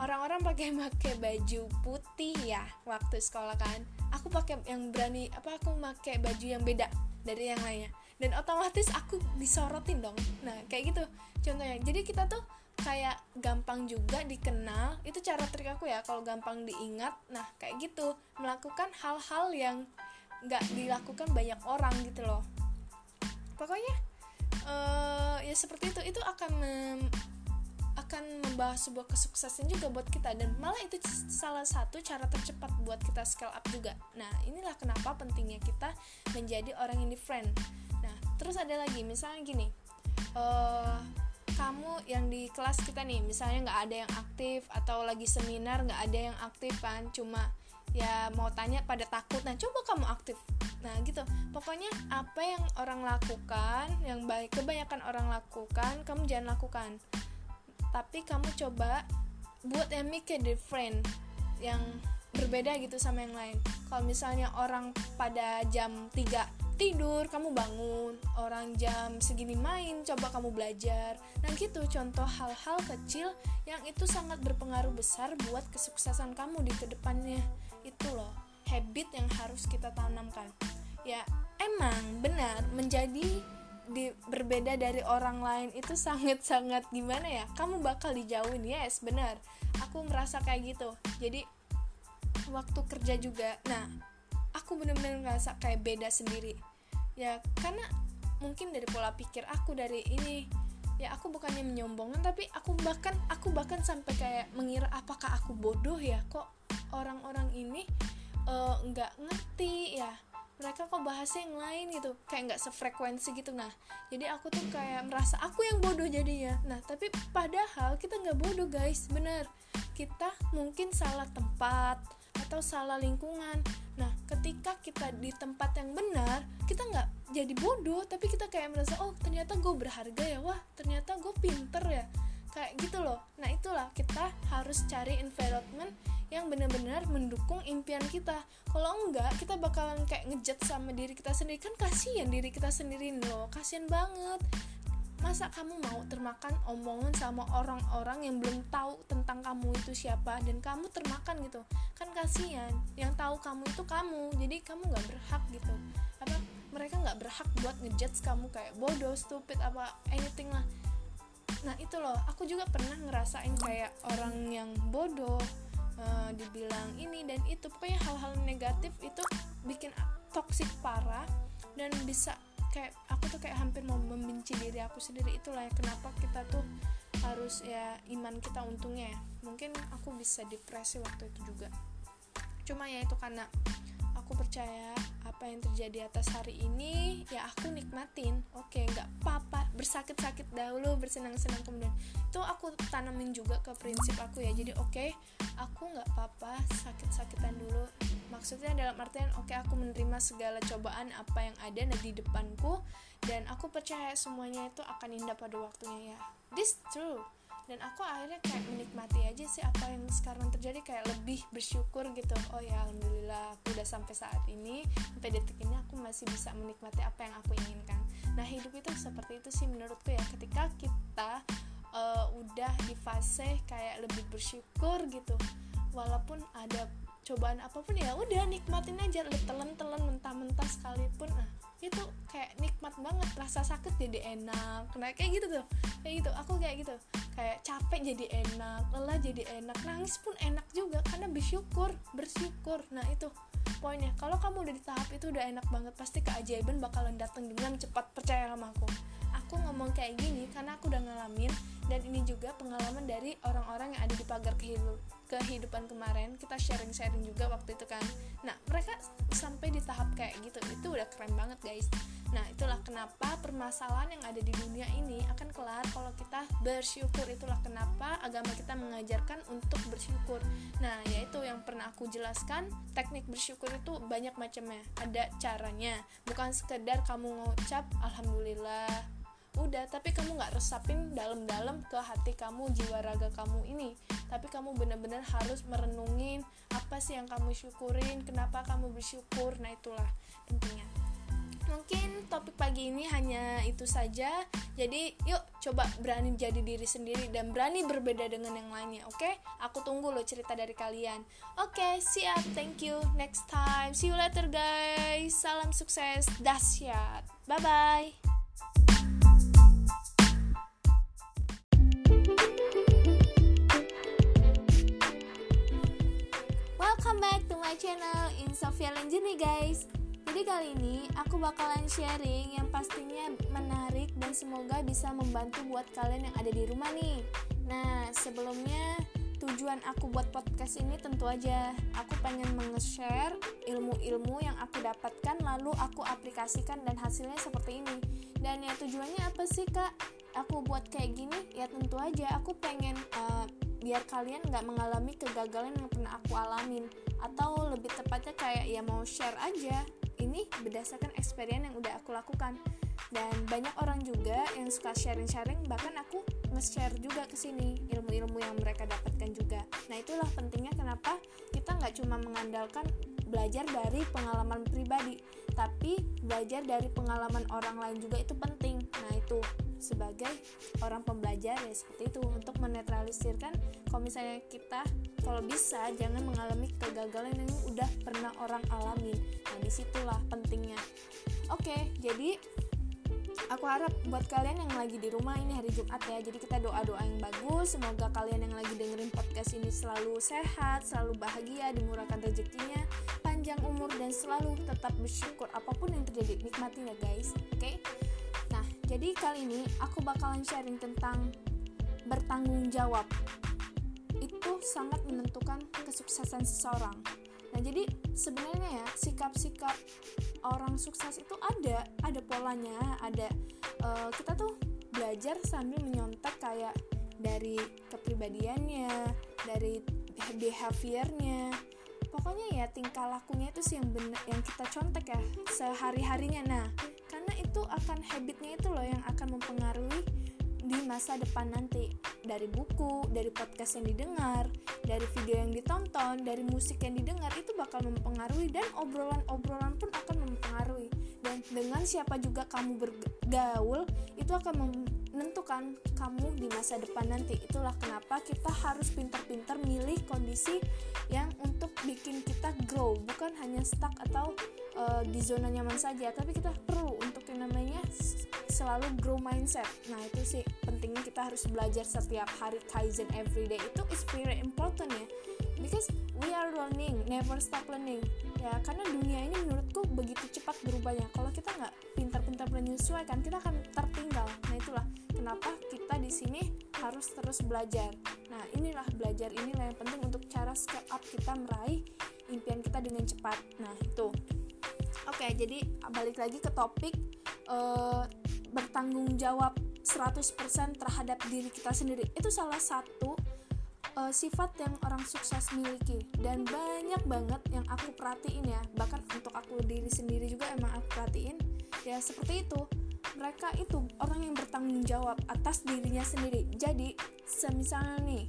orang-orang pakai pakai baju putih ya waktu sekolah kan. Aku pakai yang berani apa aku pakai baju yang beda dari yang lainnya. Dan otomatis aku disorotin dong. Nah kayak gitu contohnya. Jadi kita tuh kayak gampang juga dikenal. Itu cara trik aku ya kalau gampang diingat. Nah kayak gitu. Melakukan hal-hal yang nggak dilakukan banyak orang gitu loh. Pokoknya uh, ya seperti itu. Itu akan akan membahas sebuah kesuksesan juga buat kita. Dan malah itu salah satu cara tercepat buat kita scale up juga. Nah inilah kenapa pentingnya kita menjadi orang yang different nah terus ada lagi. Misalnya gini uh, kamu yang di kelas kita nih misalnya nggak ada yang aktif atau lagi seminar nggak ada yang aktif kan cuma ya mau tanya pada takut nah coba kamu aktif. Nah gitu. Pokoknya apa yang orang lakukan yang baik kebanyakan orang lakukan kamu jangan lakukan. Tapi kamu coba buat yang make a different yang berbeda gitu sama yang lain. Kalau misalnya orang pada jam 3 tidur kamu bangun orang jam segini main coba kamu belajar. Nah gitu. Contoh hal-hal kecil yang itu sangat berpengaruh besar buat kesuksesan kamu di ke depannya. Itu loh habit yang harus kita tanamkan. Ya emang benar menjadi di, berbeda dari orang lain itu sangat-sangat gimana ya? Kamu bakal dijauhin yes benar. Aku merasa kayak gitu. Jadi waktu kerja juga. Nah aku bener-bener ngerasa kayak beda sendiri. Ya karena mungkin dari pola pikir aku dari ini ya aku bukannya menyombongkan tapi aku bahkan aku bahkan sampai kayak mengira apakah aku bodoh ya? Kok orang-orang ini eh, nggak uh, ngerti ya? Mereka kok bahasa yang lain gitu kayak nggak sefrekuensi gitu. Nah jadi aku tuh kayak merasa aku yang bodoh jadinya. Nah tapi padahal kita nggak bodoh guys. Bener. Kita mungkin salah tempat atau salah lingkungan nah ketika kita di tempat yang benar kita nggak jadi bodoh tapi kita kayak merasa oh ternyata gue berharga ya wah ternyata gue pinter ya. Kayak gitu loh. Nah itulah kita harus cari environment yang benar-benar mendukung impian kita. Kalau enggak kita bakalan kayak ngejat sama diri kita sendiri. Kan kasihan diri kita sendiri loh. Kasihan banget masa kamu mau termakan omongan sama orang-orang yang belum tahu tentang kamu itu siapa dan kamu termakan gitu? Kan kasihan yang tahu kamu itu kamu jadi kamu nggak berhak gitu. Apa mereka nggak berhak buat ngejudge kamu kayak bodoh stupid apa anything lah. Nah itu loh aku juga pernah ngerasain kayak orang yang bodoh uh, dibilang ini dan itu. Pokoknya hal-hal negatif itu bikin toksik parah dan bisa kayak aku tuh kayak hampir mau membenci diri aku sendiri. Itulah ya kenapa kita tuh harus ya iman kita untungnya ya. Mungkin aku bisa depresi waktu itu juga. Cuma ya itu karena aku percaya apa yang terjadi atas hari ini ya aku nikmatin. Oke nggak apa-apa. Bersakit-sakit dahulu bersenang-senang kemudian. Itu aku tanamin juga ke prinsip aku ya. Jadi oke aku nggak apa-apa sakit-sakitan dulu. Maksudnya dalam artian oke aku menerima segala cobaan apa yang ada di depanku dan aku percaya semuanya itu akan indah pada waktunya ya. This true dan aku akhirnya kayak menikmati aja sih apa yang sekarang terjadi kayak lebih bersyukur gitu. Oh ya alhamdulillah aku udah sampai saat ini sampai detik ini aku masih bisa menikmati apa yang aku inginkan. Nah hidup itu seperti itu sih menurutku ya. Ketika kita uh, udah di fase kayak lebih bersyukur gitu walaupun ada cobaan apa pun ya udah nikmatin aja telan-telan mentah-mentah sekalipun. Nah itu kayak nikmat banget rasa sakit jadi enak. Nah kayak gitu tuh kayak gitu aku kayak gitu. Kayak capek jadi enak lelah jadi enak nangis pun enak juga karena bersyukur bersyukur. Nah itu poinnya. Kalau kamu udah di tahap itu udah enak banget pasti keajaiban bakalan datang dengan cepat percaya sama aku. Aku ngomong kayak gini karena aku udah ngalamin dan ini juga pengalaman dari orang-orang yang ada di pagar kehidup kehidupan kemarin kita sharing-sharing juga waktu itu kan. Nah mereka sampai di tahap kayak gitu itu udah keren banget guys. Nah itulah kenapa permasalahan yang ada di dunia ini akan kelar kalau kita bersyukur. Itulah kenapa agama kita mengajarkan untuk bersyukur. Nah yaitu yang pernah aku jelaskan teknik bersyukur itu banyak macamnya. Ada caranya bukan sekedar kamu ngucap alhamdulillah udah tapi kamu nggak resapin dalam-dalam ke hati kamu jiwa raga kamu ini. Tapi kamu benar-benar harus merenungin apa sih yang kamu syukurin kenapa kamu bersyukur. Nah itulah intinya mungkin topik pagi ini hanya itu saja. Jadi yuk coba berani jadi diri sendiri dan berani berbeda dengan yang lainnya oke? Okay? aku tunggu loh cerita dari kalian. Oke okay, siap. Thank you. Next time. See you later guys. Salam sukses. Dahsyat. Bye bye my channel in Sofia Journey guys. Jadi kali ini aku bakalan sharing yang pastinya menarik dan semoga bisa membantu buat kalian yang ada di rumah nih. Nah sebelumnya tujuan aku buat podcast ini tentu aja aku pengen menge-share ilmu-ilmu yang aku dapatkan lalu aku aplikasikan dan hasilnya seperti ini. Dan ya tujuannya apa sih kak? Aku buat kayak gini ya tentu aja aku pengen uh, biar kalian nggak mengalami kegagalan yang pernah aku alamin. Atau lebih tepatnya kayak ya mau share aja. Ini berdasarkan experience yang udah aku lakukan. Dan banyak orang juga yang suka sharing-sharing bahkan aku nge-share juga ke sini ilmu-ilmu yang mereka dapatkan juga. Nah itulah pentingnya kenapa kita nggak cuma mengandalkan belajar dari pengalaman pribadi tapi belajar dari pengalaman orang lain juga. Itu penting nah itu sebagai orang pembelajar ya seperti itu untuk menetralisirkan kalau misalnya kita kalau bisa jangan mengalami kegagalan yang udah pernah orang alami nah di situlah pentingnya oke jadi aku harap buat kalian yang lagi di rumah ini hari Jumat ya jadi kita doa-doa yang bagus semoga kalian yang lagi dengerin podcast ini selalu sehat selalu bahagia dimurahkan rezekinya panjang umur dan selalu tetap bersyukur apa pun yang terjadi nikmatin ya guys oke okay? Jadi kali ini aku bakalan sharing tentang bertanggung jawab. Itu sangat menentukan kesuksesan seseorang. Nah jadi sebenarnya ya sikap-sikap orang sukses itu ada ada polanya ada uh, kita tuh belajar sambil menyontek kayak dari kepribadiannya dari behaviornya pokoknya ya tingkah lakunya itu sih yang bener yang kita contek ya sehari harinya nah karena itu akan habitnya itu loh yang akan mempengaruhi di masa depan nanti. Dari buku, dari podcast yang didengar, dari video yang ditonton, dari musik yang didengar itu bakal mempengaruhi dan obrolan-obrolan pun akan mempengaruhi. Dan dengan siapa juga kamu bergaul itu akan menentukan kamu di masa depan nanti. Itulah kenapa kita harus pintar-pintar milih kondisi yang untuk bikin kita grow. Bukan hanya stuck atau uh, di zona nyaman saja tapi kita perlu untuk yang namanya selalu grow mindset. Nah itu sih pentingnya kita harus belajar setiap hari kaizen everyday. Itu is very important ya because we are learning never stop learning. Ya karena dunia ini menurutku begitu cepat berubahnya. Kalau kita nggak pintar-pintar menyesuaikan kita akan tertinggal. Nah itulah kenapa kita di sini harus terus belajar. Nah inilah belajar inilah yang penting untuk cara scale up kita meraih impian kita dengan cepat. Nah itu. Oke jadi balik lagi ke topik uh, bertanggung jawab 100% terhadap diri kita sendiri. Itu salah satu uh, sifat yang orang sukses miliki. Dan banyak banget yang aku perhatiin ya. Bahkan untuk aku diri sendiri juga emang aku perhatiin. Ya seperti itu. Mereka itu orang yang bertanggung jawab atas dirinya sendiri. Jadi semisalnya nih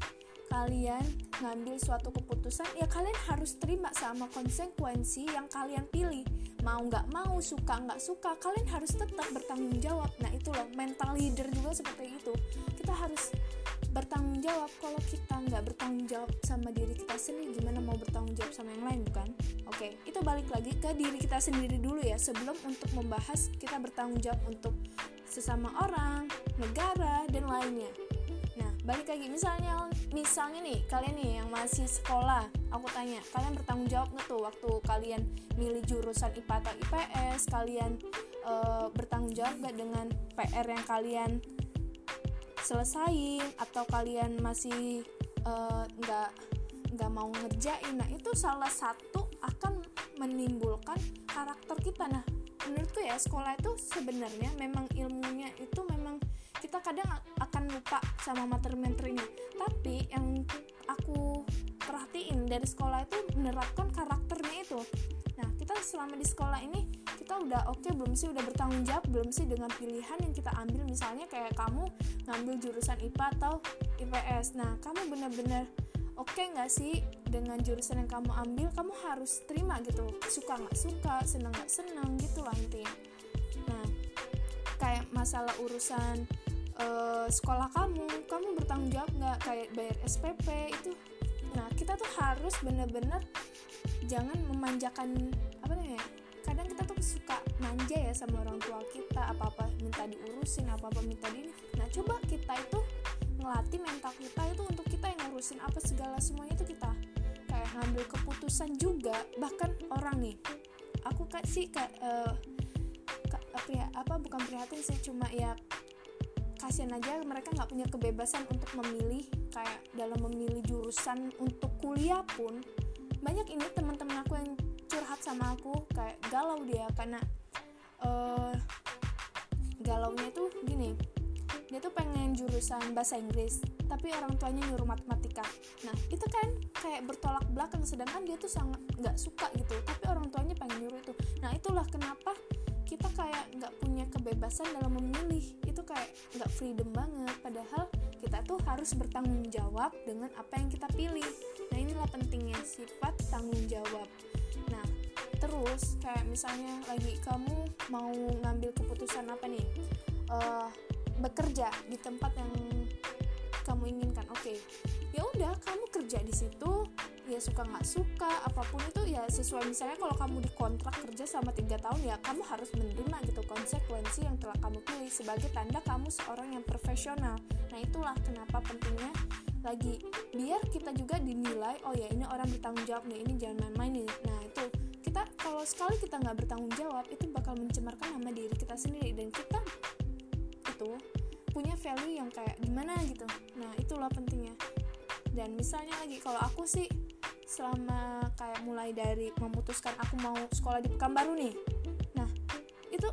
kalian ngambil suatu keputusan ya kalian harus terima sama konsekuensi yang kalian pilih. Mau nggak mau suka nggak suka kalian harus tetap bertanggung jawab. Nah itu loh mental leader juga seperti itu. Kita harus bertanggung jawab. Kalau kita nggak bertanggung jawab sama diri kita sendiri gimana mau bertanggung jawab sama yang lain bukan? Oke itu balik lagi ke diri kita sendiri dulu ya. Sebelum untuk membahas kita bertanggung jawab untuk sesama orang negara dan lainnya. Balik lagi. Misalnya misalnya nih kalian nih yang masih sekolah aku tanya kalian bertanggung jawab nggak tuh waktu kalian milih jurusan IPA atau IPS kalian uh, bertanggung jawab nggak dengan PR yang kalian selesain atau kalian masih eh, nggak uh, nggak mau ngerjain nah itu salah satu akan menimbulkan karakter kita. Nah menurutku ya sekolah itu sebenarnya memang ilmunya itu memang kita kadang akan lupa sama materi-materinya. Tapi yang aku perhatiin dari sekolah itu menerapkan karakternya itu nah kita selama di sekolah ini kita udah oke okay, belum sih? Udah bertanggung jawab belum sih dengan pilihan yang kita ambil? Misalnya kayak kamu ngambil jurusan IPA atau IPS nah kamu benar-benar oke okay nggak sih dengan jurusan yang kamu ambil? Kamu harus terima gitu. Suka nggak suka senang nggak senang gitu lah intinya. Nah kayak masalah urusan uh, sekolah kamu kamu bertanggung jawab nggak? Kayak bayar SPP itu. Nah kita tuh harus bener-bener jangan memanjakan apa namanya kadang kita tuh suka manja ya sama orang tua kita apa apa minta diurusin apa apa minta di nah coba kita itu ngelatih mental kita itu untuk kita yang ngurusin apa segala semuanya itu kita kayak ngambil keputusan juga. Bahkan orang nih aku kasih kayak uh, apa bukan prihatin sih cuma ya kasihan aja mereka nggak punya kebebasan untuk memilih kayak dalam memilih jurusan untuk kuliah pun banyak ini teman-teman aku yang curhat sama aku kayak galau dia karena uh, galaunya tuh gini dia tuh pengen jurusan bahasa Inggris tapi orang tuanya nyuruh matematika. Nah itu kan kayak bertolak belakang sedangkan dia tuh sangat nggak suka gitu tapi orang tuanya pengen nyuruh itu. Nah itulah kenapa kita kayak nggak punya kebebasan dalam memilih. Itu kayak nggak freedom banget. Padahal kita tuh harus bertanggung jawab dengan apa yang kita pilih. Nah inilah pentingnya sifat tanggung jawab. Nah terus kayak misalnya lagi kamu mau ngambil keputusan apa nih? Uh, bekerja di tempat yang kamu inginkan. Oke okay. ya udah kamu kerja di situ ya suka nggak suka apa pun itu ya sesuai. Misalnya kalau kamu dikontrak kerja selama tiga tahun ya kamu harus menerima gitu konsekuensi yang telah kamu pilih sebagai tanda kamu seorang yang profesional. Nah itulah kenapa pentingnya lagi biar kita juga dinilai oh ya ini orang bertanggung jawab nih ini jangan main-main nih. Nah itu kita kalau sekali kita nggak bertanggung jawab itu bakal mencemarkan nama diri kita sendiri. Dan kita itu punya value yang kayak gimana gitu. Nah itulah pentingnya. Dan misalnya lagi kalau aku sih selama kayak mulai dari memutuskan aku mau sekolah di Pekanbaru nih. Nah itu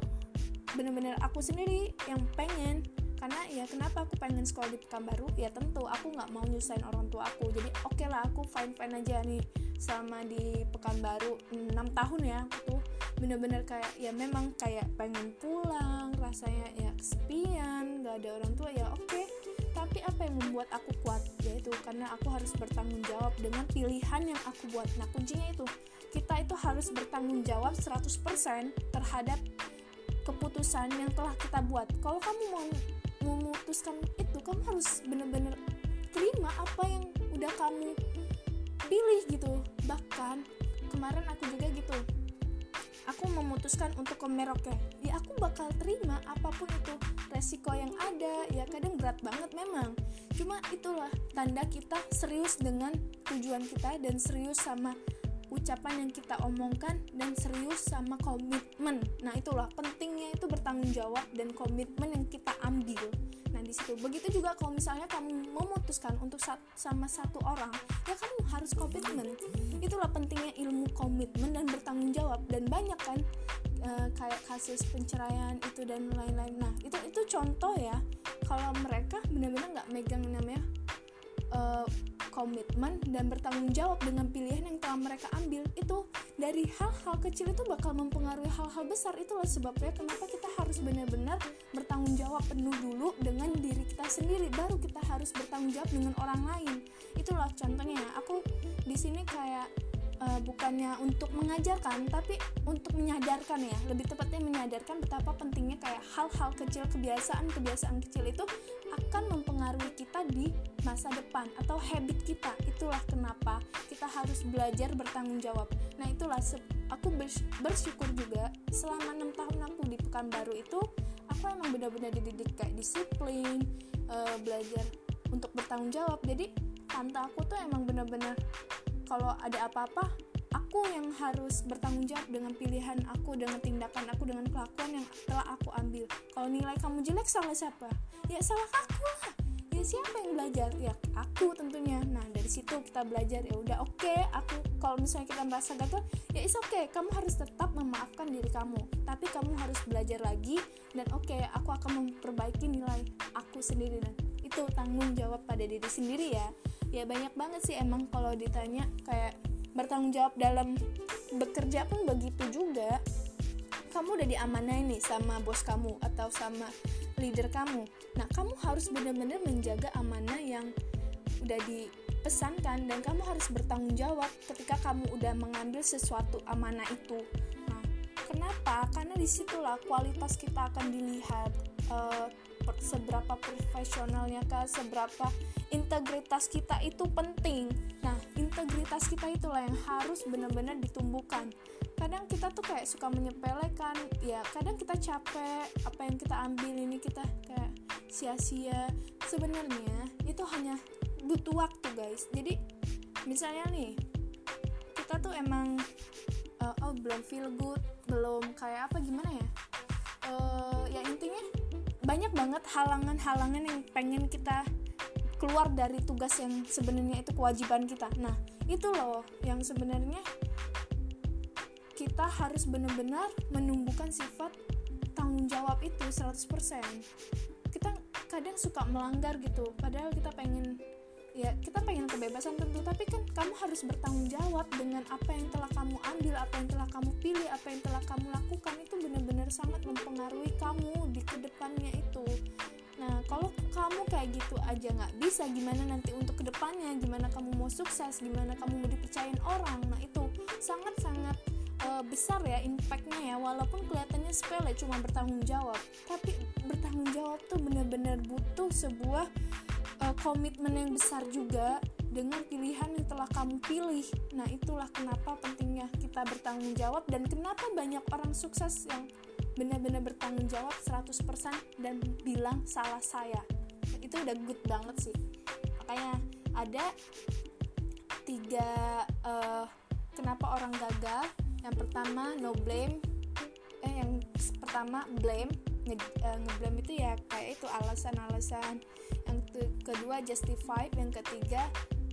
bener-bener aku sendiri yang pengen karena ya kenapa aku pengen sekolah di Pekanbaru ya tentu aku nggak mau nyusahin orang tua aku. Jadi oke okay lah aku fine fine aja nih selama di Pekanbaru 6 tahun ya aku tuh bener-bener kayak ya memang kayak pengen pulang rasanya ya kesepian gak ada orang tua ya oke. Okay. tapi apa yang membuat aku kuat? Yaitu karena aku harus bertanggung jawab dengan pilihan yang aku buat. Nah kuncinya itu kita itu harus bertanggung jawab 100% terhadap keputusan yang telah kita buat. Kalau kamu mau memutuskan itu kamu harus bener-bener terima apa yang udah kamu pilih gitu. Bahkan kemarin aku juga gitu. Aku memutuskan untuk ke Merauke. Ya aku bakal terima apa pun itu resiko yang ada. Ya kadang berat banget memang. Cuma itulah tanda kita serius dengan tujuan kita dan serius sama ucapan yang kita omongkan dan serius sama komitmen. Nah itulah pentingnya itu bertanggung jawab dan komitmen yang kita ambil. Di situ. Begitu juga kalau misalnya kamu memutuskan untuk sama satu orang ya kamu harus komitmen. Itulah pentingnya ilmu komitmen dan bertanggung jawab. Dan banyak kan e, kayak kasus penceraian itu dan lain-lain. Nah itu itu contoh ya. Kalau mereka benar-benar nggak megang namanya e, komitmen dan bertanggung jawab dengan pilihan yang telah mereka ambil itu dari hal-hal kecil itu bakal mempengaruhi hal-hal besar. Itulah sebabnya kenapa kita harus benar-benar bertanggung jawab penuh dulu dengan diri kita sendiri baru kita harus bertanggung jawab dengan orang lain. Itulah contohnya ya aku di sini kayak uh, bukannya untuk mengajarkan tapi untuk menyadarkan ya. Lebih tepatnya menyadarkan betapa pentingnya kayak hal-hal kecil kebiasaan-kebiasaan kecil itu akan mempengaruhi kita di masa depan atau habit kita. Itulah kenapa kita harus belajar bertanggung jawab. Nah itulah aku bersyukur juga selama enam tahun aku di Pekanbaru itu aku emang benar-benar dididik kayak disiplin uh, belajar untuk bertanggung jawab. Jadi tante aku tuh emang benar-benar kalau ada apa-apa aku yang harus bertanggung jawab dengan pilihan aku dengan tindakan aku dengan kelakuan yang telah aku ambil. Kalau nilai kamu jelek salah siapa? Ya salah aku lah. Ya siapa yang belajar? Ya aku tentunya. Nah dari situ kita belajar ya udah oke okay, aku kalau misalnya kita merasa gagal ya is oke okay, kamu harus tetap memaafkan diri kamu. Tapi kamu harus belajar lagi dan oke okay, aku akan memperbaiki nilai aku sendiri. Dan itu tanggung jawab pada diri sendiri ya ya banyak banget sih emang kalau ditanya kayak bertanggung jawab dalam bekerja pun begitu juga. Kamu udah diamanai nih sama bos kamu atau sama leader kamu. Nah kamu harus benar-benar menjaga amanah yang udah dipesankan dan kamu harus bertanggung jawab ketika kamu udah mengambil sesuatu amanah itu. Nah kenapa? Karena di situlah kualitas kita akan dilihat uh, seberapa profesionalnya kah seberapa integritas kita itu penting. Nah integritas kita itulah yang harus benar-benar ditumbuhkan. Kadang kita tuh kayak suka menyepelekan ya kadang kita capek apa yang kita ambil ini kita kayak sia-sia. Sebenarnya itu hanya butuh waktu guys. Jadi misalnya nih kita tuh emang uh, oh belum feel good belum kayak apa gimana ya? Uh, ya intinya banyak banget halangan-halangan yang pengen kita keluar dari tugas yang sebenarnya itu kewajiban kita. Nah, itu loh yang sebenarnya kita harus benar-benar menumbuhkan sifat tanggung jawab itu 100%. Kita kadang suka melanggar gitu, padahal kita pengen ya kita pengen kebebasan tentu tapi kan kamu harus bertanggung jawab dengan apa yang telah kamu ambil apa yang telah kamu pilih apa yang telah kamu lakukan. Itu benar-benar sangat mempengaruhi kamu di ke depannya itu. Nah kalau kamu kayak gitu aja nggak bisa gimana nanti untuk ke depannya? Gimana kamu mau sukses? Gimana kamu mau dipercayain orang? Nah itu sangat-sangat uh, besar ya impactnya ya. Walaupun kelihatannya sepele cuma bertanggung jawab. Tapi bertanggung jawab tuh bener-bener butuh sebuah uh, komitmen yang besar juga dengan pilihan yang telah kamu pilih. Nah itulah kenapa pentingnya kita bertanggung jawab dan kenapa banyak orang sukses yang benar-benar bertanggung jawab 100% dan bilang salah saya. Itu udah good banget sih. Makanya ada tiga uh, kenapa orang gagal yang pertama no blame. Eh yang pertama blame. Nge, uh, ngeblame itu ya kayak itu alasan-alasan. Yang kedua justify. Yang ketiga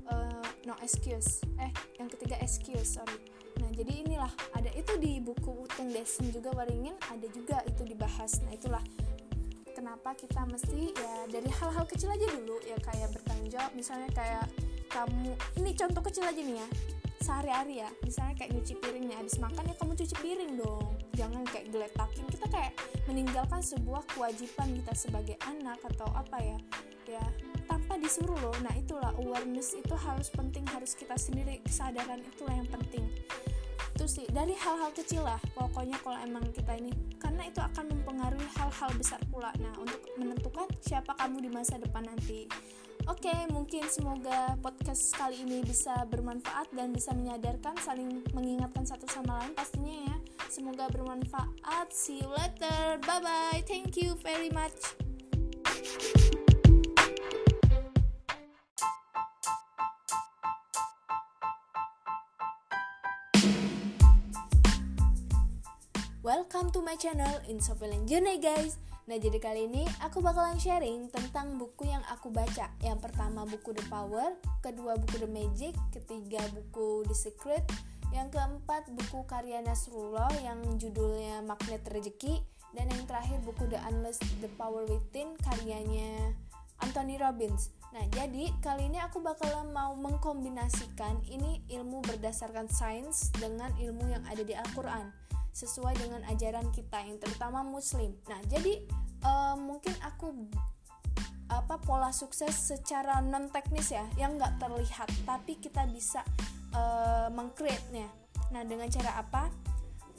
uh, no excuse. Eh yang ketiga excuse sorry. Nah jadi inilah ada itu di buku Uteng Desen juga waringin ada juga itu dibahas. Nah itulah kenapa kita mesti ya dari hal-hal kecil aja dulu ya kayak bertanggung jawab misalnya kayak kamu ini contoh kecil aja nih ya sehari-hari ya misalnya kayak nyuci piring nih habis makan ya kamu cuci piring dong. Jangan kayak geletakin kita kayak meninggalkan sebuah kewajiban kita sebagai anak atau apa ya ya tanpa disuruh loh. Nah itulah awareness itu harus penting harus kita sendiri kesadaran itulah yang penting itu sih. Dari hal-hal kecil lah pokoknya kalau emang kita ini. Karena itu akan mempengaruhi hal-hal besar pula. Nah untuk menentukan siapa kamu di masa depan nanti. Oke okay, mungkin semoga podcast kali ini bisa bermanfaat dan bisa menyadarkan saling mengingatkan satu sama lain pastinya ya. Semoga bermanfaat. See you later. Bye bye thank you very much Welcome to my channel Insofilen Journey guys. Nah jadi kali ini aku bakalan sharing tentang buku yang aku baca. Yang pertama buku The Power Kedua buku The Magic Ketiga buku The Secret Yang keempat buku karya Nasrullah yang judulnya Magnet Rezeki Dan yang terakhir buku The Unless The Power Within karyanya Anthony Robbins. Nah, jadi kali ini aku bakalan mau mengkombinasikan ini ilmu berdasarkan sains dengan ilmu yang ada di Al-Quran sesuai dengan ajaran kita yang terutama muslim. Nah jadi uh, mungkin aku apa pola sukses secara non teknis ya yang nggak terlihat. Tapi kita bisa uh, mengcreate-nya. Nah dengan cara apa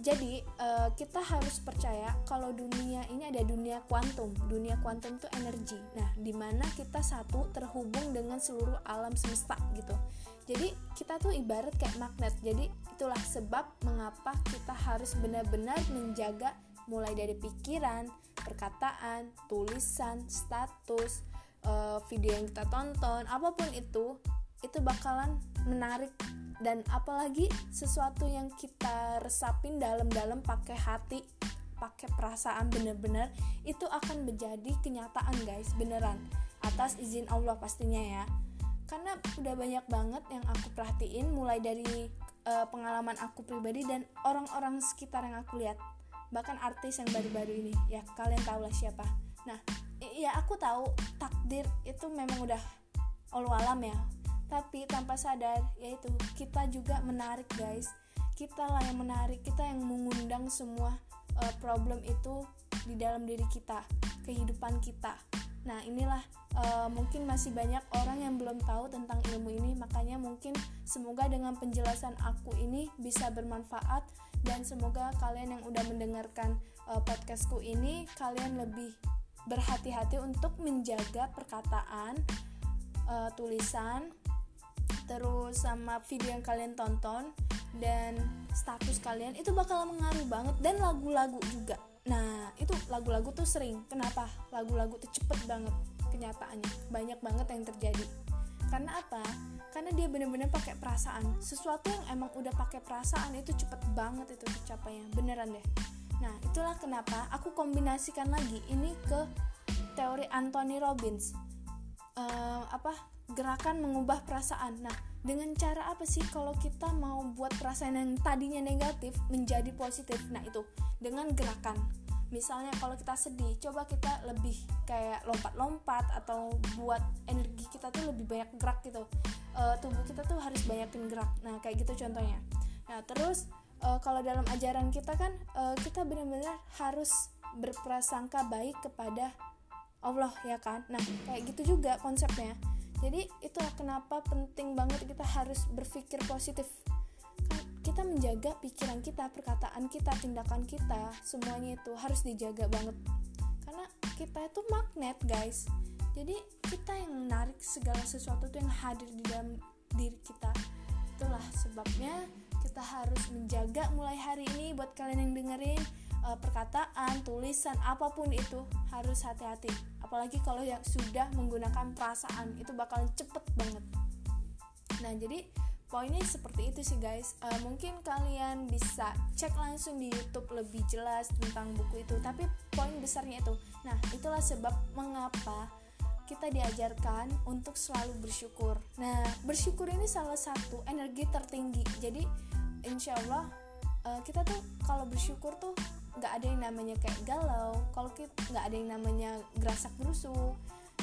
jadi uh, kita harus percaya kalau dunia ini ada dunia kuantum. Dunia kuantum itu energi. Nah di mana kita satu terhubung dengan seluruh alam semesta gitu. Jadi kita tuh ibarat kayak magnet. Jadi itulah sebab mengapa kita harus benar-benar menjaga mulai dari pikiran perkataan tulisan status uh, video yang kita tonton apa pun itu itu bakalan menarik dan apalagi sesuatu yang kita resapin dalam-dalam pakai hati pakai perasaan bener-bener itu akan menjadi kenyataan guys beneran. Atas izin Allah pastinya ya. Karena udah banyak banget yang aku perhatiin mulai dari uh, pengalaman aku pribadi dan orang-orang sekitar yang aku lihat. Bahkan artis yang baru-baru ini. Ya kalian tahu lah siapa. Nah ya aku tahu takdir itu memang udah Allah alam ya tapi tanpa sadar yaitu kita juga menarik guys. Kita lah yang menarik kita yang mengundang semua uh, problem itu di dalam diri kita kehidupan kita. Nah inilah uh, mungkin masih banyak orang yang belum tahu tentang ilmu ini. Makanya mungkin semoga dengan penjelasan aku ini bisa bermanfaat. Dan semoga kalian yang udah mendengarkan uh, podcastku ini kalian lebih berhati-hati untuk menjaga perkataan uh, tulisan terus sama video yang kalian tonton dan status kalian itu bakal mengaruh banget. Dan lagu-lagu juga. Nah itu lagu-lagu tuh sering. Kenapa? Lagu-lagu tuh cepet banget kenyataannya. Banyak banget yang terjadi. Karena apa? Karena dia bener-bener pakai perasaan. Sesuatu yang emang udah pakai perasaan itu cepet banget itu tercapainya. Beneran deh. Nah itulah kenapa aku kombinasikan lagi ini ke teori Anthony Robbins. Uh, apa gerakan mengubah perasaan. Nah dengan cara apa sih kalau kita mau buat perasaan yang tadinya negatif menjadi positif? Nah itu dengan gerakan. Misalnya kalau kita sedih coba kita lebih kayak lompat-lompat atau buat energi kita tuh lebih banyak gerak gitu. Uh, tubuh kita tuh harus banyakin gerak. Nah kayak gitu contohnya. Nah terus uh, kalau dalam ajaran kita kan uh, kita benar-benar harus berprasangka baik kepada Allah ya kan? Nah kayak gitu juga konsepnya jadi itu kenapa penting banget kita harus berpikir positif. Kan kita menjaga pikiran kita perkataan kita tindakan kita semuanya itu harus dijaga banget. Karena kita itu magnet guys. Jadi kita yang menarik segala sesuatu tuh yang hadir di dalam diri kita. Itulah sebabnya kita harus menjaga mulai hari ini buat kalian yang dengerin uh, perkataan tulisan apa pun itu harus hati-hati apalagi kalau yang sudah menggunakan perasaan itu bakalan cepet banget nah jadi poinnya seperti itu sih guys uh, mungkin kalian bisa cek langsung di YouTube lebih jelas tentang buku itu tapi poin besarnya itu nah itulah sebab mengapa kita diajarkan untuk selalu bersyukur. Nah, bersyukur ini salah satu energi tertinggi. Jadi, insya Allah uh, kita tuh kalau bersyukur tuh nggak ada yang namanya kayak galau. Kalau kita nggak ada yang namanya gerasak gerusuk.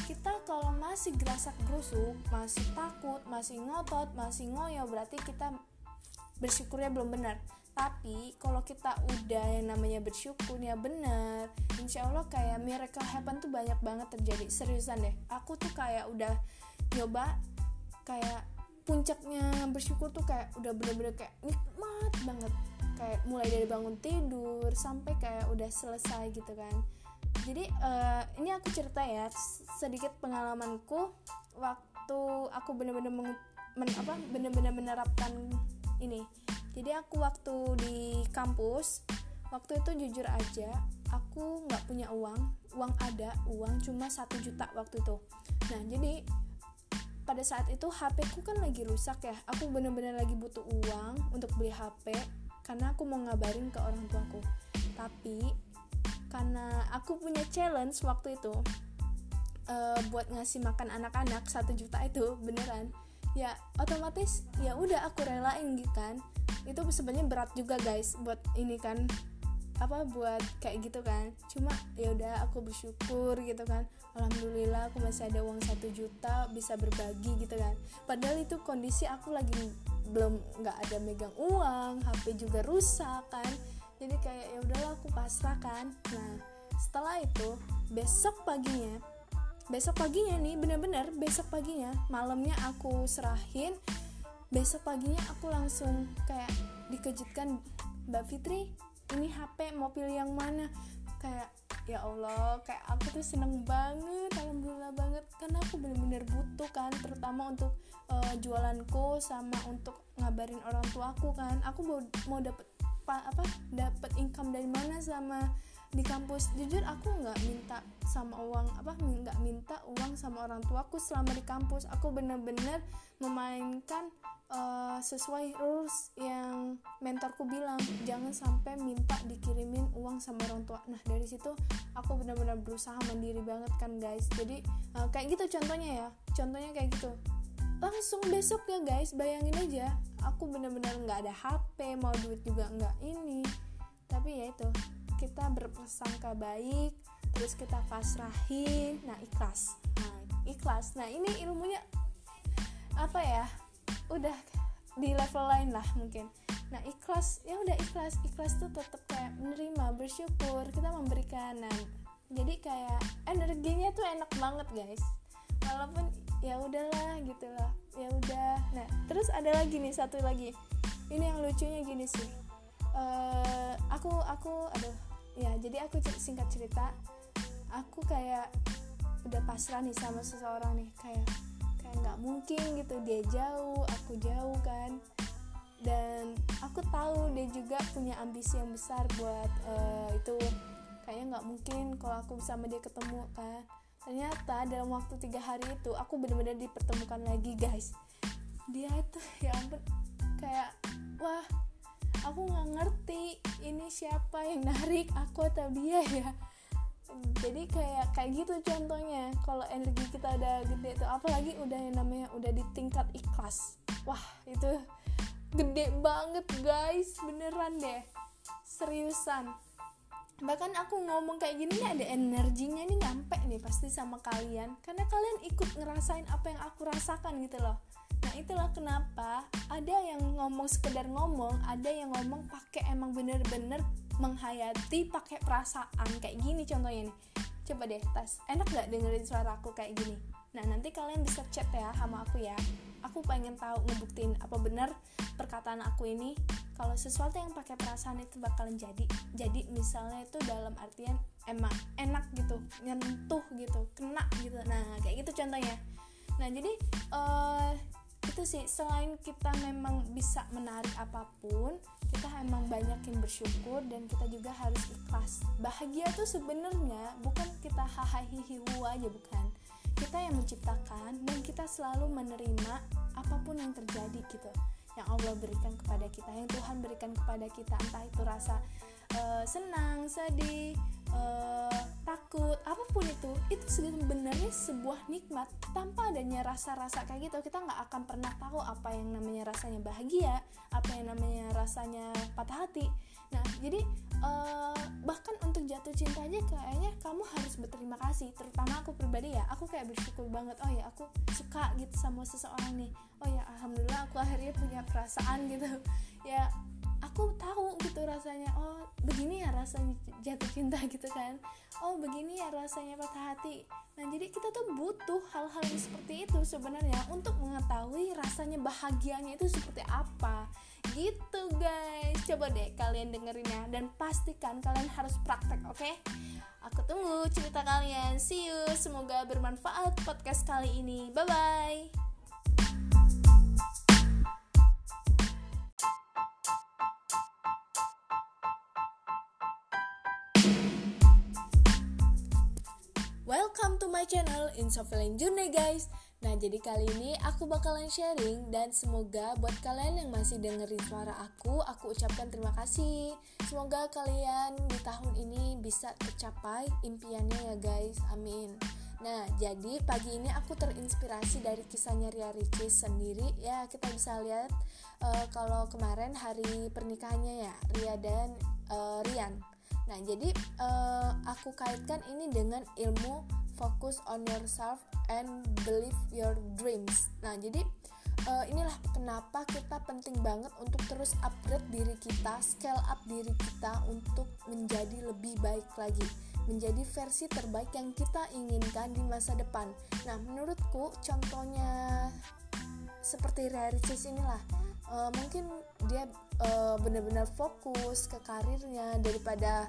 Kita kalau masih gerasak gerusuk, masih takut, masih ngotot, masih ngoyo, berarti kita bersyukurnya belum benar tapi kalau kita udah yang namanya bersyukur ya bener insya Allah kayak miracle happen tuh banyak banget terjadi seriusan deh aku tuh kayak udah nyoba kayak puncaknya bersyukur tuh kayak udah bener-bener kayak nikmat banget kayak mulai dari bangun tidur sampai kayak udah selesai gitu kan. Jadi uh, ini aku cerita ya sedikit pengalamanku waktu aku bener-bener men, apa bener-bener menerapkan ini. Jadi aku waktu di kampus waktu itu jujur aja aku nggak punya uang. Uang ada uang cuma satu juta waktu itu. Nah jadi pada saat itu HP ku kan lagi rusak ya. Aku bener-bener lagi butuh uang untuk beli HP karena aku mau ngabarin ke orang tuaku. Tapi karena aku punya challenge waktu itu uh, buat ngasih makan anak-anak satu juta itu beneran ya otomatis ya udah aku relain gitu kan. Itu sebenarnya berat juga guys buat ini kan apa buat kayak gitu kan. Cuma ya udah aku bersyukur gitu kan. Alhamdulillah aku masih ada uang satu juta bisa berbagi gitu kan. Padahal itu kondisi aku lagi belum nggak ada megang uang HP juga rusak kan. Jadi kayak ya udahlah aku pasrah kan. Nah setelah itu besok paginya besok paginya nih bener-bener besok paginya malamnya aku serahin besok paginya aku langsung kayak dikejutkan Mbak Fitri ini HP mau pilih yang mana? Kayak ya Allah kayak aku tuh seneng banget alhamdulillah banget. Karena aku bener-bener butuh kan terutama untuk uh, jualanku sama untuk ngabarin orang tua aku kan. Aku mau mau dapet apa dapet income dari mana sama di kampus. Jujur aku nggak minta sama uang apa nggak minta uang sama orang tuaku selama di kampus. Aku bener-bener memainkan uh, sesuai rules yang mentorku bilang. Jangan sampai minta dikirimin uang sama orang tua. Nah dari situ aku benar-benar berusaha mandiri banget kan guys. Jadi uh, kayak gitu contohnya ya. Contohnya kayak gitu. Langsung besok ya guys. Bayangin aja aku benar-benar nggak ada HP mau duit juga nggak ini. Tapi ya itu kita berprasangka baik terus kita pasrahin nah ikhlas. Nah ikhlas. Nah ini ilmunya apa ya udah di level lain lah mungkin. Nah ikhlas ya udah ikhlas. Ikhlas tuh tetap kayak menerima bersyukur kita memberikan. Nah jadi kayak energinya tuh enak banget guys. Walaupun ya udahlah gitu lah ya udah. Nah terus ada lagi nih satu lagi. Ini yang lucunya gini sih. Uh, aku aku aduh ya jadi aku singkat cerita aku kayak udah pasrah nih sama seseorang nih kayak kayak nggak mungkin gitu dia jauh aku jauh kan. Dan aku tahu dia juga punya ambisi yang besar buat uh, itu kayaknya nggak mungkin kalau aku sama dia ketemu kan. Ternyata dalam waktu tiga hari itu aku benar-benar dipertemukan lagi guys. Dia itu ya ampun kayak wah aku nggak ngerti ini siapa yang narik aku atau dia ya. Jadi kayak kayak gitu contohnya. Kalau energi kita udah gede tuh apalagi udah yang namanya udah di tingkat ikhlas. Wah itu gede banget guys. Beneran deh. Seriusan. Bahkan aku ngomong kayak gini ada energinya nih nyampe nih pasti sama kalian. Karena kalian ikut ngerasain apa yang aku rasakan gitu loh Nah itulah kenapa ada yang ngomong sekedar ngomong, ada yang ngomong pakai emang bener-bener menghayati pakai perasaan kayak gini contohnya nih. Coba deh tes, enak gak dengerin suara aku kayak gini? Nah nanti kalian bisa chat ya sama aku ya. aku pengen tahu ngebuktiin apa benar perkataan aku ini kalau sesuatu yang pakai perasaan itu bakalan jadi jadi misalnya itu dalam artian emang enak gitu nyentuh gitu kena gitu nah kayak gitu contohnya nah jadi uh, itu sih selain kita memang bisa menarik apa pun kita emang banyakin bersyukur dan kita juga harus ikhlas. Bahagia tuh sebenarnya bukan kita hahaha aja bukan. Kita yang menciptakan dan kita selalu menerima apa pun yang terjadi gitu. Yang Allah berikan kepada kita yang Tuhan berikan kepada kita entah itu rasa uh, senang sedih uh, takut apa pun itu itu sebenarnya sebuah nikmat. Tanpa adanya rasa-rasa kayak gitu kita nggak akan pernah tahu apa yang namanya rasanya bahagia apa yang namanya rasanya patah hati nah jadi uh, bahkan untuk jatuh cinta aja kayaknya kamu harus berterima kasih terutama aku pribadi ya. Aku kayak bersyukur banget oh ya aku suka gitu sama seseorang nih. Oh ya alhamdulillah aku akhirnya punya perasaan gitu. Ya aku tahu gitu rasanya oh begini ya rasanya jatuh cinta gitu kan. Oh begini ya rasanya patah hati. Nah jadi kita tuh butuh hal-hal seperti itu sebenarnya untuk mengetahui rasanya bahagianya itu seperti apa gitu guys. Coba deh kalian dengerin ya. Dan pastikan kalian harus praktek oke? Okay? aku tunggu cerita kalian. See you. Semoga bermanfaat podcast kali ini. Bye bye Welcome to my channel Insofilin Journey guys Nah jadi kali ini aku bakalan sharing Dan semoga buat kalian yang masih dengerin suara aku Aku ucapkan terima kasih Semoga kalian di tahun ini bisa tercapai impiannya ya guys Amin Nah, jadi pagi ini aku terinspirasi dari kisahnya Ria Ricis sendiri. Ya, kita bisa lihat uh, kalau kemarin hari pernikahannya ya Ria dan uh, Rian. Nah, jadi uh, aku kaitkan ini dengan ilmu focus on yourself and believe your dreams. Nah, jadi uh, inilah kenapa kita penting banget untuk terus upgrade diri kita, scale up diri kita untuk menjadi lebih baik lagi, menjadi versi terbaik yang kita inginkan di masa depan. Nah, menurutku contohnya seperti Ricis inilah uh, mungkin dia uh, benar-benar fokus ke karirnya daripada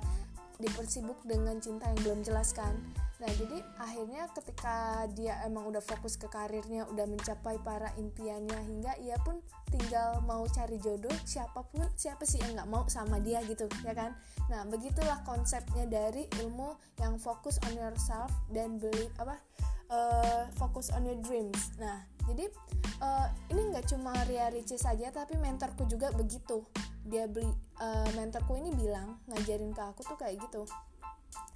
dipersibuk dengan cinta yang belum jelas kan nah jadi akhirnya ketika dia emang udah fokus ke karirnya udah mencapai para impiannya hingga ia pun tinggal mau cari jodoh siapa pun siapa sih yang nggak mau sama dia gitu ya kan? Nah begitulah konsepnya dari ilmu yang fokus on yourself dan beli apa uh, fokus on your dreams. Nah jadi uh, ini nggak cuma Ria Ricis saja tapi mentorku juga begitu. Dia beli uh, mentorku ini bilang ngajarin ke aku tuh kayak gitu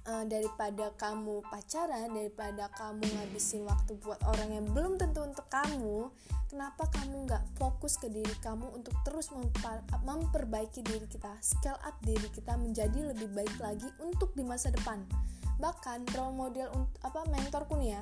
uh, daripada kamu pacaran daripada kamu ngabisin waktu buat orang yang belum tentu untuk kamu kenapa kamu nggak fokus ke diri kamu untuk terus memperbaiki diri kita scale up diri kita menjadi lebih baik lagi untuk di masa depan? Bahkan role model apa mentorku nih ya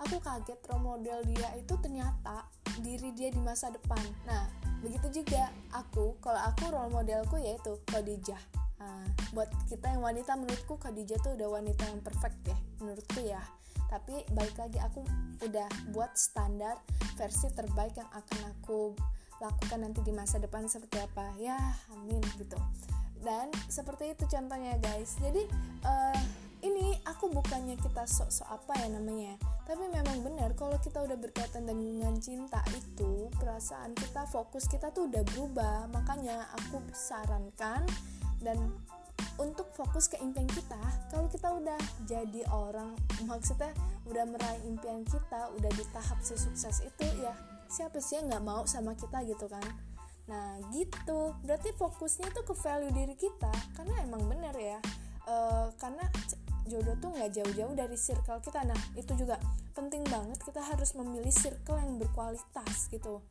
aku kaget role model dia itu ternyata diri dia di masa depan. Nah begitu juga aku kalau aku role modelku yaitu Khadijah nah, buat kita yang wanita menurutku Khadijah tuh udah wanita yang perfect ya menurutku ya. Tapi balik lagi aku udah buat standar versi terbaik yang akan aku lakukan nanti di masa depan seperti apa. Ya amin gitu. Dan seperti itu contohnya guys. Jadi uh, ini aku bukannya kita sok-sok apa ya namanya. Tapi memang benar kalau kita udah berkaitan dengan cinta itu perasaan kita fokus kita tuh udah berubah. Makanya aku sarankan dan untuk fokus ke impian kita kalau kita udah jadi orang maksudnya udah meraih impian kita udah di tahap sesukses itu ya siapa sih yang nggak mau sama kita gitu kan? Nah gitu. Berarti fokusnya itu ke value diri kita karena emang bener ya. Uh, karena jodoh tuh nggak jauh-jauh dari circle kita. Nah itu juga penting banget kita harus memilih circle yang berkualitas gitu.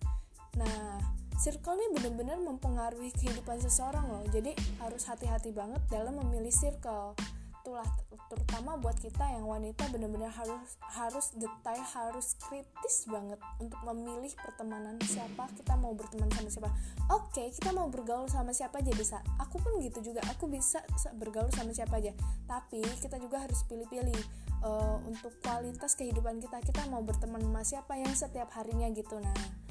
Nah circle ini benar-benar mempengaruhi kehidupan seseorang loh. Jadi harus hati-hati banget dalam memilih circle. Itulah terutama buat kita yang wanita benar-benar harus harus detail harus kritis banget untuk memilih pertemanan siapa kita mau berteman sama siapa. Oke kita mau bergaul sama siapa aja bisa. Aku pun gitu juga aku bisa bergaul sama siapa aja. Tapi kita juga harus pilih-pilih uh, untuk kualitas kehidupan kita. Kita mau berteman sama siapa yang setiap harinya gitu. Nah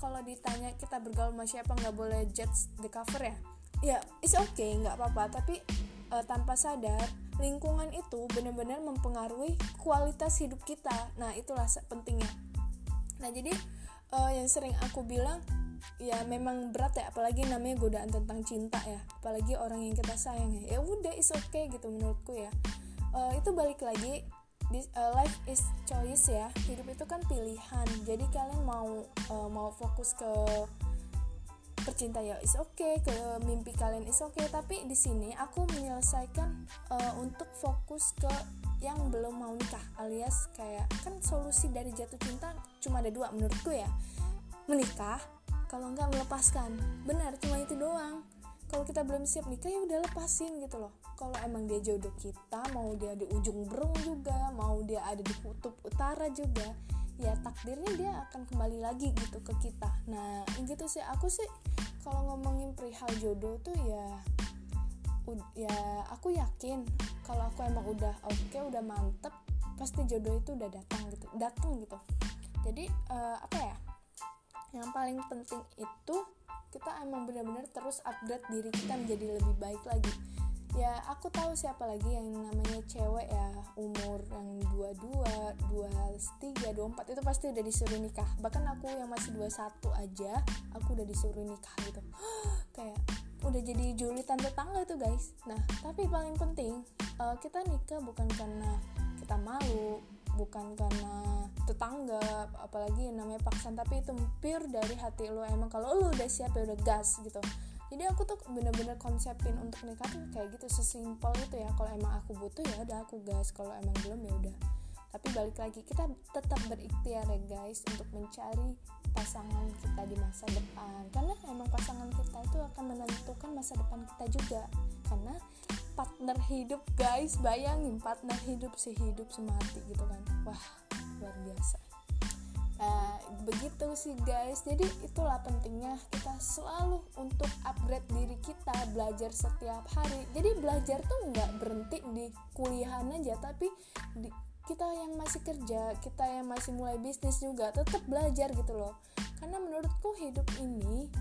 kalau ditanya kita bergaul sama siapa nggak boleh judge the cover ya? Ya it's okay nggak apa-apa. Tapi uh, tanpa sadar lingkungan itu benar-benar mempengaruhi kualitas hidup kita. Nah itulah pentingnya. Nah jadi uh, yang sering aku bilang ya memang berat ya apalagi namanya godaan tentang cinta ya. Apalagi orang yang kita sayang ya. Ya udah is okay gitu menurutku ya. Uh, itu balik lagi this, uh, life is choice ya. Hidup itu kan pilihan. Jadi kalian mau uh, mau fokus ke percinta ya is oke okay, ke mimpi kalian is oke okay. tapi di sini aku menyelesaikan uh, untuk fokus ke yang belum mau nikah alias kayak kan solusi dari jatuh cinta cuma ada dua menurutku ya. Menikah kalau nggak melepaskan. Benar cuma itu doang kalau kita belum siap nikah ya udah lepasin gitu loh. Kalau emang dia jodoh kita mau dia di ujung berung juga mau dia ada di kutub utara juga ya takdirnya dia akan kembali lagi gitu ke kita. Nah gitu sih. Aku sih kalau ngomongin perihal jodoh tuh ya ya aku yakin kalau aku emang udah oke okay, udah mantep pasti jodoh itu udah datang gitu datang gitu. Jadi uh, apa ya yang paling penting itu kita emang benar-benar terus upgrade diri kita menjadi lebih baik lagi. Ya aku tahu siapa lagi yang namanya cewek ya umur yang 22, 23, 24 itu pasti udah disuruh nikah. Bahkan aku yang masih 21 aja aku udah disuruh nikah gitu. Kayak udah jadi julitan tetangga tuh guys. Nah tapi paling penting uh, kita nikah bukan karena kita malu bukan karena tetangga apalagi yang namanya paksa tapi itu pure dari hati lo emang kalau lo udah siap ya udah gas gitu. Jadi aku tuh bener-bener konsepin untuk nikah tuh kayak gitu sesimpel itu ya. Kalau emang aku butuh ya udah aku gas. Kalau emang belum ya udah. Tapi balik lagi kita tetap berikhtiar ya guys untuk mencari pasangan kita di masa depan. Karena emang pasangan kita itu akan menentukan masa depan kita juga. Karena partner hidup guys bayangin partner hidup sehidup semati gitu kan wah luar biasa Nah, begitu sih guys. Jadi itulah pentingnya kita selalu untuk upgrade diri kita, belajar setiap hari. Jadi belajar tuh nggak berhenti di kuliahan aja, tapi di, kita yang masih kerja, kita yang masih mulai bisnis juga tetap belajar gitu loh. Karena menurutku hidup ini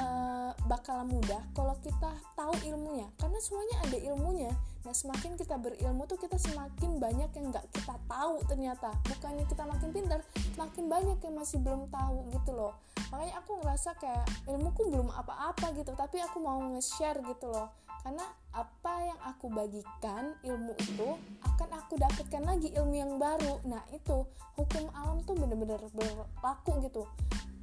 uh, bakalan mudah kalau kita tahu ilmunya. Karena semuanya ada ilmunya. Nah semakin kita berilmu tuh kita semakin banyak yang nggak kita tahu ternyata. Bukannya kita makin pintar makin banyak yang masih belum tahu gitu loh. Makanya aku ngerasa kayak ilmuku belum apa-apa gitu tapi aku mau nge-share gitu loh karena apa yang aku bagikan ilmu itu akan aku dapatkan lagi ilmu yang baru. Nah itu hukum alam tuh bener-bener berlaku gitu.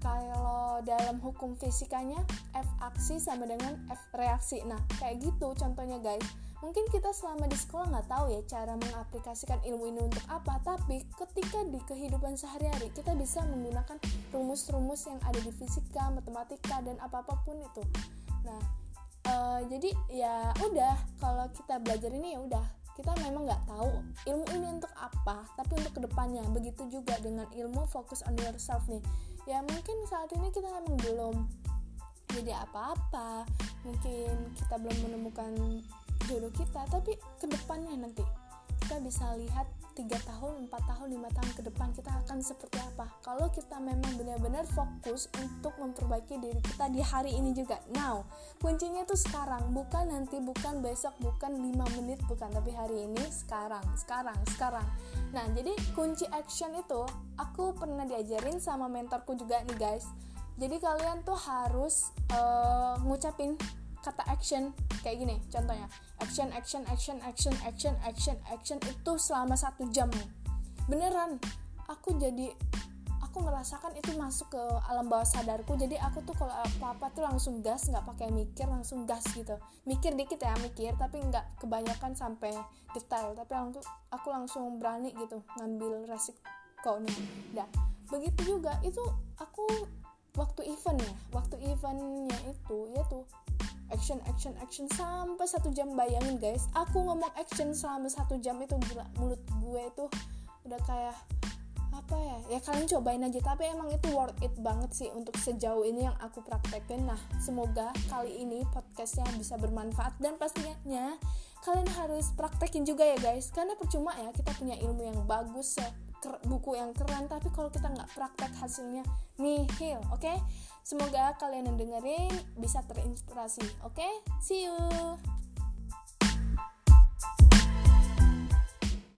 Kalau dalam hukum fisikanya F aksi sama dengan F reaksi. Nah kayak gitu contohnya guys. Mungkin kita selama di sekolah nggak tahu ya cara mengaplikasikan ilmu ini untuk apa tapi ketika di kehidupan sehari-hari kita bisa menggunakan rumus-rumus yang ada di fisika matematika dan apa apa pun itu. Nah uh, jadi ya udah kalau kita belajar ini ya udah. Kita memang nggak tahu ilmu ini untuk apa tapi untuk ke depannya. Begitu juga dengan ilmu fokus on yourself nih. Ya mungkin saat ini kita emang belum jadi apa-apa. Mungkin kita belum menemukan jodoh kita tapi ke depannya nanti kita bisa lihat tiga tahun, 4 tahun, 5 tahun ke depan kita akan seperti apa. Kalau kita memang benar-benar fokus untuk memperbaiki diri kita di hari ini juga. Now kuncinya tuh sekarang. Bukan nanti, bukan besok, bukan 5 menit bukan, tapi hari ini sekarang, sekarang, sekarang. Nah jadi kunci action itu aku pernah diajarin sama mentorku juga nih guys. Jadi kalian tuh harus uh, ngucapin kata action kayak gini contohnya action action action action action action action itu selama satu jam beneran aku jadi aku merasakan itu masuk ke alam bawah sadarku jadi aku tuh kalau apa apa tuh langsung gas nggak pakai mikir langsung gas gitu. Mikir dikit ya mikir tapi nggak kebanyakan sampai detail tapi aku aku langsung berani gitu ngambil resikonya dah begitu juga itu aku waktu event ya waktu eventnya itu ya tuh action action action sampai satu jam. Bayangin guys aku ngomong action selama satu jam itu gila. Mulut gue itu udah kayak apa ya? Ya kalian cobain aja. Tapi emang itu worth it banget sih untuk sejauh ini yang aku praktekin. Nah semoga kali ini podcastnya bisa bermanfaat. Dan pastinya kalian harus praktekin juga ya guys. Karena percuma ya kita punya ilmu yang bagus buku yang keren. Tapi kalau kita nggak praktek hasilnya nihil oke? okay? Semoga kalian yang dengerin bisa terinspirasi. Oke, okay? see you.